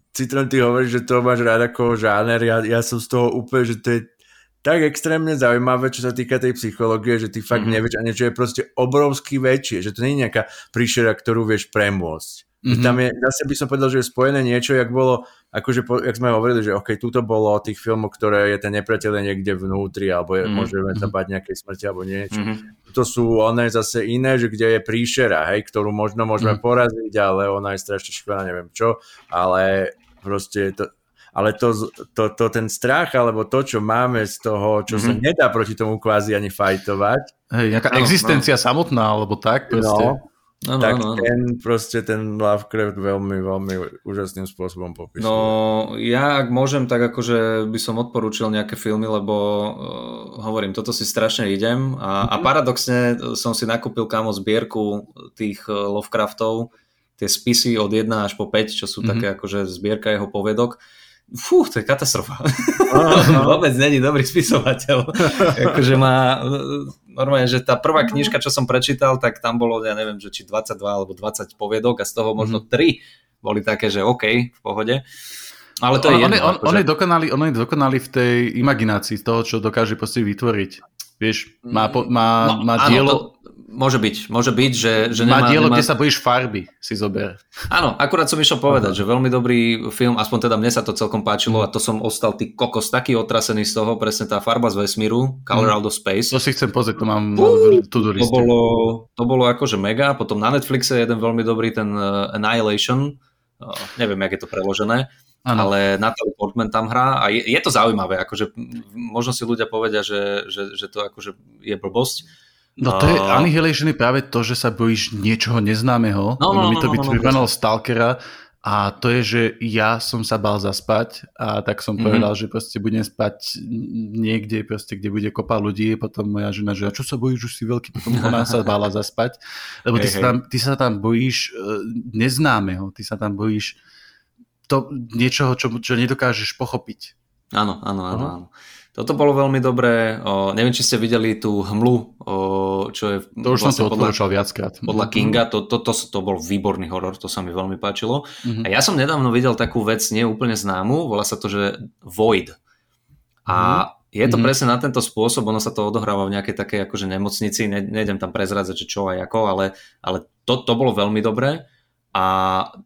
Citron, ty hovoríš, že to máš rád ako žáner, ja, ja som z toho úplne, že to je tak extrémne zaujímavé, čo sa týka tej psychológie, že ty fakt mm-hmm. nevieš a niečo je proste obrovský väčšie, že to nie je nejaká príšera, ktorú vieš premôcť. Mm-hmm. Tam je, zase by som povedal, že je spojené niečo, jak bolo, akože, po, jak sme hovorili, že ok, tuto bolo o tých filmoch, ktoré je ten nepriateľ niekde vnútri, alebo je, mm-hmm. môžeme sa bať nejakej smrti, alebo niečo. Mm-hmm. To sú one zase iné, že kde je príšera, hej, ktorú možno môžeme mm-hmm. poraziť, ale ona je strašne škoda, neviem čo, ale proste to, ale to, to, to, ten strach, alebo to, čo máme z toho, čo mm-hmm. sa nedá proti tomu kvázi ani fajtovať. Hej, nejaká no, existencia no. samotná, alebo tak proste. No, Ano, tak ano, ano. ten proste ten Lovecraft veľmi, veľmi úžasným spôsobom popisuje. No ja ak môžem, tak akože by som odporúčil nejaké filmy, lebo uh, hovorím, toto si strašne idem a, mm-hmm. a mhm. paradoxne som si nakúpil kamo zbierku tých uh, Lovecraftov, tie spisy od 1 až po 5, čo sú mm-hmm. také akože zbierka jeho povedok Fú, to je katastrofa. Vôbec není dobrý spisovateľ. akože má, normálne, že tá prvá knižka, čo som prečítal, tak tam bolo, ja neviem, že či 22 alebo 20 poviedok a z toho možno 3 mhm. boli také, že OK, v pohode. Ale to on, je jedno, on, on, akože... on, je dokonalý, on je dokonalý v tej imaginácii toho, čo dokáže proste vytvoriť. Vieš, má, má, no, má dielo... Áno, to, Môže byť, môže byť, že, že nemá... Má dielo, nemá... kde sa bojíš farby, si zober. Áno, akurát som išiel povedať, uh-huh. že veľmi dobrý film, aspoň teda mne sa to celkom páčilo uh-huh. a to som ostal ty kokos taký otrasený z toho, presne tá farba z vesmíru, Color uh-huh. Out of Space. To si chcem pozrieť, to mám uh, tu do to bolo, to bolo akože mega, potom na Netflixe je jeden veľmi dobrý, ten uh, Annihilation, uh, neviem, jak je to preložené, Ano. ale Natalie Portman tam hrá a je, je to zaujímavé, akože možno si ľudia povedia, že, že, že to akože je blbosť, No to je Annihilation je práve to, že sa bojíš niečoho neznámeho. No, no, no, mi to no, no, no, no, Stalkera a to je, že ja som sa bal zaspať a tak som mm-hmm. povedal, že proste budem spať niekde, proste, kde bude kopa ľudí. Potom moja žena, že a čo sa bojíš, už si veľký, potom ona sa bála zaspať. Lebo ty, hey, sa tam, ty sa tam bojíš uh, neznámeho, ty sa tam bojíš to, niečoho, čo, čo nedokážeš pochopiť. Áno, áno, áno. áno. Toto bolo veľmi dobré. O, neviem, či ste videli tú hmlu, o, čo je... To už vlastne som to odporúčal viackrát. Podľa mhm. Kinga, to, to, to, to bol výborný horor, to sa mi veľmi páčilo. Mm-hmm. A ja som nedávno videl takú vec, nie úplne známu, volá sa to, že Void. A mm-hmm. je to mm-hmm. presne na tento spôsob, ono sa to odohráva v nejakej takej akože nemocnici, ne, nejdem tam prezradzať, že čo a ako, ale, ale to, to bolo veľmi dobré. A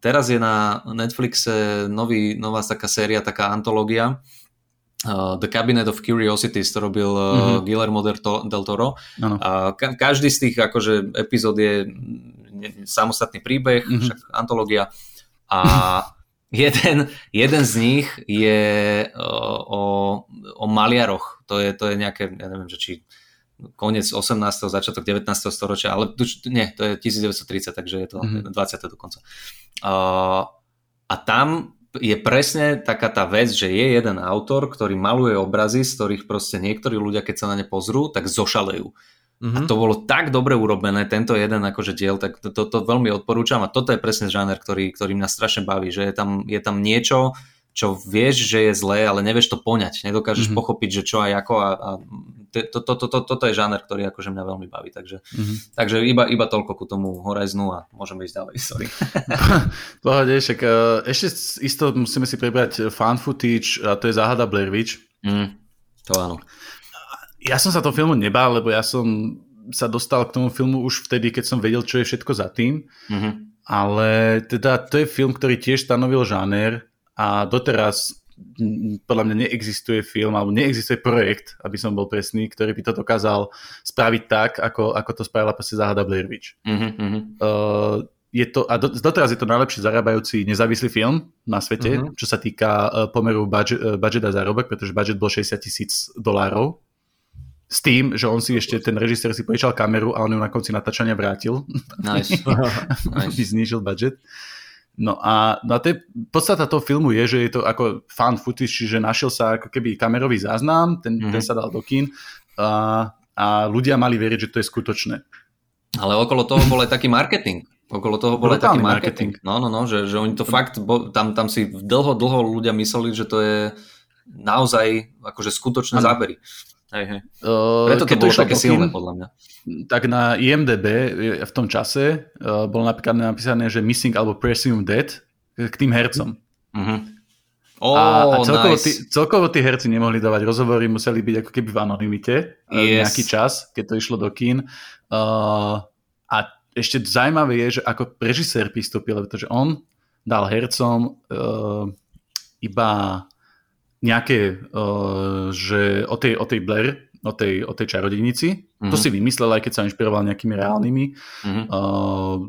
teraz je na Netflixe nový, nová taká séria, taká antológia, Uh, The Cabinet of Curiosities, to robil uh, mm-hmm. Guillermo del Toro. Uh, ka- každý z tých akože epizód je samostatný príbeh, mm-hmm. však antológia. A jeden, jeden z nich je uh, o, o maliaroch. To je, to je nejaké, ja neviem, že či koniec 18. začiatok 19. storočia, ale nie, to je 1930, takže je to mm-hmm. 20. dokonca. Uh, a tam je presne taká tá vec, že je jeden autor, ktorý maluje obrazy, z ktorých proste niektorí ľudia, keď sa na ne pozrú, tak zošalejú. Mm-hmm. A to bolo tak dobre urobené, tento jeden akože diel, tak to, to, to veľmi odporúčam a toto je presne žáner, ktorý, ktorý mňa strašne baví, že je tam, je tam niečo, čo vieš, že je zlé, ale nevieš to poňať, nedokážeš mm-hmm. pochopiť, že čo a ako a, a to, to, to, to, toto je žáner, ktorý akože mňa veľmi baví, takže, mm-hmm. takže iba, iba toľko ku tomu Horizonu a môžeme ísť ďalej, sorry. Pohode, však uh, ešte isto musíme si prebrať fan footage a to je záhada Blair Witch. Mm, to áno. Ja som sa toho filmu nebál, lebo ja som sa dostal k tomu filmu už vtedy, keď som vedel, čo je všetko za tým. Mm-hmm. Ale teda to je film, ktorý tiež stanovil žáner a doteraz podľa mňa neexistuje film alebo neexistuje projekt, aby som bol presný, ktorý by to dokázal spraviť tak, ako, ako to spravila proste záhada Blair Witch. Mm-hmm. Uh, je to, a doteraz je to najlepšie zarábajúci nezávislý film na svete, mm-hmm. čo sa týka uh, pomeru budget, uh, budget a zárobok, pretože budget bol 60 tisíc dolárov. S tým, že on si ešte, ten režisér si požičal kameru a on ju na konci natáčania vrátil. Nice. nice. znížil budget. No a, no a to je, podstata toho filmu je, že je to ako fan footage, čiže našiel sa ako keby kamerový záznam, ten, mm-hmm. ten sa dal do kín a, a ľudia mali veriť, že to je skutočné. Ale okolo toho bol aj taký marketing. Okolo toho bol aj taký marketing. marketing. No, no, no, že, že oni to fakt, bo, tam, tam si dlho, dlho ľudia mysleli, že to je naozaj akože skutočné ano. zábery. Hej, hej. Preto to bolo to také silné, podľa mňa. Tak na IMDB v tom čase uh, bolo napríklad napísané, že missing alebo presumed dead k tým hercom. Uh-huh. Oh, a, a celkovo, nice. tí, celkovo tí herci nemohli dávať rozhovory, museli byť ako keby v anonimite yes. nejaký čas, keď to išlo do kín. Uh, a ešte zaujímavé je, že ako režisér pristúpil, pretože on dal hercom uh, iba nejaké, uh, že o tej, o tej Blair, o tej, o tej čarodejnici, mm-hmm. to si vymyslel, aj keď sa inšpiroval nejakými reálnymi, mm-hmm. uh,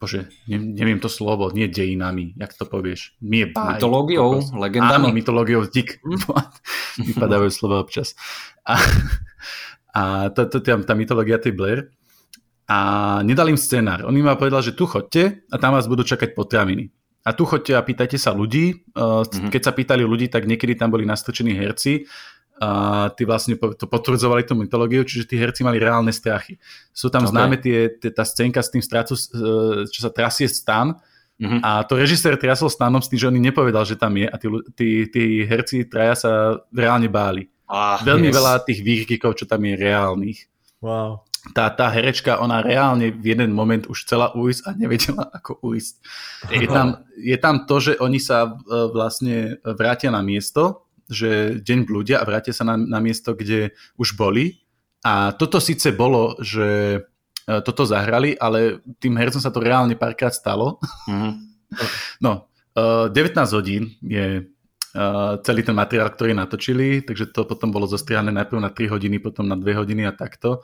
bože, ne, neviem to slovo, nie dejinami, jak to povieš. Nie báj. Mytológiou, legendami. Áno, mytológiou, dík. Mm. Vypadávajú slova občas. A, a to, to, tá, tá mytológia tej Blair. A nedal im scenár. On im povedal, že tu chodte a tam vás budú čakať potraviny. A tu chodte a pýtajte sa ľudí. Mm-hmm. Keď sa pýtali ľudí, tak niekedy tam boli nastrčení herci a tí vlastne to potvrdzovali tú mytológiu, čiže tí herci mali reálne strachy. Sú tam okay. známe tie, tie, tá scénka s tým stracu, e, čo sa trasie stan mm-hmm. a to režisér triasol stanom s tým, že on nepovedal, že tam je a tí, tí, tí herci traja sa reálne báli. Ah, Veľmi yes. veľa tých výrkykov, čo tam je reálnych. Wow tá, tá herečka, ona reálne v jeden moment už chcela ujsť a nevedela, ako ujsť. Je tam, je tam to, že oni sa e, vlastne vrátia na miesto, že deň blúdia a vrátia sa na, na miesto, kde už boli. A toto síce bolo, že e, toto zahrali, ale tým hercom sa to reálne párkrát stalo. Mm-hmm. No, 19 e, hodín je celý ten materiál, ktorý natočili, takže to potom bolo zostrihané najprv na 3 hodiny, potom na 2 hodiny a takto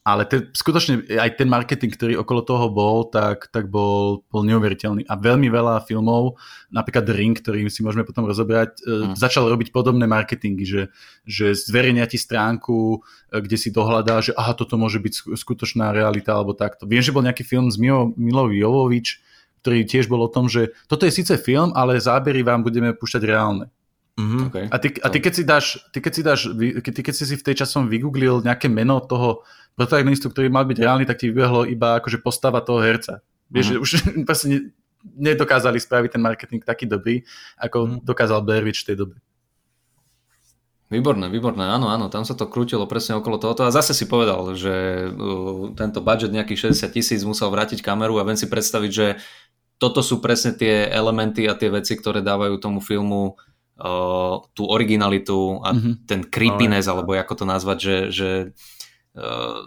ale ten, skutočne aj ten marketing, ktorý okolo toho bol, tak, tak bol, bol neuveriteľný. A veľmi veľa filmov, napríklad Ring, ktorý si môžeme potom rozobrať, mm. začal robiť podobné marketingy, že, že zverejnia ti stránku, e, kde si dohľadá, že aha, toto môže byť skutočná realita alebo takto. Viem, že bol nejaký film s Milo, Milou Jovovič, ktorý tiež bol o tom, že toto je síce film, ale zábery vám budeme púšťať reálne. Mm-hmm. Okay. A, ty, a ty, keď si dáš, ty, keď si dáš, ty, keď si si v tej časom vygooglil nejaké meno toho protagonistu, ktorý mal byť reálny, tak ti vybehlo iba akože postava toho herca. Vieš, mm-hmm. už proste nedokázali spraviť ten marketing taký dobrý, ako mm-hmm. dokázal Blair Witch v tej dobe. Výborné, výborné, áno, áno, tam sa to krútilo presne okolo tohoto a zase si povedal, že uh, tento budget nejakých 60 tisíc musel vrátiť kameru a viem si predstaviť, že toto sú presne tie elementy a tie veci, ktoré dávajú tomu filmu uh, tú originalitu a mm-hmm. ten creepiness, oh, alebo ako to nazvať, že, že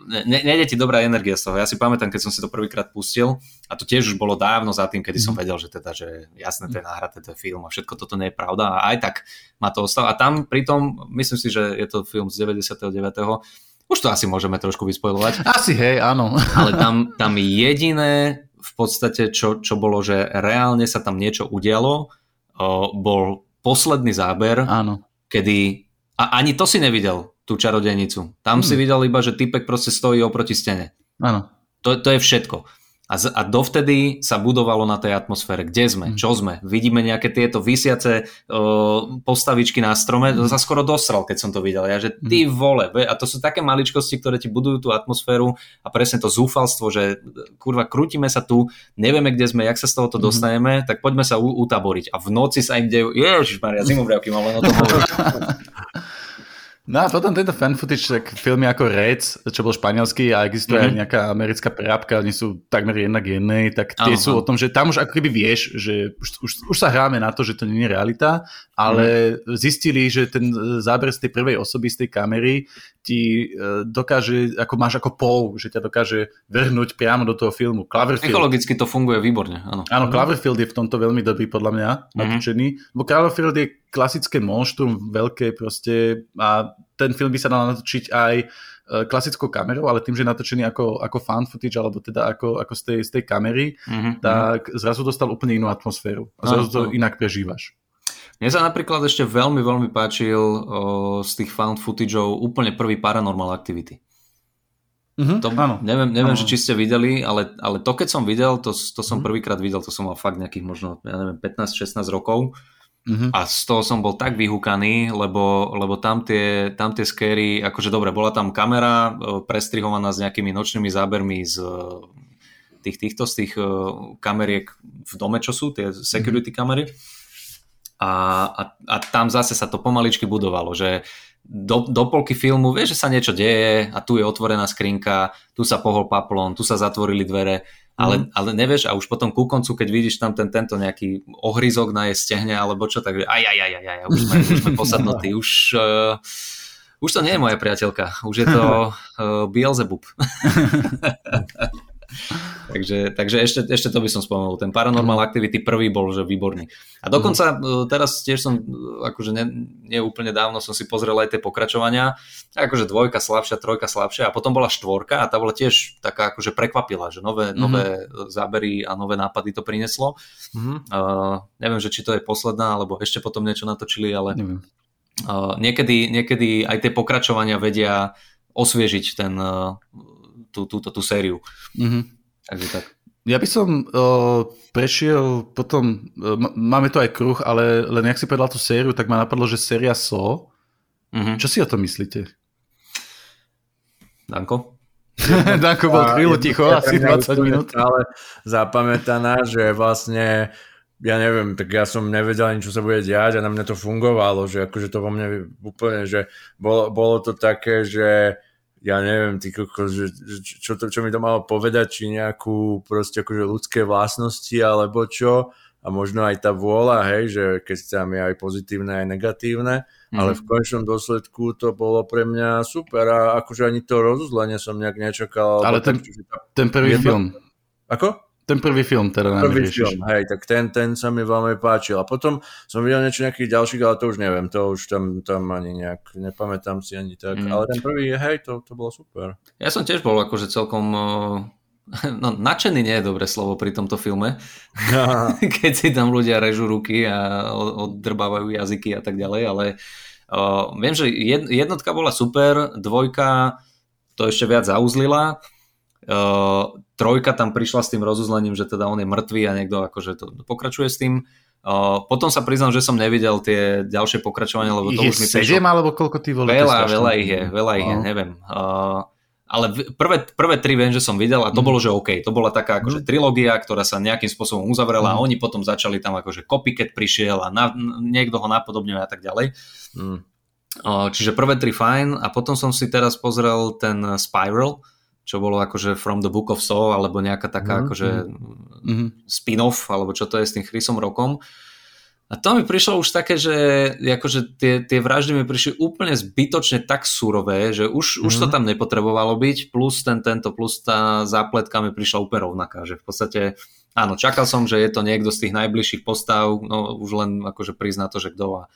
ne, nejde ti dobrá energia z toho. Ja si pamätám, keď som si to prvýkrát pustil a to tiež už bolo dávno za tým, kedy som mhm. vedel, že teda, že jasné, to je náhraté, to je film a všetko toto nie je pravda a aj tak ma to ostalo. A tam pritom, myslím si, že je to film z 99. Už to asi môžeme trošku vyspojovať. Asi hej, áno. Ale tam, tam jediné v podstate, čo, čo bolo, že reálne sa tam niečo udialo, bol posledný záber, áno. kedy a ani to si nevidel tú čarodejnicu. Tam hmm. si videl iba, že typek proste stojí oproti stene. Áno. To, to je všetko. A, z, a dovtedy sa budovalo na tej atmosfére. Kde sme? Mm. Čo sme? Vidíme nejaké tieto vysiace uh, postavičky na strome. Mm. To sa skoro dosral, keď som to videl. Ja, že ty mm. vole. A to sú také maličkosti, ktoré ti budujú tú atmosféru a presne to zúfalstvo, že kurva, krútime sa tu, nevieme, kde sme, jak sa z tohoto mm. dostaneme, tak poďme sa u, utaboriť. A v noci sa im dejú, ježišmaria, zimovriavky mal len o tom No a potom tento fan footage, tak filmy ako Reds, čo bol španielský a existuje mm-hmm. aj mhm. nejaká americká prerábka, oni sú takmer jednak jednej, tak tie Aha. sú o tom, že tam už ako keby vieš, že už, už, už sa hráme na to, že to nie je realita, ale mm. zistili, že ten záber z tej prvej osoby, z tej kamery ti e, dokáže, ako máš ako pol, že ťa dokáže vrhnúť priamo do toho filmu. Cloverfield. Ekologicky to funguje výborne, áno. Áno, Cloverfield je v tomto veľmi dobrý podľa mňa, mm-hmm. natočený. Cloverfield je klasické monštrum, veľké proste a ten film by sa dal natočiť aj e, klasickou kamerou, ale tým, že je natočený ako, ako fan footage, alebo teda ako, ako z, tej, z tej kamery, mm-hmm. tak zrazu dostal úplne inú atmosféru. A zrazu to inak prežívaš. Mne sa napríklad ešte veľmi, veľmi páčil o, z tých found footageov úplne prvý Paranormal Activity. Mm-hmm, to, áno. Neviem, neviem áno. že či ste videli, ale, ale to keď som videl, to, to som mm-hmm. prvýkrát videl, to som mal fakt nejakých možno, ja neviem, 15-16 rokov Uh-huh. A z toho som bol tak vyhúkaný, lebo, lebo tam, tie, tam tie skery, akože dobre, bola tam kamera e, prestrihovaná s nejakými nočnými zábermi z e, tých, týchto z tých e, kameriek v dome, čo sú, tie security uh-huh. kamery. A, a, a tam zase sa to pomaličky budovalo, že do, do polky filmu vieš, že sa niečo deje a tu je otvorená skrinka, tu sa pohol paplon, tu sa zatvorili dvere ale, mm. ale nevieš a už potom ku koncu, keď vidíš tam ten, tento nejaký ohryzok na jej stehne alebo čo, tak aj, aj, aj, aj, aj už, sme, už sme posadnutí, už, uh, už to nie je moja priateľka, už je to uh, Beelzebub. takže, takže ešte, ešte to by som spomenul. Ten Paranormal mhm. Activity prvý bol, že výborný. A dokonca mm. teraz tiež som, akože ne, nie úplne dávno som si pozrel aj tie pokračovania. Akože dvojka slabšia, trojka slabšia a potom bola štvorka a tá bola tiež taká akože prekvapila, že nové, mm. nové zábery a nové nápady to prineslo. Mm. Uh, neviem, že či to je posledná, alebo ešte potom niečo natočili, ale uh, niekedy, niekedy aj tie pokračovania vedia osviežiť ten, uh, tú, túto tú sériu. Mm-hmm. Takže tak. Ja by som uh, prešiel potom, uh, máme tu aj kruh, ale len jak si povedal tú sériu, tak ma napadlo, že séria So. Mm-hmm. Čo si o tom myslíte? Danko? Danko bol chvíľu ticho, asi 20 minút. Ale zapamätaná, že vlastne ja neviem, tak ja som nevedel ani, čo sa bude diať a na mňa to fungovalo, že akože to vo mne úplne, že bolo, bolo to také, že ja neviem, ty kokos, že, čo, to, čo mi to malo povedať, či nejakú proste akože ľudské vlastnosti alebo čo a možno aj tá vôľa, hej, že keď tam je aj pozitívne, aj negatívne, mm. ale v konečnom dôsledku to bolo pre mňa super a akože ani to rozuzlenie som nejak nečakal. Ale ten, ten prvý jedno... film. Ako? Ten prvý film teda Prvý film, hej, tak ten, ten sa mi veľmi páčil. A potom som videl niečo nejakých ďalších, ale to už neviem, to už tam, tam ani nejak, nepamätám si ani tak. Mm. Ale ten prvý, hej, to, to bolo super. Ja som tiež bol akože celkom no nadšený nie je dobré slovo pri tomto filme, keď si tam ľudia režú ruky a oddrbávajú jazyky a tak ďalej, ale uh, viem, že jednotka bola super, dvojka to ešte viac zauzlila, uh, trojka tam prišla s tým rozuzlením, že teda on je mŕtvý a niekto akože to pokračuje s tým. Uh, potom sa priznám, že som nevidel tie ďalšie pokračovania, lebo to je už mi prišlo... alebo koľko ty boli? Veľa, veľa ich je, veľa ich je, neviem. Uh, ale prvé, prvé tri viem, že som videl a to mm. bolo, že OK. To bola taká akože mm. trilógia, ktorá sa nejakým spôsobom uzavrela mm. a oni potom začali tam akože copycat prišiel a na, niekto ho napodobňuje a tak ďalej. Mm. Uh, čiže prvé tri fajn a potom som si teraz pozrel ten Spiral, čo bolo akože From the Book of Saw, alebo nejaká taká mm-hmm. akože mm-hmm. spin-off, alebo čo to je s tým Chrisom Rokom. A to mi prišlo už také, že akože tie, tie vraždy mi prišli úplne zbytočne tak surové, že už, mm-hmm. už to mhm. tam nepotrebovalo byť, plus ten tento, plus tá zápletka mi prišla úplne rovnaká, že v podstate áno, čakal som, že je to niekto z tých najbližších postav, no už len akože prizná to, že kto a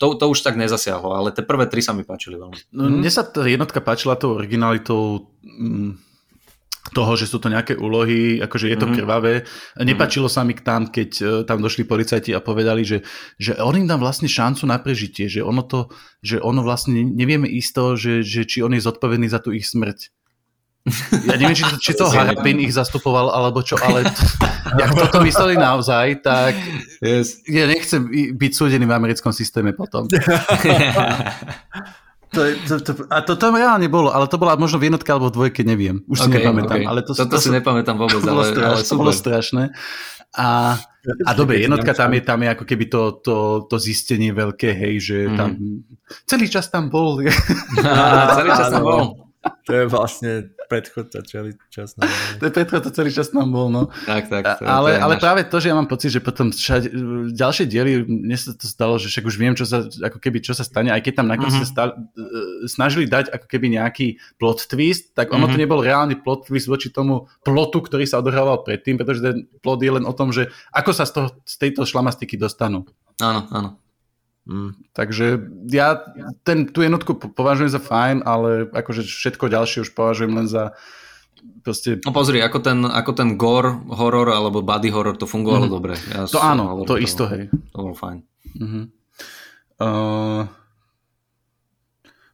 to, to už tak nezasiahlo, ale tie prvé tri sa mi páčili veľmi. No, mne sa tá jednotka páčila tou originalitou mm, toho, že sú to nejaké úlohy, akože je to mm-hmm. krvavé. Nepačilo sa mi tam, keď uh, tam došli policajti a povedali, že, že on im dá vlastne šancu na prežitie, že ono to, že ono vlastne nevieme isto, že, že či on je zodpovedný za tú ich smrť. Ja neviem, či, či to Harpin ich zastupoval, alebo čo, ale to, jak toto mysleli naozaj, tak yes. ja nechcem byť súdený v americkom systéme potom. To, to, to, a to tam reálne bolo, ale to bola možno v jednotke alebo v dvojke, neviem. Už okay, si nepamätám. Okay. Ale to, Toto to, si nepamätám vôbec, ale, strašné, ale super. To bolo strašné. A, a dobre, jednotka tam je, tam je ako keby to, to, to zistenie veľké, hej, že mm. tam celý čas tam bol. celý čas tam bol. To je vlastne predchodca celý čas nám bol. To je predchodca celý čas nám bol, no. Tak, tak. To, ale, to ale práve to, že ja mám pocit, že potom všade, ďalšie diely, mne sa to stalo, že však už viem, čo sa, ako keby, čo sa stane, aj keď tam nakoniec mm-hmm. sa snažili dať ako keby nejaký plot twist, tak ono mm-hmm. to nebol reálny plot twist voči tomu plotu, ktorý sa odohrával predtým, pretože ten plot je len o tom, že ako sa z, toho, z tejto šlamastiky dostanú. Áno, áno. Mm, takže ja ten, tú jednotku považujem za fajn, ale akože všetko ďalšie už považujem len za proste... No pozri, ako ten, ako ten gore horor alebo body horror to fungovalo mm. dobre. Ja to áno, to, to isto, hej. To bolo fajn. Mm-hmm. Uh,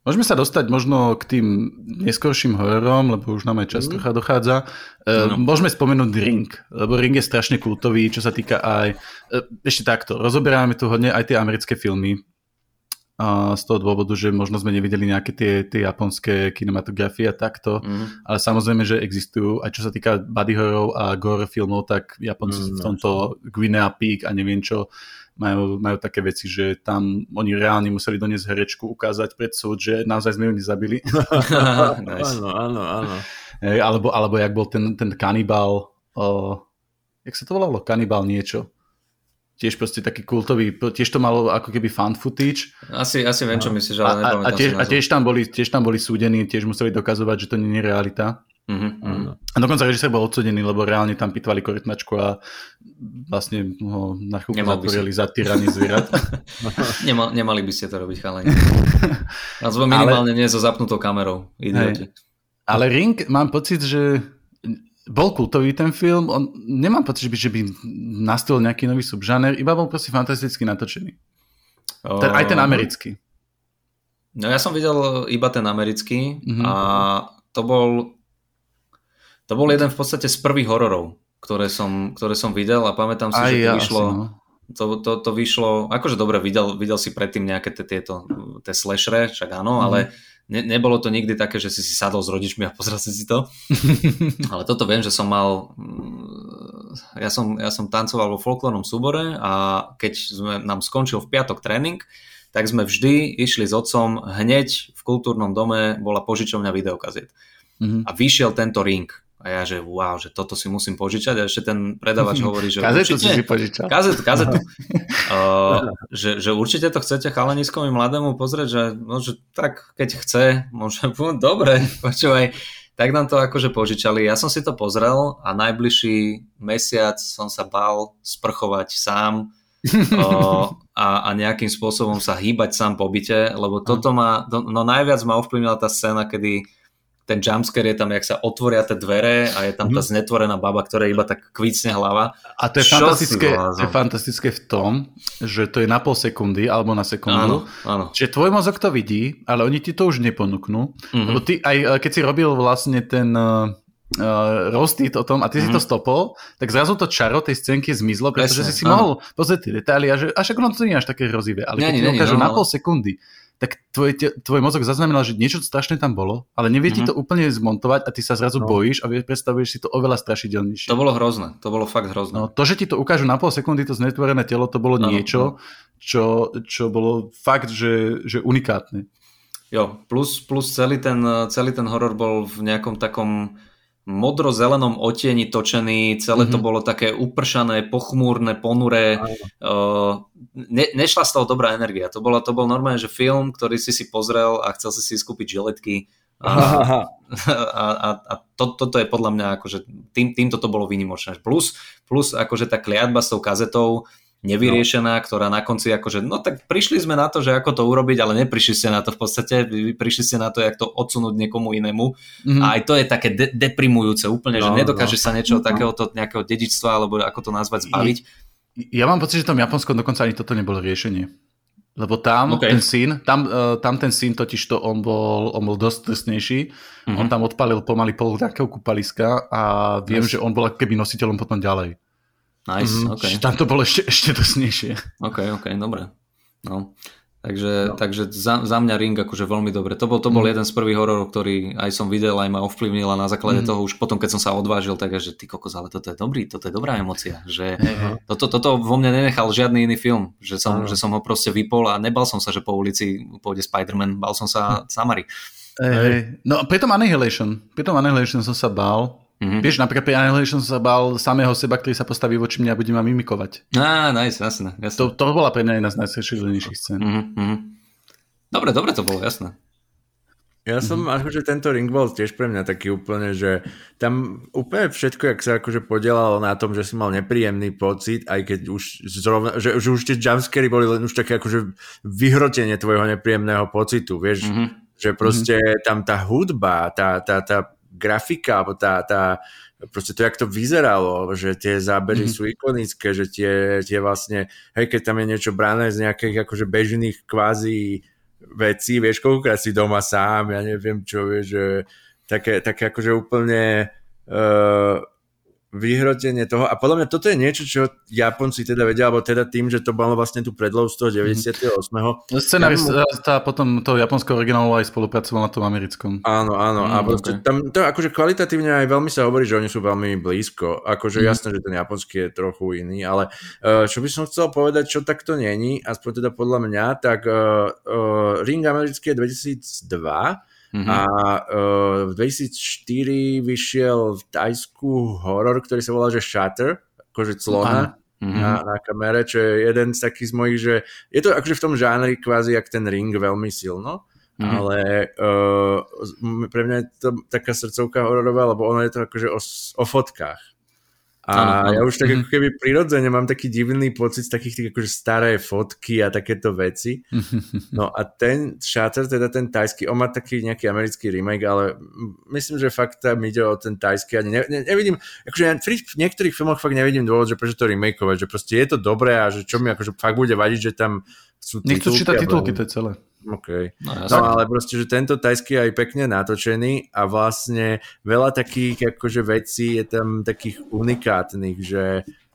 Môžeme sa dostať možno k tým neskorším hororom, lebo už nám aj čas mm. trocha dochádza. No. Môžeme spomenúť Ring, lebo Ring je strašne kultový, čo sa týka aj... E, ešte takto, rozoberáme tu hodne aj tie americké filmy, a z toho dôvodu, že možno sme nevideli nejaké tie, tie japonské kinematografie a takto, mm. ale samozrejme, že existujú, aj čo sa týka body horror a gore filmov, tak Japonci mm, v tomto Guinea Peak a neviem čo, majú, majú také veci, že tam oni reálne museli doniesť herečku, ukázať pred súd, že naozaj sme ju nezabili. Áno, áno, áno. Alebo, alebo jak bol ten, ten kanibal, uh, jak sa to volalo? Kanibal niečo. Tiež proste taký kultový, tiež to malo ako keby fan footage. Asi, asi viem, čo myslíš, ale a, a, tiež, a tiež, tam boli, tiež tam boli súdení, tiež museli dokazovať, že to nie je realita. Uh-huh, A dokonca režisér bol odsudený, lebo reálne tam pitvali korytnačku a vlastne ho na chvíľu zatvorili za tyrany zvierat. Nemal, nemali by ste to robiť, chalani. Alebo minimálne Ale... nie so zapnutou kamerou. Idioti. Ale Ring, mám pocit, že bol kultový ten film, on, nemám pocit, že by, že by nastil nejaký nový subžáner, iba bol proste fantasticky natočený. Ten, aj ten americký. No ja som videl iba ten americký uh-huh. a to bol to bol jeden v podstate z prvých hororov, ktoré som, ktoré som videl a pamätám si, Aj že to ja vyšlo... Asi, no. To, to, to vyšlo, akože dobre, videl, videl si predtým nejaké tieto, tie slashere, však áno, mm. ale ne, nebolo to nikdy také, že si si sadol s rodičmi a pozrel si si to. ale toto viem, že som mal, ja som, ja som tancoval vo folklórnom súbore a keď sme, nám skončil v piatok tréning, tak sme vždy išli s otcom, hneď v kultúrnom dome bola požičovňa videokaziet. Mm-hmm. A vyšiel tento ring a ja, že wow, že toto si musím požičať a ešte ten predavač hovorí, že kazetu určite, si požičal. Kazetu, kazetu. uh, že, že určite to chcete chalaniskovi mladému pozrieť, že, no, že tak keď chce, môže, dobre, počúvaj, tak nám to akože požičali. Ja som si to pozrel a najbližší mesiac som sa bál sprchovať sám uh, a, a nejakým spôsobom sa hýbať sám po byte, lebo toto ma, no najviac ma ovplyvnila tá scéna, kedy ten jumpscare je tam, jak sa otvoria tie dvere a je tam tá mhm. znetvorená baba, ktorá iba tak kvícne hlava. A to je, fantastické, to je fantastické v tom, že to je na pol sekundy alebo na sekundu. Áno, áno. Čiže tvoj mozog to vidí, ale oni ti to už neponúknú. Mm-hmm. Lebo ty, aj keď si robil vlastne ten uh, uh, roastit o tom a ty mm-hmm. si to mhm. stopol, tak zrazu to čaro tej scénky zmizlo, pretože Presne, si si áno. mohol pozrieť tie detaily a že a však ono to nie je až také hrozivé, ale nie, keď nie, ti ukážu no, na no. pol sekundy, tak tvoj, tvoj mozog zaznamenal, že niečo strašné tam bolo, ale nevie mm-hmm. ti to úplne zmontovať a ty sa zrazu no. bojíš a predstavuješ si to oveľa strašidelnejšie. To bolo hrozné, to bolo fakt hrozné. No, to, že ti to ukážu na pol sekundy, to znetvorené telo, to bolo no, niečo. Čo, čo bolo fakt, že, že unikátne. Jo, plus, plus celý, ten, celý ten horor bol v nejakom takom modro-zelenom otieni točený, celé mm-hmm. to mhm. bolo také upršané, pochmúrne, ponuré. Uh, ne, nešla z toho dobrá energia. To, bolo, to bol normálne, že film, ktorý si si pozrel a chcel si si skúpiť žiletky. A, a, a, a to, toto je podľa mňa, akože tým, týmto to bolo výnimočné. Plus, plus akože tá kliatba s tou kazetou, nevyriešená, no. ktorá na konci akože, no tak prišli sme na to, že ako to urobiť, ale neprišli ste na to v podstate, vy prišli ste na to, jak to odsunúť niekomu inému mm-hmm. a aj to je také de- deprimujúce úplne, no, že nedokáže no. sa niečo no. takéhoto nejakého dedičstva, alebo ako to nazvať, zbaviť. Ja mám pocit, že v tom Japonsku dokonca ani toto nebolo riešenie. Lebo tam okay. ten syn, tam, uh, tam ten syn totiž to on bol, on bol dosť trestnejší. Mm-hmm. On tam odpalil pomaly pol takého kúpaliska a viem, nice. že on bol keby nositeľom potom ďalej. Nice, mm, okay. Tam to bolo ešte, ešte dosnejšie. OK, OK, dobre. No. Takže, no. takže za, za mňa Ring akože veľmi dobre. To bol, to bol mm. jeden z prvých hororov, ktorý aj som videl, aj ma ovplyvnil a na základe mm. toho už potom, keď som sa odvážil, tak že ty kokos, ale toto je dobrý, toto je dobrá emocia. Že mm. toto, toto vo mne nenechal žiadny iný film, že som, mm. že som ho proste vypol a nebal som sa, že po ulici pôjde Spider-Man, bal som sa mm. Samary. Hey, hey. No pri tom Annihilation, pri tom Annihilation som sa bál, Mm-hmm. Vieš, napríklad pri Annihilation som sa bál samého seba, ktorý sa postaví voči mňa a bude ma mimikovať. Á, nice, jasné. jasné. To, to bola pre mňa jedna z najsrečilnejších scén. Mm-hmm. Dobre, dobre to bolo, jasné. Ja som, mm-hmm. akože tento ring bol tiež pre mňa taký úplne, že tam úplne všetko, jak sa akože podielalo na tom, že si mal nepríjemný pocit, aj keď už zrovna, že, že už tie jumpscary boli len už také akože vyhrotenie tvojho nepríjemného pocitu, vieš, mm-hmm. že proste mm-hmm. tam tá hudba, tá, tá, tá grafika, alebo tá, tá proste to, jak to vyzeralo, že tie zábery mm-hmm. sú ikonické, že tie, tie vlastne, hej, keď tam je niečo brané z nejakých akože bežných kvázi vecí, vieš, koľkokrát si doma sám, ja neviem čo, vieš, že také, také akože úplne uh, vyhrotenie toho. A podľa mňa toto je niečo, čo Japonci teda vedia, alebo teda tým, že to bolo vlastne tu predlohu z toho 98. Mm. Scenárista ja, potom to japonského originálu aj spolupracoval na tom americkom. Áno, áno. Mm, a proste okay. tam to akože kvalitatívne aj veľmi sa hovorí, že oni sú veľmi blízko. Akože mm. jasné, že ten japonský je trochu iný, ale uh, čo by som chcel povedať, čo takto není, aspoň teda podľa mňa, tak uh, uh, Ring americký je 2002 Mm-hmm. A uh, v 2004 vyšiel v Tajsku horor, ktorý sa volá, že Shutter, akože clona. Mm-hmm. Na, na kamere, čo je jeden z takých z mojich, že je to akože v tom žánri kvázi jak ten ring veľmi silno, mm-hmm. ale uh, pre mňa je to taká srdcovka hororová, lebo ono je to akože o, o fotkách. A ano, ano. ja už tak ako mhm. keby prirodzene mám taký divný pocit z takých tých akože staré fotky a takéto veci. No a ten Shutter, teda ten tajský, on má taký nejaký americký remake, ale myslím, že fakt tam ide o ten tajský. Ani ne, ne, nevidím, akože ja v niektorých filmoch fakt nevidím dôvod, že prečo to remakeovať, že proste je to dobré a že čo mi akože fakt bude vadiť, že tam sú. Nechcú čítať titulky, to je celé. OK. No, no ale proste, že tento tajský je aj pekne natočený a vlastne veľa takých akože vecí je tam takých unikátnych, že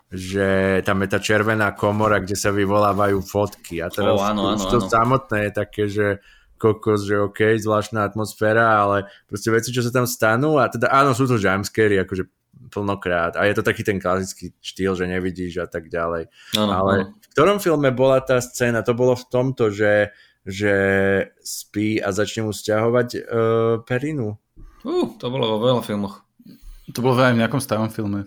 že tam je tá červená komora, kde sa vyvolávajú fotky a teraz oh, áno, áno, to áno. samotné je také, že kokos, že OK, zvláštna atmosféra, ale proste veci, čo sa tam stanú a teda áno, sú to jumpscary, akože plnokrát a je to taký ten klasický štýl, že nevidíš a tak ďalej. Áno, ale áno. v ktorom filme bola tá scéna? To bolo v tomto, že že spí a začne mu stiahovať uh, perinu. Uh, to bolo vo veľa filmoch. To bolo aj v nejakom starom filme.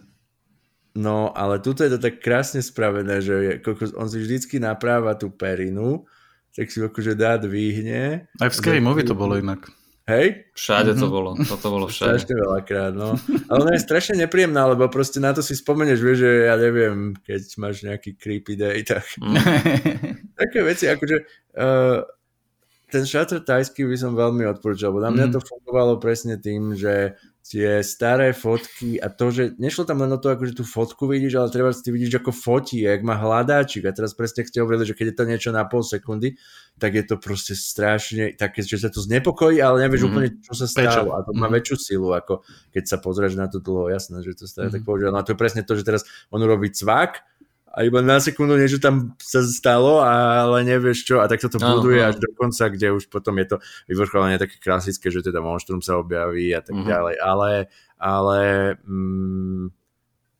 No, ale tuto je to tak krásne spravené, že je, on si vždycky napráva tú perinu, tak si akože dá dvihne. Aj v Scary Movie to bolo inak. Hej? Všade to mhm. bolo, toto bolo všade. Strašne veľakrát, no. Ale ona je strašne nepríjemná, lebo proste na to si spomeneš, vieš, že ja neviem, keď máš nejaký creepy day, tak mm. také veci, akože uh, ten Shutter tajský by som veľmi odporúčal, lebo na mňa mm. to fungovalo presne tým, že tie staré fotky a to, že nešlo tam len o to, akože tú fotku vidíš, ale treba si vidíš, ako fotí, jak má hľadáčik a teraz presne ste hovorili, že keď je to niečo na pol sekundy, tak je to proste strašne také, že sa to znepokojí, ale nevieš mm-hmm. úplne, čo sa stalo a to má mm-hmm. väčšiu silu, ako keď sa pozrieš na to dlho, jasné, že to stále mm-hmm. tak používa. No a to je presne to, že teraz on urobí cvak a iba na sekundu niečo tam sa stalo, ale nevieš čo a tak to buduje až do konca, kde už potom je to vyvrcholenie také klasické, že teda monštrum sa objaví a tak mm-hmm. ďalej, ale, ale mm,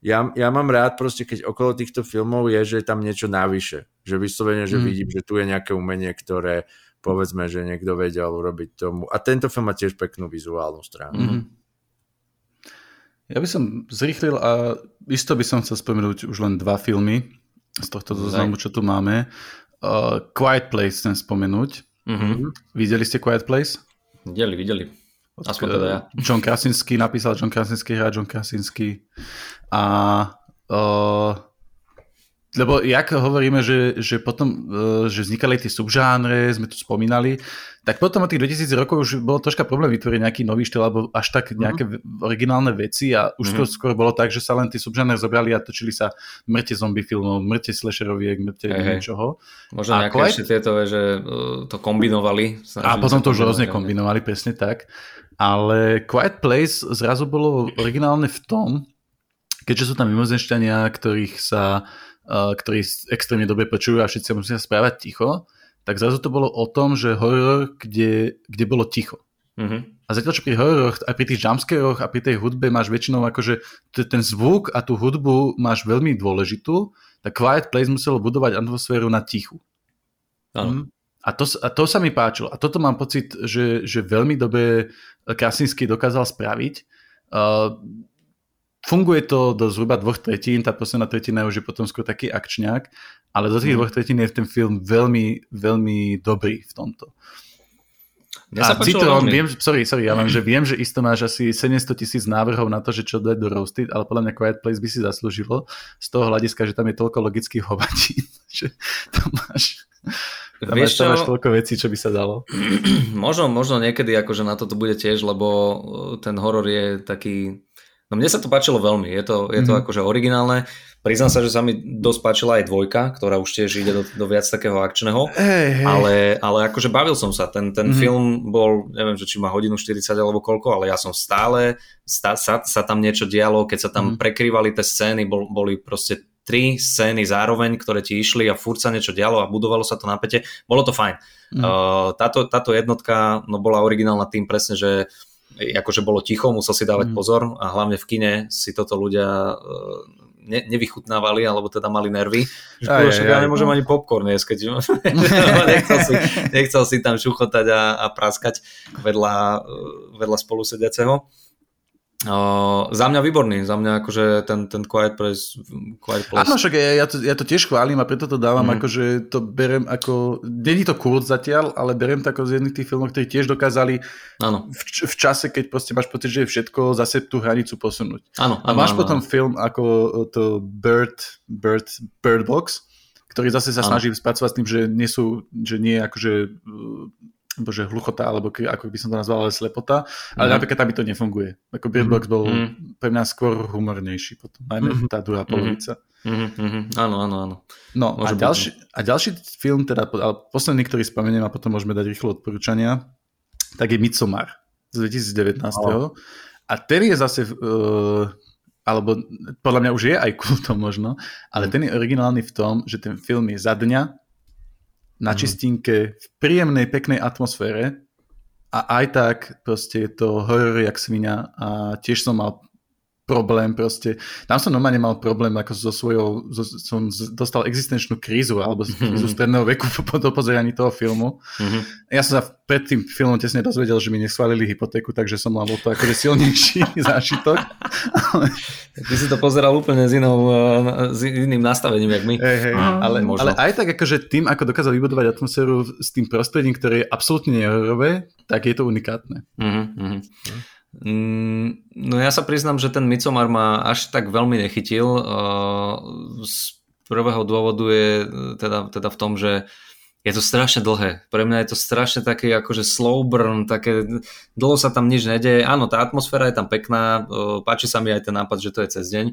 ja, ja mám rád proste, keď okolo týchto filmov je, že je tam niečo navyše, že vyslovene, že mm. vidím, že tu je nejaké umenie, ktoré povedzme, že niekto vedel urobiť tomu a tento film má tiež peknú vizuálnu stránku. Mm-hmm. Ja by som zrýchlil a isto by som chcel spomenúť už len dva filmy z tohto zoznamu, čo tu máme. Uh, Quiet Place chcem spomenúť. Mm-hmm. Videli ste Quiet Place? Videli, videli. Aspoň teda ja. John Krasinski napísal, John Krasinski hrá John Krasinski. A uh, lebo jak hovoríme, že, že potom, e, že vznikali tie subžánre, sme tu spomínali, tak potom od tých 2000 rokov už bolo troška problém vytvoriť nejaký nový štýl alebo až tak mhm. nejaké mm-hmm. originálne veci a už mm-hmm. to skôr bolo tak, že sa len tie subžánre zobrali a točili sa mŕte zombie filmov, mŕte slasheroviek, mŕte hey, čoho. Možno a nejaké Quiet... ešte tieto, že uh, to kombinovali. A potom to už rôzne kombinovali, presne tak. Ale Quiet Place zrazu bolo originálne v tom, keďže sú tam mimozemšťania, ktorých sa Eh, ktorí extrémne dobre počujú a všetci musia správať ticho, tak zrazu to bolo o tom, že horor, kde, kde bolo ticho. Mm-hmm. A zatiaľ, čo pri hororoch a pri tých jumpscaroch a pri tej hudbe máš väčšinou akože ten zvuk a tú hudbu máš veľmi dôležitú, tak Quiet Place muselo budovať atmosféru na tichu. Mm. A to, a to sa mi páčilo. A toto mám pocit, že, že veľmi dobre Krasinsky dokázal spraviť. Uh, Funguje to do zhruba dvoch tretín, tá posledná tretina už je potom skôr taký akčňák, ale do tých mm. dvoch tretín je ten film veľmi, veľmi dobrý v tomto. Ja a Citron, viem, sorry, sorry, ja vám, že viem, že isto máš asi 700 tisíc návrhov na to, že čo dať do Roasted, ale podľa mňa Quiet Place by si zaslúžilo z toho hľadiska, že tam je toľko logických hovatín, že tam máš, tam máš, tam máš toľko vecí, čo by sa dalo. možno, možno niekedy akože na toto bude tiež, lebo ten horor je taký No mne sa to páčilo veľmi, je to, je to mm-hmm. akože originálne. Priznám sa, že sa mi dosť páčila aj dvojka, ktorá už tiež ide do, do viac takého akčného, hey, hey. Ale, ale akože bavil som sa. Ten, ten mm-hmm. film bol, neviem, že či má hodinu 40 alebo koľko, ale ja som stále, stá, sa, sa tam niečo dialo, keď sa tam mm-hmm. prekrývali tie scény, bol, boli proste tri scény zároveň, ktoré ti išli a furt sa niečo dialo a budovalo sa to napätie. Bolo to fajn. Mm. Uh, táto, táto jednotka no, bola originálna tým presne, že akože bolo ticho, musel si dávať mm. pozor a hlavne v kine si toto ľudia e, ne, nevychutnávali, alebo teda mali nervy. Že aj, aj, ja nemôžem no. ani popcorn jesť, keď nechcel, si, nechcel si tam šuchotať a, a praskať vedľa, vedľa spolusediaceho. Uh, za mňa výborný, za mňa akože ten, ten Quiet Place, Quiet Place. Áno, však ja, ja, to, ja to tiež chválim a preto to dávam, mm. akože to berem ako, není to kurz zatiaľ, ale berem to ako z jedných tých filmov, ktorí tiež dokázali áno. V, v čase, keď proste máš pocit, že je všetko, zase tú hranicu posunúť. Áno, a máš áno, potom áno. film ako to Bird, Bird, Bird Box, ktorý zase sa áno. snaží spracovať s tým, že nie sú, že nie je akože bože, hluchota, alebo ako by som to nazval, ale slepota, ale mm. napríklad tam by to nefunguje. Ako Bird Box bol mm. pre mňa skôr humornejší potom, najmä mm. tá druhá polovica. Mm-hmm. Áno, áno, áno. No a ďalší, a ďalší film, teda ale posledný, ktorý spomeniem a potom môžeme dať rýchlo odporúčania, tak je Midsommar z 2019. Oh. A ten je zase, uh, alebo podľa mňa už je aj kultom možno, ale ten je originálny v tom, že ten film je za dňa na mhm. čistinke, v príjemnej, peknej atmosfére a aj tak proste je to horor jak svinia a tiež som mal problém proste. Tam som normálne mal problém ako so svojou, so, som dostal existenčnú krízu alebo krízu stredného veku po, po pozeraní toho filmu. Mm-hmm. Ja som sa pred tým filmom tesne dozvedel, že mi neschválili hypotéku, takže som mal to akože silnejší zážitok. Ty si to pozeral úplne s, inou, eh, s iným nastavením, jak my. Hey, hey. Ale, ale aj tak akože tým, ako dokázal vybudovať atmosféru s tým prostredím, ktoré je absolútne nehorové, tak je to unikátne. Mm-hmm. Mm, no ja sa priznám, že ten Midsommar ma až tak veľmi nechytil. Z prvého dôvodu je teda, teda v tom, že je to strašne dlhé. Pre mňa je to strašne také akože slow burn, také, dlho sa tam nič nedeje. Áno, tá atmosféra je tam pekná, páči sa mi aj ten nápad, že to je cez deň.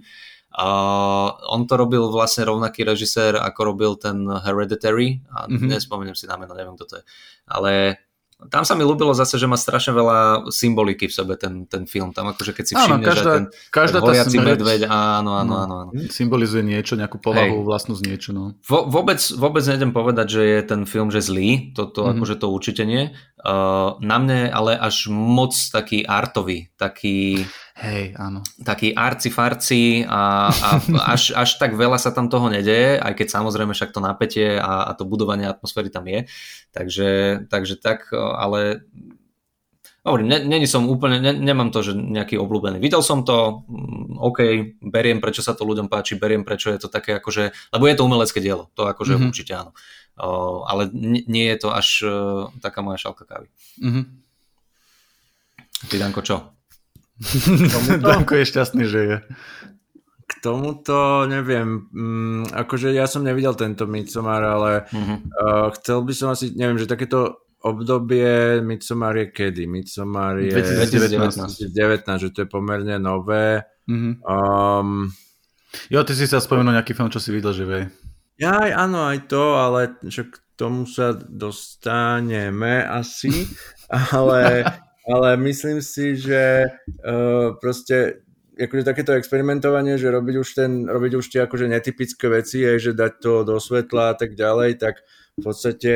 Uh, on to robil vlastne rovnaký režisér, ako robil ten Hereditary a mm-hmm. nespomeniem si na meno, neviem kto to je. Ale tam sa mi ľúbilo zase, že má strašne veľa symboliky v sebe ten, ten film. Tam akože keď si všimneš, každá, že ten, každá ten horiaci medveď, áno, áno, no, áno, áno. Symbolizuje niečo, nejakú povahu, Hej. vlastnosť niečo. No. Vo, vôbec, vôbec nejdem povedať, že je ten film že zlý, to, to mm-hmm. akože to určite nie. Uh, na mne ale až moc taký artový, taký... Hej, áno. Taký arci-farci a, a až, až tak veľa sa tam toho nedeje, aj keď samozrejme však to napätie a, a to budovanie atmosféry tam je. Takže, takže tak, ale hovorím, není som úplne, ne, nemám to, že nejaký obľúbený. Videl som to, mm, OK, beriem, prečo sa to ľuďom páči, beriem, prečo je to také akože, lebo je to umelecké dielo, to akože mm-hmm. určite áno. O, ale nie, nie je to až uh, taká moja šalka kávy. Mm-hmm. Ty, Danko, čo? Danko je šťastný, že je. K tomuto neviem, mm, akože ja som nevidel tento Midsommar, ale uh-huh. uh, chcel by som asi, neviem, že takéto obdobie Midsommar je kedy? Midsommar je 2019, 2019 že to je pomerne nové. Uh-huh. Um, jo, ty si sa spomenul nejaký film, čo si videl, že vie. Ja aj áno, aj to, ale však k tomu sa dostaneme asi, ale, ale myslím si, že uh, proste akože takéto experimentovanie, že robiť už, ten, robiť už tie akože netypické veci, je, že dať to do svetla a tak ďalej, tak v podstate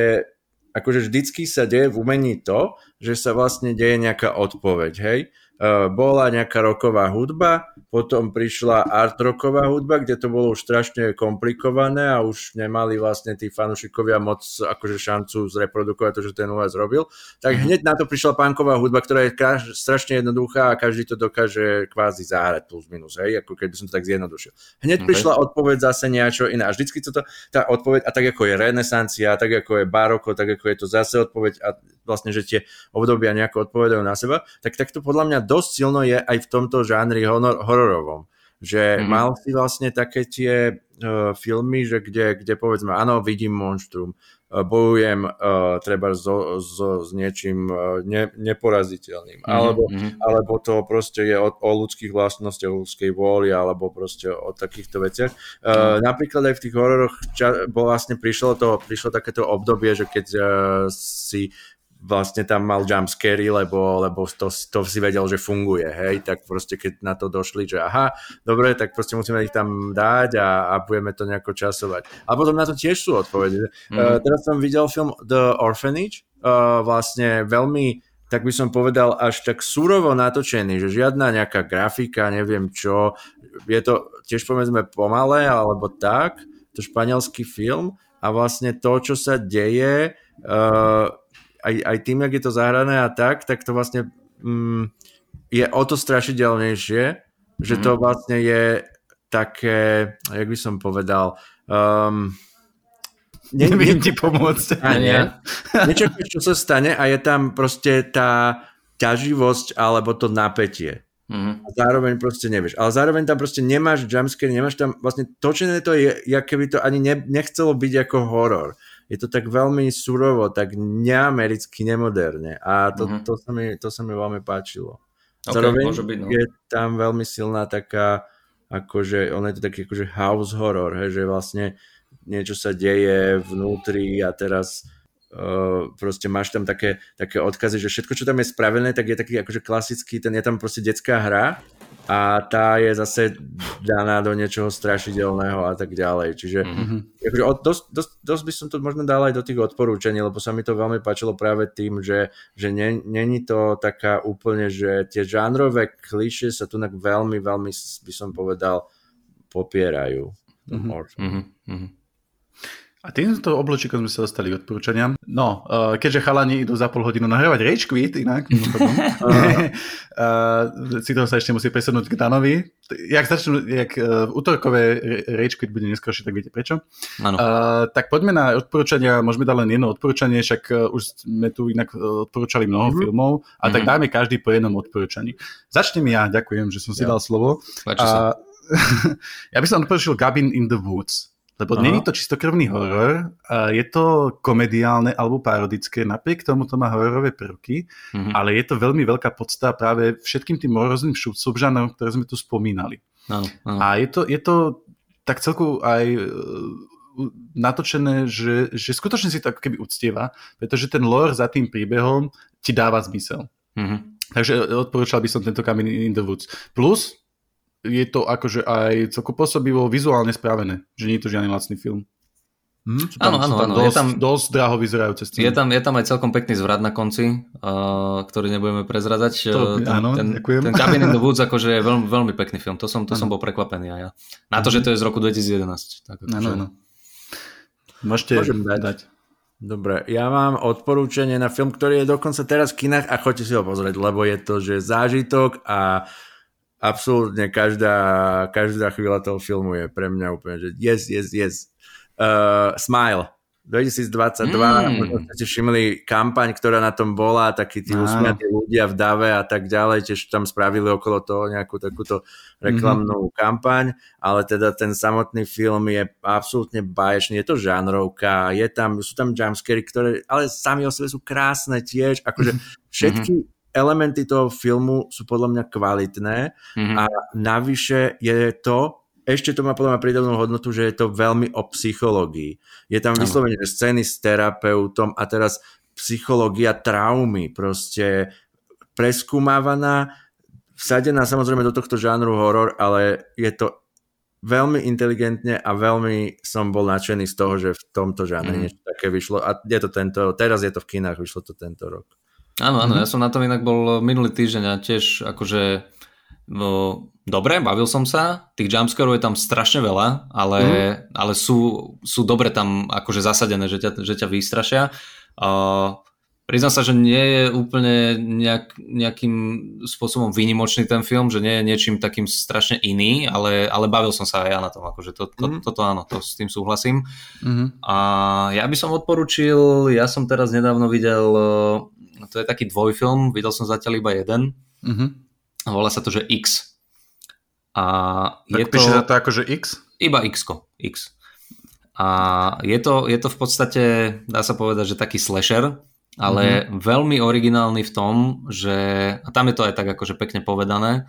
akože vždycky sa deje v umení to, že sa vlastne deje nejaká odpoveď, hej. Uh, bola nejaká roková hudba, potom prišla art rocková hudba, kde to bolo už strašne komplikované a už nemali vlastne tí fanúšikovia moc akože šancu zreprodukovať to, že ten US robil. Tak mm-hmm. hneď na to prišla punková hudba, ktorá je kaž, strašne jednoduchá a každý to dokáže kvázi zahrať plus minus, hej, ako keby som to tak zjednodušil. Hneď okay. prišla odpoveď zase niečo iné a vždycky to, tá odpoveď, a tak ako je renesancia, tak ako je baroko, tak ako je to zase odpoveď a vlastne, že tie obdobia nejako odpovedajú na seba, tak takto podľa mňa dosť silno je aj v tomto žánri honor, hororovom. Že mm-hmm. mal si vlastne také tie uh, filmy, že kde, kde povedzme, áno, vidím monštrum, uh, bojujem uh, treba so, so, s niečím uh, ne, neporaziteľným, mm-hmm. alebo, alebo to proste je o, o ľudských vlastnostiach, o ľudskej vôli, alebo proste o takýchto veciach. Uh, mm-hmm. Napríklad aj v tých hororoch ča, bol vlastne prišlo, to, prišlo takéto obdobie, že keď uh, si vlastne tam mal jumpscary, lebo, lebo to, to si vedel, že funguje, hej, tak proste keď na to došli, že aha, dobre, tak proste musíme ich tam dať a, a budeme to nejako časovať. A potom na to tiež sú odpovede. Mm. Uh, teraz som videl film The Orphanage, uh, vlastne veľmi tak by som povedal, až tak surovo natočený, že žiadna nejaká grafika, neviem čo, je to tiež povedzme pomalé, alebo tak, to španielský film a vlastne to, čo sa deje, uh, aj, aj tým, jak je to zahrané a tak, tak to vlastne mm, je o to strašidelnejšie, že to mhm. vlastne je také, jak by som povedal, um, ne, Neviem ti pomôcť. A nie. Nečakáš, čo sa stane a je tam proste tá ťaživosť alebo to napätie. Mm-hmm. A zároveň proste nevieš. Ale zároveň tam proste nemáš jumpscare, nemáš tam vlastne točené to je, jak keby to ani ne, nechcelo byť ako horor je to tak veľmi surovo, tak neamericky, nemoderne a to, mm-hmm. to, sa mi, to sa mi veľmi páčilo. Okay, Zároveň byť, no. je tam veľmi silná taká, akože, on je to taký akože house horror, hej, že vlastne niečo sa deje vnútri a teraz uh, proste máš tam také, také odkazy, že všetko, čo tam je spravené, tak je taký akože klasický, ten je tam proste detská hra a tá je zase daná do niečoho strašidelného a tak ďalej. Čiže mm-hmm. akože dosť, dosť, dosť by som to možno dal aj do tých odporúčaní, lebo sa mi to veľmi páčilo práve tým, že, že není to taká úplne, že tie žánrové kliše sa tu veľmi, veľmi by som povedal popierajú. Mm-hmm. Mm-hmm. A týmto oblúčikom sme sa dostali k odporúčaniam. No, uh, keďže chalani idú za pol hodinu nahrávať Rage Quit, inak, uh, si to sa ešte musí presunúť k Danovi. Jak začnú, jak uh, útorkové Rage Quit bude neskôršie, tak viete prečo. Uh, tak poďme na odporúčania, môžeme dať len jedno odporúčanie, však uh, už sme tu inak odporúčali mnoho mm-hmm. filmov, a mm-hmm. tak mhm. dáme každý po jednom odporúčaní. Začnem ja, ďakujem, že som si ja. dal slovo. Uh, ja by som odporúčil Gabin in the Woods. Lebo není to čistokrvný horor, je to komediálne alebo parodické, napriek tomu to má hororové prvky, mm-hmm. ale je to veľmi veľká podsta práve všetkým tým rôznym subžánom, ktoré sme tu spomínali. Ano, ano. A je to, je to tak celku aj e, natočené, že, že skutočne si to ako keby uctieva, pretože ten lore za tým príbehom ti dáva zmysel. Mm-hmm. Takže odporúčal by som tento Coming in the Woods. Plus, je to akože aj celko pôsobivo vizuálne spravené, že nie je to žiadny lacný film. Hm? Áno, áno, áno. Dosť, je tam, dosť draho vyzerajúce scény. Je tam, je tam aj celkom pekný zvrat na konci, uh, ktorý nebudeme prezradať. To, ten, áno, ten, ďakujem. Ten Cabin in the Woods akože je veľmi, veľmi pekný film. To som, to som bol prekvapený aj ja. Na to, že to je z roku 2011. Tak akože... Áno, áno. Môžete Môžem dať. dať. Dobre, ja mám odporúčanie na film, ktorý je dokonca teraz v kinách a choďte si ho pozrieť, lebo je to, že zážitok a absolútne každá, každá chvíľa toho filmu je pre mňa úplne, že yes, yes, yes. Uh, Smile. 2022, mm. možno ste všimli kampaň, ktorá na tom bola, takí tí usmiatí ľudia v dave a tak ďalej, tiež tam spravili okolo toho nejakú takúto reklamnú mm-hmm. kampaň, ale teda ten samotný film je absolútne báječný, je to žánrovka, je tam, sú tam jumpscary, ktoré ale sami o sebe sú krásne tiež, akože mhm. všetky mm-hmm. Elementy toho filmu sú podľa mňa kvalitné mm-hmm. a navyše je to ešte to má podľa mňa prídavnú hodnotu, že je to veľmi o psychológii. Je tam vyslovene že scény s terapeutom a teraz psychológia traumy, proste preskúmávaná, vsadená samozrejme do tohto žánru horor, ale je to veľmi inteligentne a veľmi som bol nadšený z toho, že v tomto žánre mm. niečo také vyšlo a je to tento, teraz je to v kinách, vyšlo to tento rok. Áno, áno, mm. ja som na tom inak bol minulý týždeň a tiež akože no, dobre, bavil som sa, tých jumpscarov je tam strašne veľa, ale, mm. ale sú, sú dobre tam akože zasadené, že ťa, že ťa vystrašia. Uh, priznám sa, že nie je úplne nejak, nejakým spôsobom výnimočný ten film, že nie je niečím takým strašne iný, ale, ale bavil som sa aj ja na tom, akože to, to, mm. toto áno, to s tým súhlasím. Mm. A ja by som odporučil, ja som teraz nedávno videl, to je taký dvojfilm, videl som zatiaľ iba jeden, mm volá sa to, že X. A je tak to... sa to ako, že X? Iba X. X. A je to, je to v podstate, dá sa povedať, že taký slasher, ale mm-hmm. veľmi originálny v tom, že, a tam je to aj tak akože pekne povedané,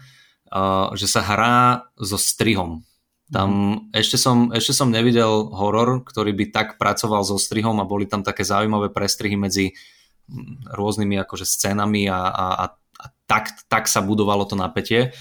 uh, že sa hrá so strihom. Tam mm-hmm. ešte, som, ešte som nevidel horor, ktorý by tak pracoval so strihom a boli tam také zaujímavé prestrihy medzi rôznymi akože scénami a, a, a tak, tak sa budovalo to napätie.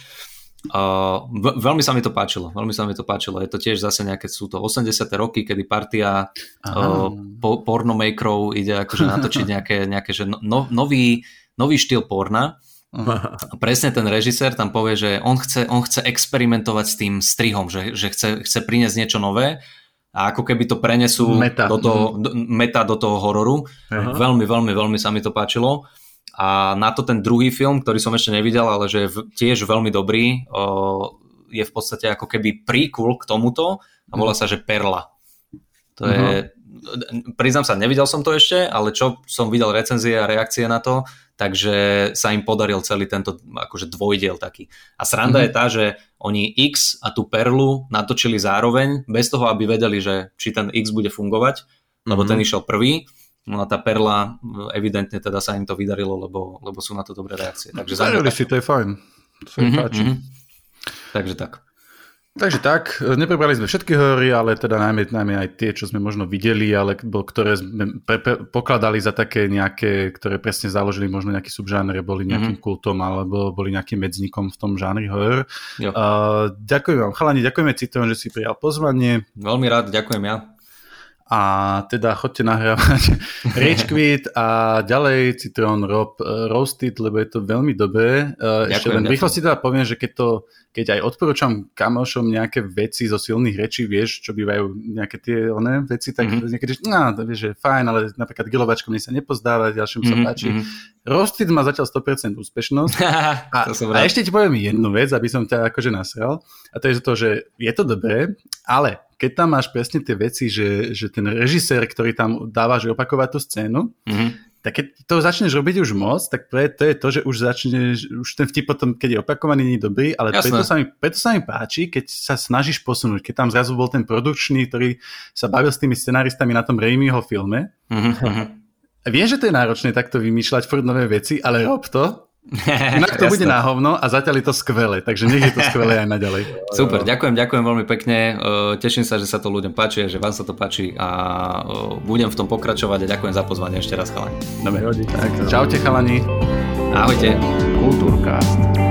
Uh, veľmi sa mi to páčilo, veľmi sa mi to páčilo. Je to tiež zase nejaké, sú to 80. roky, kedy partia uh, po, pornomakerov ide akože natočiť nejaké, nejaké že no, nový, nový štýl porna. A presne ten režisér tam povie, že on chce, on chce experimentovať s tým strihom, že, že chce, chce priniesť niečo nové a ako keby to prenesú meta. Do, toho, do, meta do toho hororu. Aha. Veľmi, veľmi, veľmi sa mi to páčilo. A na to ten druhý film, ktorý som ešte nevidel, ale že je tiež veľmi dobrý, je v podstate ako keby príkul k tomuto a volá sa, že Perla. To uh-huh. je, mhm. Priznám sa, nevidel som to ešte, ale čo som videl recenzie a reakcie na to, takže sa im podaril celý tento akože dvojdiel taký. A sranda uh-huh. je tá, že oni X a tú Perlu natočili zároveň, bez toho, aby vedeli, že či ten X bude fungovať, lebo uh-huh. ten išiel prvý No a tá perla, evidentne teda sa im to vydarilo, lebo, lebo sú na to dobré reakcie. Takže si, to je fajn. To mm-hmm, páči. Mm-hmm. Takže tak. Takže tak, neprebrali sme všetky hory, ale teda najmä, najmä aj tie, čo sme možno videli, ale ktoré sme pre, pre, pokladali za také nejaké, ktoré presne založili možno nejaký subžánre, boli nejakým mm-hmm. kultom alebo boli nejakým medznikom v tom žánri horor. Uh, ďakujem vám, chalani, ďakujeme Citrón, že si prijal pozvanie. Veľmi rád, ďakujem ja a teda chodte nahrávať Rage Quit a ďalej Citron Rob uh, Roasted, lebo je to veľmi dobré. Uh, ešte len rýchlo si teda poviem, že keď to keď aj odporúčam kamošom nejaké veci zo silných rečí, vieš, čo bývajú nejaké tie oné veci, tak mm-hmm. niekedy, no, to vieš, že fajn, ale napríklad gilovačko mne sa nepozdáva, ďalším mm-hmm. sa mhm, páči. Mm-hmm. Roasted má zatiaľ 100% úspešnosť. a, a ešte ti poviem jednu vec, aby som ťa akože nasral. A to je to, že je to dobré, ale keď tam máš presne tie veci, že, že ten režisér, ktorý tam dáva, že opakovať tú scénu, mm-hmm tak keď to začneš robiť už moc, tak je to, je to že už začneš, už ten vtip potom, keď je opakovaný, nie je dobrý, ale preto sa, mi, preto sa mi páči, keď sa snažíš posunúť, keď tam zrazu bol ten produkčný, ktorý sa bavil s tými scenáristami na tom Raimiho filme. Mm-hmm. Viem, že to je náročné takto vymýšľať furt nové veci, ale rob to Inak to bude na hovno a zatiaľ je to skvelé, takže nech je to skvelé aj naďalej. Super, ďakujem, ďakujem veľmi pekne. Teším sa, že sa to ľuďom páči, že vám sa to páči a budem v tom pokračovať a ďakujem za pozvanie ešte raz, chalani. Dobre, tak, čaute chalani. Ahojte. Kultúrkast.